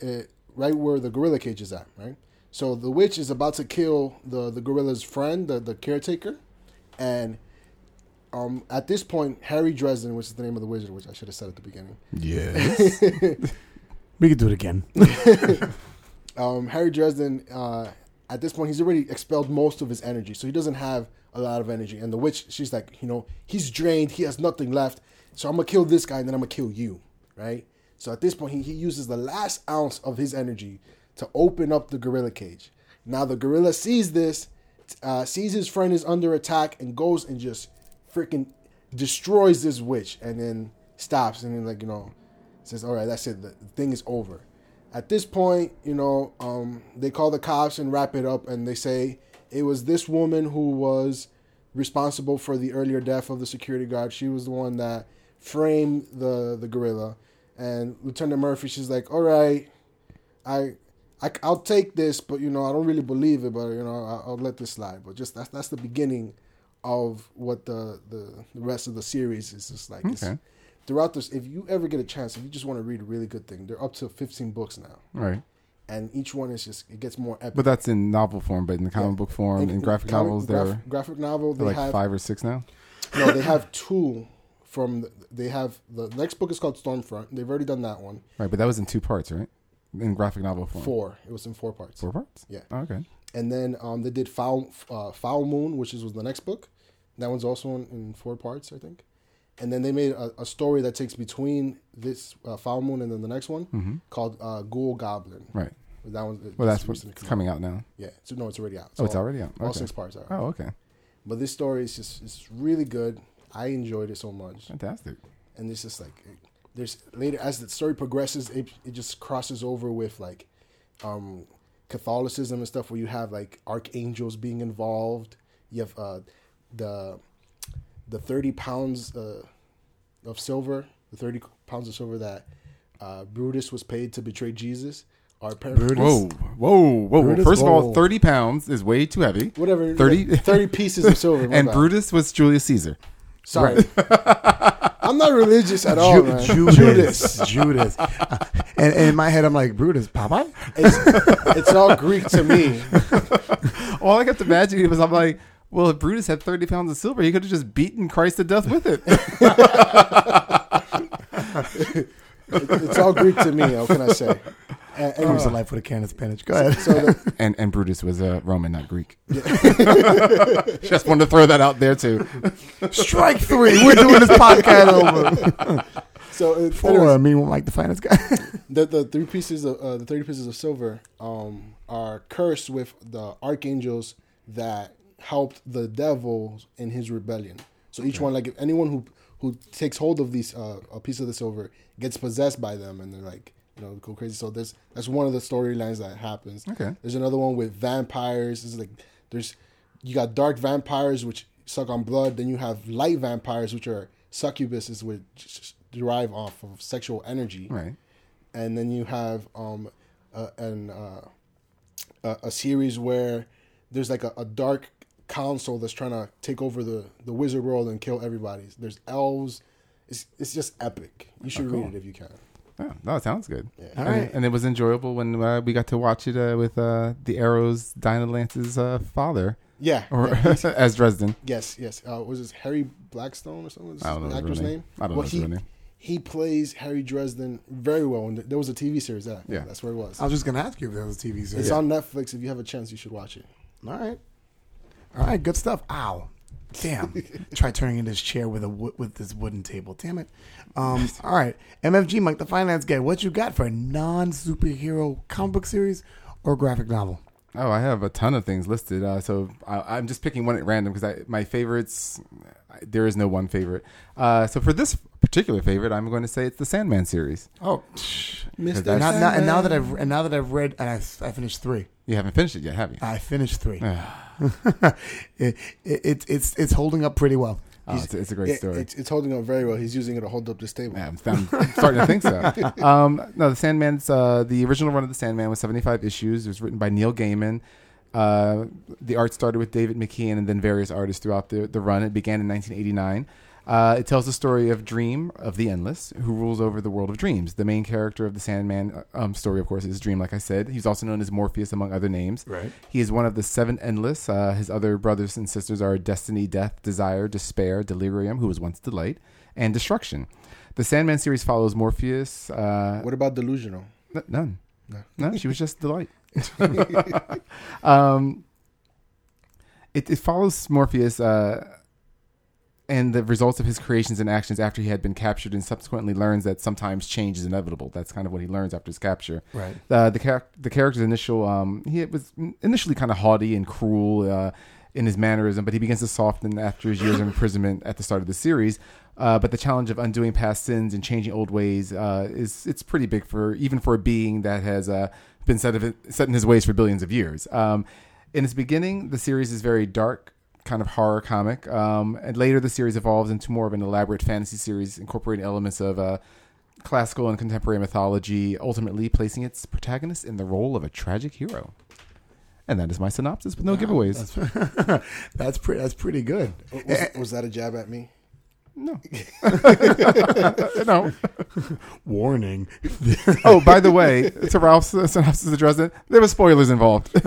eh, right where the gorilla cage is at, right. So the witch is about to kill the the gorilla's friend, the the caretaker, and um, at this point, Harry Dresden, which is the name of the wizard, which I should have said at the beginning, Yes. we could do it again. um, Harry Dresden, uh, at this point, he's already expelled most of his energy, so he doesn't have a lot of energy. And the witch, she's like, you know, he's drained, he has nothing left, so I'm gonna kill this guy, and then I'm gonna kill you, right? So at this point, he, he uses the last ounce of his energy to open up the gorilla cage. Now the gorilla sees this, uh, sees his friend is under attack, and goes and just freaking destroys this witch, and then stops, and then like you know, says, "All right, that's it. The thing is over." At this point, you know, um, they call the cops and wrap it up, and they say it was this woman who was responsible for the earlier death of the security guard. She was the one that framed the the gorilla. And Lieutenant Murphy, she's like, "All right, I, I, I'll take this, but you know, I don't really believe it, but you know, I'll, I'll let this slide." But just that's that's the beginning of what the the, the rest of the series is just like. Okay. Throughout this, if you ever get a chance, if you just want to read a really good thing, they're up to 15 books now, Right. and each one is just it gets more epic. But that's in novel form, but in the comic Yeah. book form, And in graphic comic- novels, graph- they're, graphic novel. They like have five or six now. no, they have two from. The, they have the next book is called Stormfront. They've already done that one. Right, but that was in two parts, right? In graphic novel form. Four. It was in four parts. Four parts? Yeah. Oh, okay. And then um, they did Fool uh, Fool Moon, which is was the next book. That one's also in, in four parts, I think. And then they made a, a story that takes between this uh, Fool Moon and then the next one called uh, Ghoul Goblin. Right. That one. Mm-hmm. Well, that's what's coming out now. Yeah. So no, it's already out. Oh, it's already out. All six parts are. out. Oh, okay. But this story is just it's really good. I enjoyed it so much, Fantastic. and it's just like there's later as the story progresses, it it just crosses over with like um Catholicism and stuff, where you have like archangels being involved. You have uh the the thirty pounds uh, of silver, the thirty pounds of silver that uh, Brutus was paid to betray Jesus. Are apparently Brutus? Whoa, whoa, whoa! Brutus? First of all, thirty pounds is way too heavy. whatever 30 30 pieces of silver. and bad. Brutus was Julius Caesar. Sorry, I'm not religious at all, Ju- man. Judas. Judas. Uh, and, and in my head, I'm like, Brutus, Popeye? It's, it's all Greek to me. All I kept imagining was, I'm like, well, if Brutus had thirty pounds of silver, he could have just beaten Christ to death with it. It's all Greek to me. What can I say? And, and Comes to life with a can of spinach. Go ahead. so the, and and Brutus was uh, Roman, not Greek. just wanted to throw that out there too. Strike three. We're doing this podcast over. so it, For anyways, uh, me, like the finest guy. the the three pieces of uh, the thirty pieces of silver um, are cursed with the archangels that helped the devil in his rebellion. So each one, like if anyone who who takes hold of these uh, a piece of the silver gets possessed by them, and they're like you know go crazy. So there's that's one of the storylines that happens. Okay. There's another one with vampires. It's like there's you got dark vampires which suck on blood. Then you have light vampires which are succubuses which derive off of sexual energy Right. and then you have um a, an uh, a, a series where there's like a, a dark council that's trying to take over the the wizard world and kill everybody. There's elves. It's it's just epic. You should read it if you can. Oh, no, it sounds good. All and, right. and it was enjoyable when uh, we got to watch it uh, with uh, the Arrows, Dinah Lance's uh, father, Yeah. or yeah. as Dresden. yes. Yes. Uh, was this Harry Blackstone or something? Was I don't know the actor's name. name. I don't know well, his he, real name. He plays Harry Dresden very well. And there was a TV series. Yeah. Yeah. That's where it was. I was just going to ask you if there was a TV series. It's on Netflix. If you have a chance, you should watch it. All right. All right, good stuff. Ow. Damn. Try turning in this chair with a wo- with this wooden table. Damn it. Um, all right. MFG, Mike, the finance guy. What you got for a non superhero comic book series or graphic novel? Oh, I have a ton of things listed. Uh, so I, I'm just picking one at random because my favorites, there is no one favorite. Uh, so for this particular favorite, I'm going to say it's the Sandman series. Oh, Mr. that's- now, now, and now that I've and now that I've read and I, I finished three. You haven't finished it yet, have you? I finished three. it, it, it's it's it's holding up pretty well. Oh, it's, it's a great It- story. it's, it's holding up very well. He's using it to hold up this table. Yeah, I'm, I'm starting to think so. Um, no, the Sandman's uh, the original run of the Sandman was 75 issues. It was written by Neil Gaiman. Uh, the art started with David McKean and then various artists throughout the, the run. It began in 1989. Uh, it tells the story of Dream of the Endless, who rules over the world of dreams. The main character of the Sandman uh, um, story, of course, is Dream. Like I said, he's also known as Morpheus, among other names. Right. He is one of the seven Endless. Uh, his other brothers and sisters are Destiny, Death, Desire, Despair, Delirium, who was once Delight, and Destruction. The Sandman series follows Morpheus. Uh, What about delusional? N- none. No. she was just delight. um, it, it follows Morpheus uh, and the results of his creations and actions after he had been captured, and subsequently learns that sometimes change is inevitable. That's kind of what he learns after his capture. Right. Uh, the char- the character's initial um, he was initially kind of haughty and cruel. Uh, in his mannerism, but he begins to soften after his years of imprisonment at the start of the series. Uh, but the challenge of undoing past sins and changing old ways uh, is it's pretty big for even for a being that has uh, been set, of, set in his ways for billions of years. Um, in its beginning, the series is very dark, kind of horror comic, um, and later the series evolves into more of an elaborate fantasy series, incorporating elements of uh, classical and contemporary mythology, ultimately placing its protagonist in the role of a tragic hero. And that is my synopsis with no giveaways. That's, that's pretty. That's pretty good. Was, was that a jab at me? No. no. Warning. Oh, by the way, to Ralph's uh, synopsis addressing, there were spoilers involved.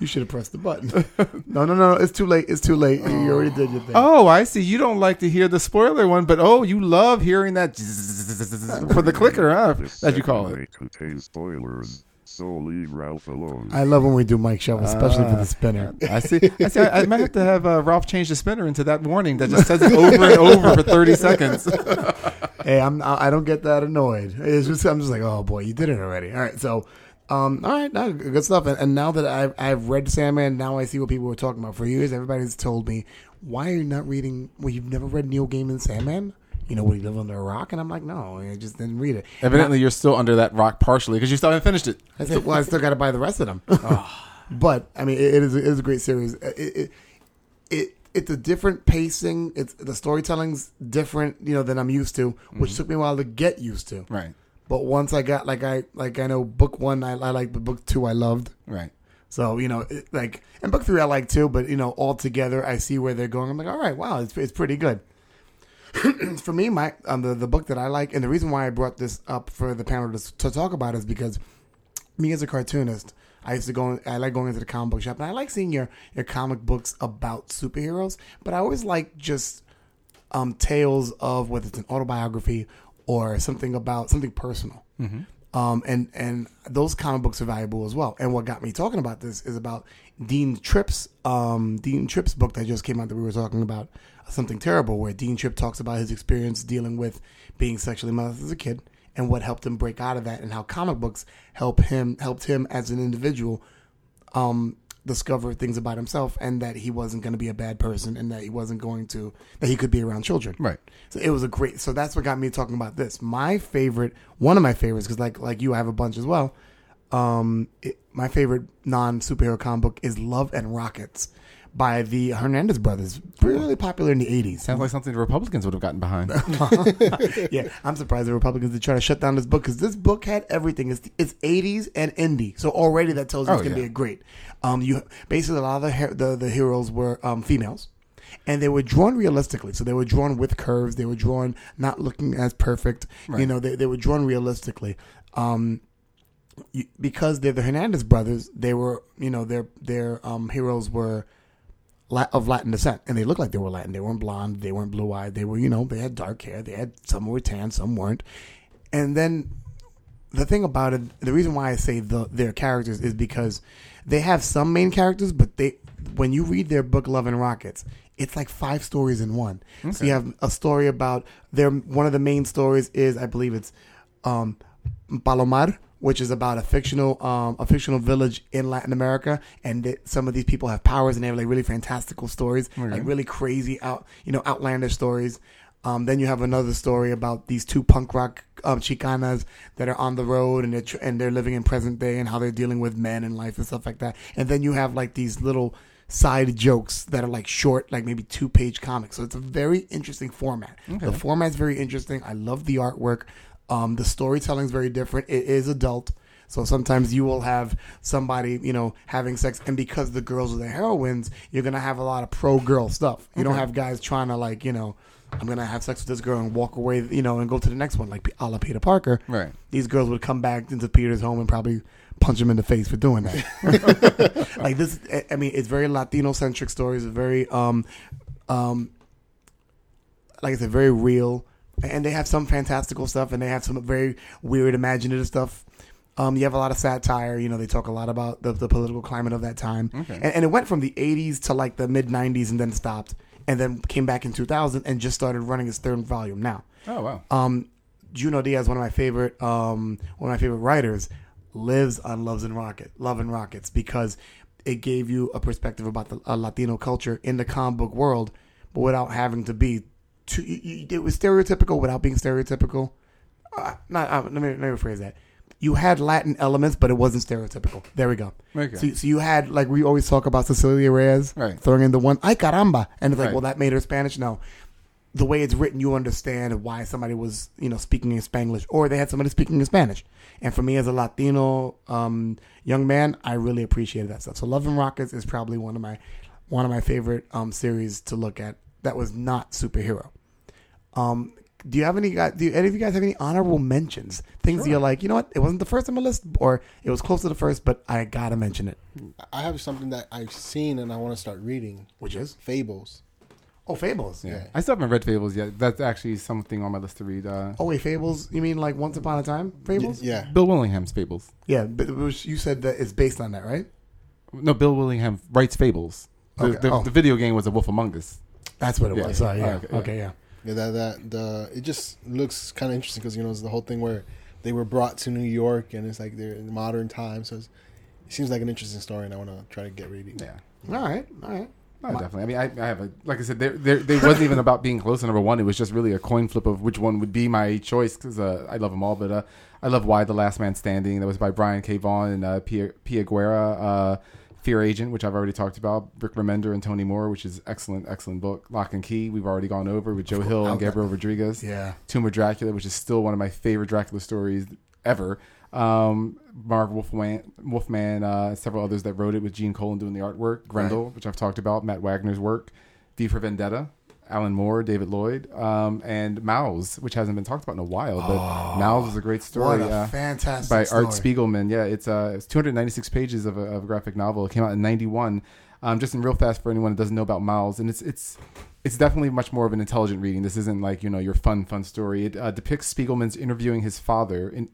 you should have pressed the button. No, no, no. It's too late. It's too late. You already did your thing. oh, I see. You don't like to hear the spoiler one, but oh, you love hearing that for the clicker, huh? The As you call it. way to taste spoilers. So leave Ralph alone. I love when we do Mike Show, especially for the spinner. I see. I see. I, I might have to have uh, Ralph change the spinner into that warning that just says it over and over for thirty seconds. hey, I'm I I don't get that annoyed. It's just I'm just like, oh boy, you did it already. All right, so. Um, all right, no, good stuff. And, and now that I've, I've read Sandman, now I see what people were talking about. For years, everybody's told me, why are you not reading, well, you've never read Neil Gaiman's Sandman? You know, would he live under a rock? And I'm like, no, I just didn't read it. Evidently, you're still under that rock partially because you still haven't finished it. I said, well, I still got to buy the rest of them. but I mean, it, it is it is a great series. Uh, it, it it it's a different pacing. It's the storytelling's different, you know, than I'm used to, which mm-hmm. took me a while to get used to. Right. But once I got like I like I know book one I, I like, but book two I loved. Right. So you know, it, like and book three I like too. But you know, all together I see where they're going. I'm like, all right, wow, it's it's pretty good. for me, my um, the the book that I like, and the reason why I brought this up for the panel to, to talk about is because me as a cartoonist, I used to go. I like going into the comic book shop, and I like seeing your your comic books about superheroes. But I always like just um, tales of whether it's an autobiography or something about something personal. Um, and and those comic books are valuable as well. And what got me talking about this is about Dean Trippe's um, Dean Trippe's book that just came out that we were talking about something terrible, where Dean Trippe talks about his experience dealing with being sexually molested as a kid and what helped him break out of that, and how comic books help him helped him as an individual um, discover things about himself and that he wasn't going to be a bad person and that he wasn't going to that he could be around children. Right. So it was a great. So that's what got me talking about this. My favorite, one of my favorites, because like like you, I have a bunch as well. Um, it, my favorite non superhero comic book is Love and Rockets by the Hernandez brothers. Really popular in the eighties. Sounds like something the Republicans would have gotten behind. yeah, I'm surprised the Republicans did try to shut down this book because this book had everything. It's it's 80s and indie, so already that tells you Oh, it's gonna yeah. be a great. Um, you basically a lot of the the, the heroes were um females, and they were drawn realistically. So they were drawn with curves. They were drawn not looking as perfect. You know, they they were drawn realistically. Um, you, because they're the Hernandez brothers, they were you know their their um heroes were of Latin descent, and they looked like they were Latin. They weren't blonde. They weren't blue eyed. They were, you know, they had dark hair. They had some were tan, some weren't. And then the thing about it, the reason why I say the their characters is because they have some main characters, but they when you read their book Love and Rockets, it's like five stories in one. So you have a story about their one of the main stories is I believe it's um, Palomar, which is about a fictional um, a fictional village in Latin America, and some of these people have powers and they have like really fantastical stories, like really crazy out you know outlandish stories. Um, then you have another story about these two punk rock um, Chicanas that are on the road and they're tr- and they're living in present day and how they're dealing with men and life and stuff like that. And then you have like these little side jokes that are like short, like maybe two page comics. So it's a very interesting format. The format's very interesting. I love the artwork. Um, the storytelling is very different. It is adult. So sometimes you will have somebody, you know, having sex, and because the girls are the heroines, you're gonna have a lot of pro girl stuff. You don't have guys trying to like, you know, I'm gonna have sex with this girl and walk away, you know, and go to the next one, like a la Peter Parker. Right. These girls would come back into Peter's home and probably punch him in the face for doing that. like this, I- I mean, it's very Latino centric stories. Very, um, um, like I said, very real, and they have some fantastical stuff, and they have some very weird, imaginative stuff. Um, you have a lot of satire. You know, they talk a lot about the, the political climate of that time, Okay. and, and it went from the '80s to like the mid '90s, and then stopped, and then came back in 2000, and just started running its third volume now. Oh wow. Um, Junot Diaz, one of my favorite, um, one of my favorite writers, lives on Loves and Rocket, Love and Rockets, because it gave you a perspective about the uh, Latino culture in the comic book world, but without having to be too. You, you, it was stereotypical without being stereotypical. Uh, not uh, let me let me rephrase that. You had Latin elements, but it wasn't stereotypical. There we go. Okay. So, so you had like we always talk about Cecilia Reyes Right. throwing in the one "ay caramba," and it's like, Right. well, that made her Spanish. No, the way it's written, you understand why somebody was, you know, speaking in Spanglish, or they had somebody speaking in Spanish. And for me, as a Latino um, young man, I really appreciated that stuff. So, Love and Rockets is probably one of my one of my favorite um, series to look at. That was not superhero. Um, do you have any guys? Do you, any of you guys have any honorable mentions? Things that you're like, you know what? It wasn't the first on my list, or it was close to the first, but I gotta mention it. I have something that I've seen and I want to start reading. Which is Fables. oh, Fables. Yeah. I still haven't read Fables yet. That's actually something on my list to read. Uh, Oh wait, Fables? You mean like Once Upon a Time? Fables? Yeah. Bill Willingham's Fables. Yeah, but it was, you said that it's based on that, right? No, Bill Willingham writes Fables. The, Okay. the, Oh. the video game was a Wolf Among Us. That's what it Yeah, was. Sorry, yeah. yeah. Okay, Okay, yeah. Yeah. Yeah, that that the it just looks kind of interesting because you know it's the whole thing where they were brought to New York and it's like they're in modern times. So it's, it seems like an interesting story, and I want to try to get reading. Yeah. All right, all right. Oh, definitely. I mean, I, I have a like I said, there, there, there wasn't even about being close to number one. It was just really a coin flip of which one would be my choice because uh, I love them all. But uh, I love Y the Last Man Standing. That was by Brian K. Vaughan and uh, Pia, Pia Guerra. Fear Agent, which I've already talked about. Rick Remender and Tony Moore, which is excellent, excellent book. Locke and Key, we've already gone over with Joe Hill and Gabriel Rodriguez. Yeah. Tomb of Dracula, which is still one of my favorite Dracula stories ever. Um, Marv Wolfman, Wolfman uh, several others that wrote it with Gene Colan doing the artwork. Grendel, which I've talked about. Matt Wagner's work. V for Vendetta. Alan Moore, David Lloyd, um, and Maus, which hasn't been talked about in a while, but Maus is a great story. What a uh, fantastic by story. Art Spiegelman. Yeah, it's uh, it's 296 pages of a, of a graphic novel. It came out in 91. Um, just in real fast for anyone that doesn't know about Miles, and it's it's it's definitely much more of an intelligent reading. This isn't like you know your fun fun story. It uh, depicts Spiegelman's interviewing his father in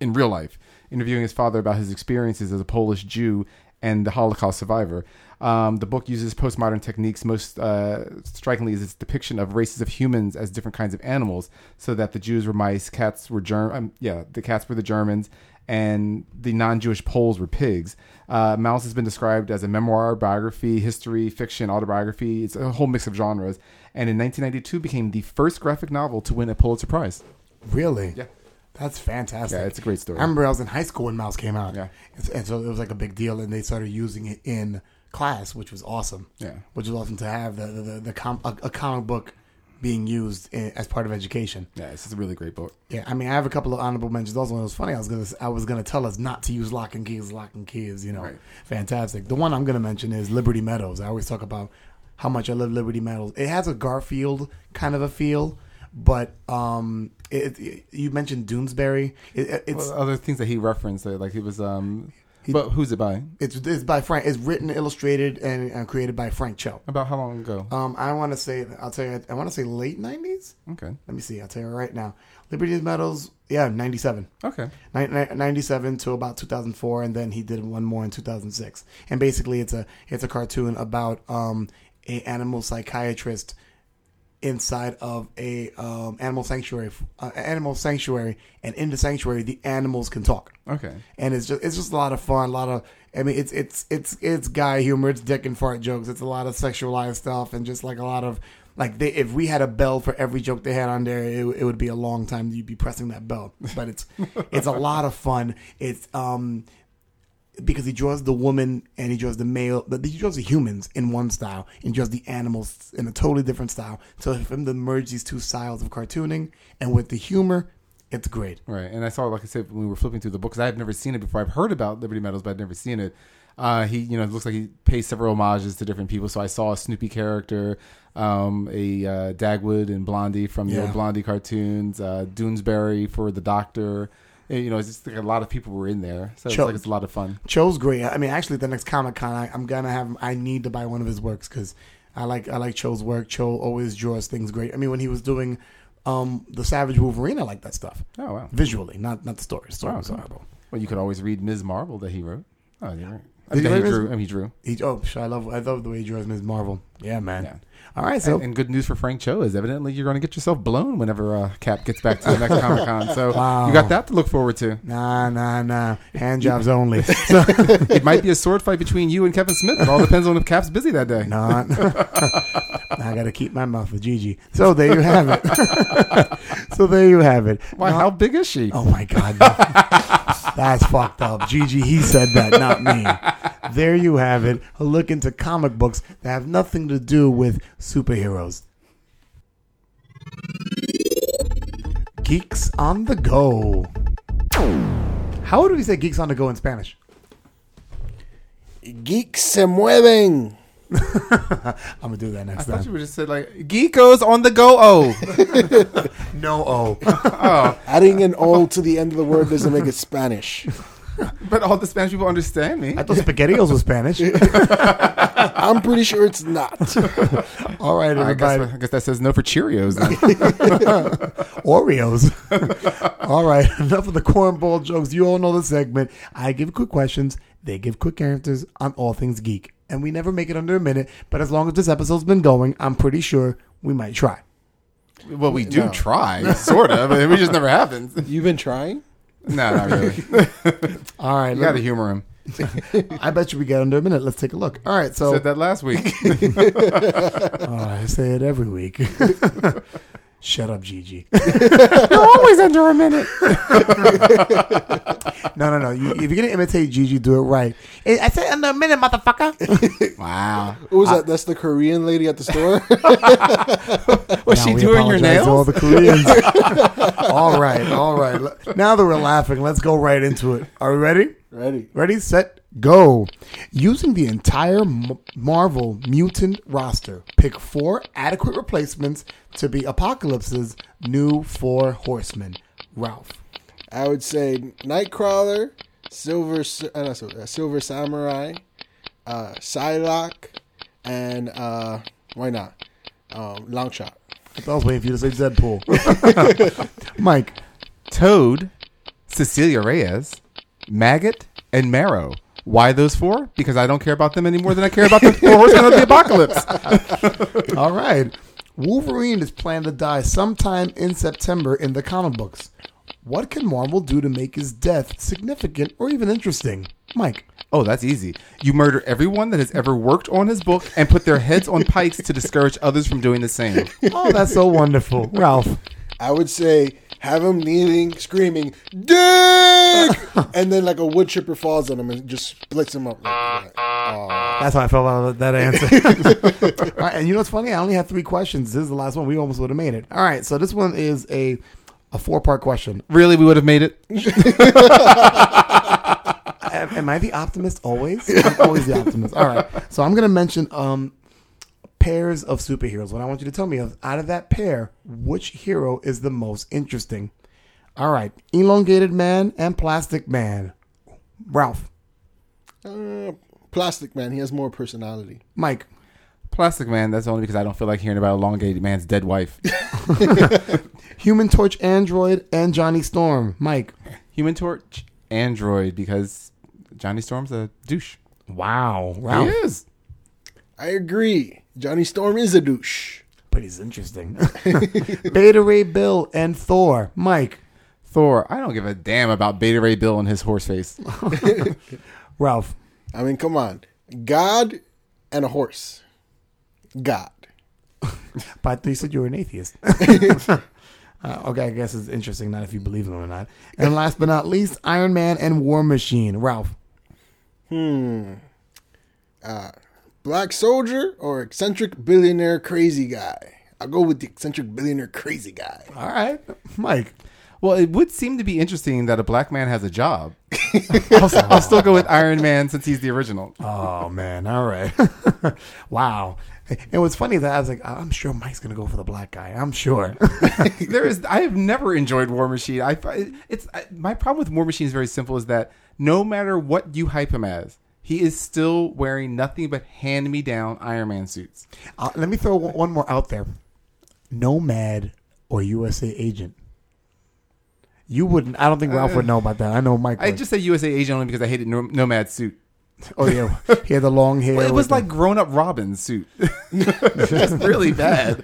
in real life, interviewing his father about his experiences as a Polish Jew and the Holocaust survivor. Um, the book uses postmodern techniques. Most uh, strikingly is its depiction of races of humans as different kinds of animals, so that the Jews were mice, cats were germ. Um, yeah, the cats were the Germans, and the non-Jewish Poles were pigs. Uh, Maus has been described as a memoir, biography, history, fiction, autobiography. It's a whole mix of genres, and in 1992 became the first graphic novel to win a Pulitzer Prize. Really? Yeah. That's fantastic. Yeah, it's a great story. I remember I was in high school when Maus came out. Yeah. And, and so it was like a big deal, and they started using it in class, which was awesome. Yeah. Which was awesome to have the the, the, the com- a, a comic book being used in, as part of education. Yeah, it's just a really great book. Yeah, I mean, I have a couple of honorable mentions. Also, it was funny. I was gonna, I was gonna tell us not to use lock and keys. Lock and keys, you know, Right. fantastic. The one I'm gonna mention is Liberty Meadows. I always talk about how much I love Liberty Meadows. It has a Garfield kind of a feel, but um, it, it- you mentioned Doonesbury. It, it- it's Well, other things that he referenced, like he was, um, but who's it by? it's it's by Frank. It's written, illustrated, and, and created by Frank Cho. About how long ago? Um, I want to say, I'll tell you, I want to say late '90s. Okay, Let me see. I'll tell you right now. Liberty Meadows. yeah, '97. okay, Ni- ni- 97 to about 2004 and then he did one more in 2006 and basically it's a it's a cartoon about um a animal psychiatrist inside of a um animal sanctuary uh, animal sanctuary and in the sanctuary the animals can talk. Okay. and it's just it's just a lot of fun a lot of i mean it's it's it's it's guy humor it's dick and fart jokes it's a lot of sexualized stuff and just like a lot of like they, if we had a bell for every joke they had on there it, it would be a long time you'd be pressing that bell. But it's it's a lot of fun. It's um because he draws the woman and he draws the male, but he draws the humans in one style and draws the animals in a totally different style. So for him to merge these two styles of cartooning and with the humor, It's great. Right, and I saw, like I said, when we were flipping through the books, I had never seen it before. I've heard about Liberty Meadows, but I'd never seen it. Uh, he, you know, it looks like he pays several homages to different people. So I saw a Snoopy character, um, a uh, Dagwood and Blondie from the Yeah. old Blondie cartoons, uh, Doonesbury for the Doctor. And, you know, it's just like a lot of people were in there, so it's Cho- like it's a lot of fun. Cho's great. I mean, actually, the next Comic Con, I'm gonna have. I need to buy one of his works because I like I like Cho's work. Cho always draws things great. I mean, when he was doing um, the Savage Wolverine, I like that stuff Oh wow! visually, not not the story. Story Wow, was cool. horrible. Well, you could always read Ms. Marvel that he wrote. Oh, yeah, right. I mean, he he drew. I mean, he drew. He, oh, I love I love the way he draws Ms. Marvel. Yeah, man. Yeah. All right, so and, and good news for Frank Cho is evidently you're going to get yourself blown whenever uh, Cap gets back to the next Comic Con. So Wow. you got that to look forward to. nah, nah, nah. Hand jobs only. So, It might be a sword fight between you and Kevin Smith. It all depends on if Cap's busy that day. not. I got to keep my mouth with Gigi. So there you have it. so there you have it. Why? How big is she? Oh my god, that's fucked up. Gigi, he said that, not me. There you have it. A look into comic books that have nothing to do with superheroes. Geeks on the go. How do we say geeks on the go in Spanish? Geeks se mueven. I'm gonna do that next time. I next thought you time. would just said like geekos on the go. Oh, No, oh. oh, Adding an O to the end of the word doesn't make it Spanish. but all the Spanish people understand me. I thought spaghettios was Spanish. I'm pretty sure it's not. All right, I guess, everybody. I guess that says no for Cheerios. Then. Oreos. all right, enough of the cornball jokes. You all know the segment. I give quick questions, they give quick answers on all things geek. And we never make it under a minute, but as long as this episode's been going, I'm pretty sure we might try. well, we do No. try, sort of. but It just never happens. You've been trying? No, not really. All right, You got to humor him. I bet you we get under a minute. Let's take a look. All right, so Said that last week. Oh, I say it every week. Shut up, Gigi. You're always under a minute. No, no, no. You, if you're gonna imitate Gigi, do it right. I I said under a minute, motherfucker. Wow. What was that? That's the Korean lady at the store? Was Now she we doing your apologize to All the Koreans. all right, all right. Now that we're laughing, let's go right into it. Are we ready? Ready. Ready, set, go. Using the entire M- Marvel mutant roster, pick four adequate replacements to be Apocalypse's new four horsemen. Ralph. I would say Nightcrawler, Silver, uh, not Silver, uh, Silver Samurai, uh, Psylocke, and uh, why not? Um, Longshot. I was waiting for you to say Deadpool. Mike. Toad, Cecilia Reyes, Maggot, and Marrow. Why those four? Because I don't care about them any more than I care about the four horsemen of the apocalypse. All right. Wolverine is planned to die sometime in September in the comic books. What can Marvel do to make his death significant or even interesting? Mike. Oh, that's easy. You murder everyone that has ever worked on his book and put their heads on pikes to discourage others from doing the same. Oh, that's so wonderful. Ralph. I would say have him kneeling, screaming, "Dick!" and then like a wood chipper falls on him and just splits him up. Like, like, aw. That's how I felt about that answer. All right, and you know what's funny? I only had three questions. This is the last one. We almost would have made it. All right, so this one is a a four part question. Really, we would have made it? Am, am I the optimist always? I'm always the optimist. All right, so I'm gonna mention um pairs of superheroes. What I want you to tell me is out of that pair, which hero is the most interesting? All right, elongated man and plastic man. Ralph, Uh, Plastic Man, he has more personality. Mike, Plastic Man, that's only because I don't feel like hearing about elongated man's dead wife. Human Torch android, and Johnny Storm. Mike. Human Torch, Android, because Johnny Storm's a douche. Wow, He Ralph. is. I agree. Johnny Storm is a douche. But he's interesting. Beta Ray Bill and Thor. Mike. Thor, I don't give a damn about Beta Ray Bill and his horse face. Ralph. I mean, come on. God and a horse. God. But I you said you were an atheist. uh, okay, I guess it's interesting, not if you believe in him or not. And last but not least, Iron Man and War Machine. Ralph. Black soldier or eccentric billionaire crazy guy? I'll go with the eccentric billionaire crazy guy. All right. Mike. Well, it would seem to be interesting that a black man has a job. I'll, I'll still go with Iron Man since he's the original. Oh man, all right. wow. And what's funny is that I was like, I'm sure Mike's gonna go for the black guy. I'm sure. there is I have never enjoyed War Machine. I it's I, my problem with War Machine is very simple: is that no matter what you hype him as, he is still wearing nothing but hand me down Iron Man suits. uh, let me throw one more out there. Nomad or USA agent. You wouldn't. I don't think Ralph would know about that. I know Mike. I would. just say USA Agent only because I hated Nom- Nomad suit. oh yeah, he had the long hair. Well, it was the- like grown up Robin's suit. That's really bad.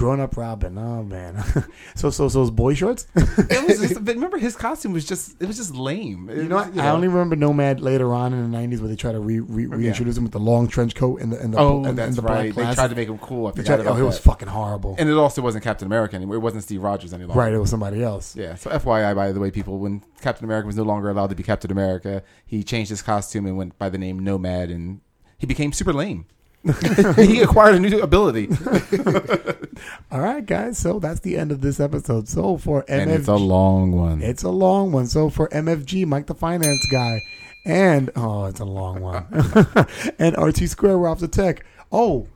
Grown up Robin. Oh man. so so so boy shorts. It was just, remember his costume was just it was just lame. It You know, was, what? I only remember Nomad later on in the '90s where they try to re, re, reintroduce him with the long trench coat and the and the Oh, and, and that's the black right. They tried to make him cool. I forgot tried- oh, it was that. fucking horrible. And it also wasn't Captain America anymore. It wasn't Steve Rogers anymore. right, it was somebody else. Yeah. So FYI, by the way, people, when Captain America was no longer allowed to be Captain America, he changed his costume and went by the name Nomad, and he became super lame. he acquired a new ability, All right, guys. So that's the end of this episode. So for MFG, and it's a long one. It's a long one. So for MFG, Mike the finance guy, and oh, it's a long one. and RT Square, we're off the tech. Oh,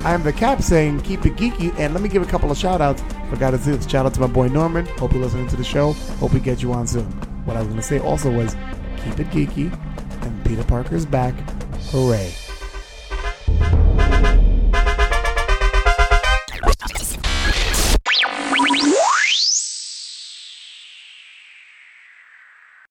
I'm the cap saying keep it geeky. And let me give a couple of shout outs. Forgot to do Shout out to my boy Norman. Hope you're listening to the show. Hope we get you on soon. What I was going to say also was keep it geeky. And Peter Parker's back. Hooray.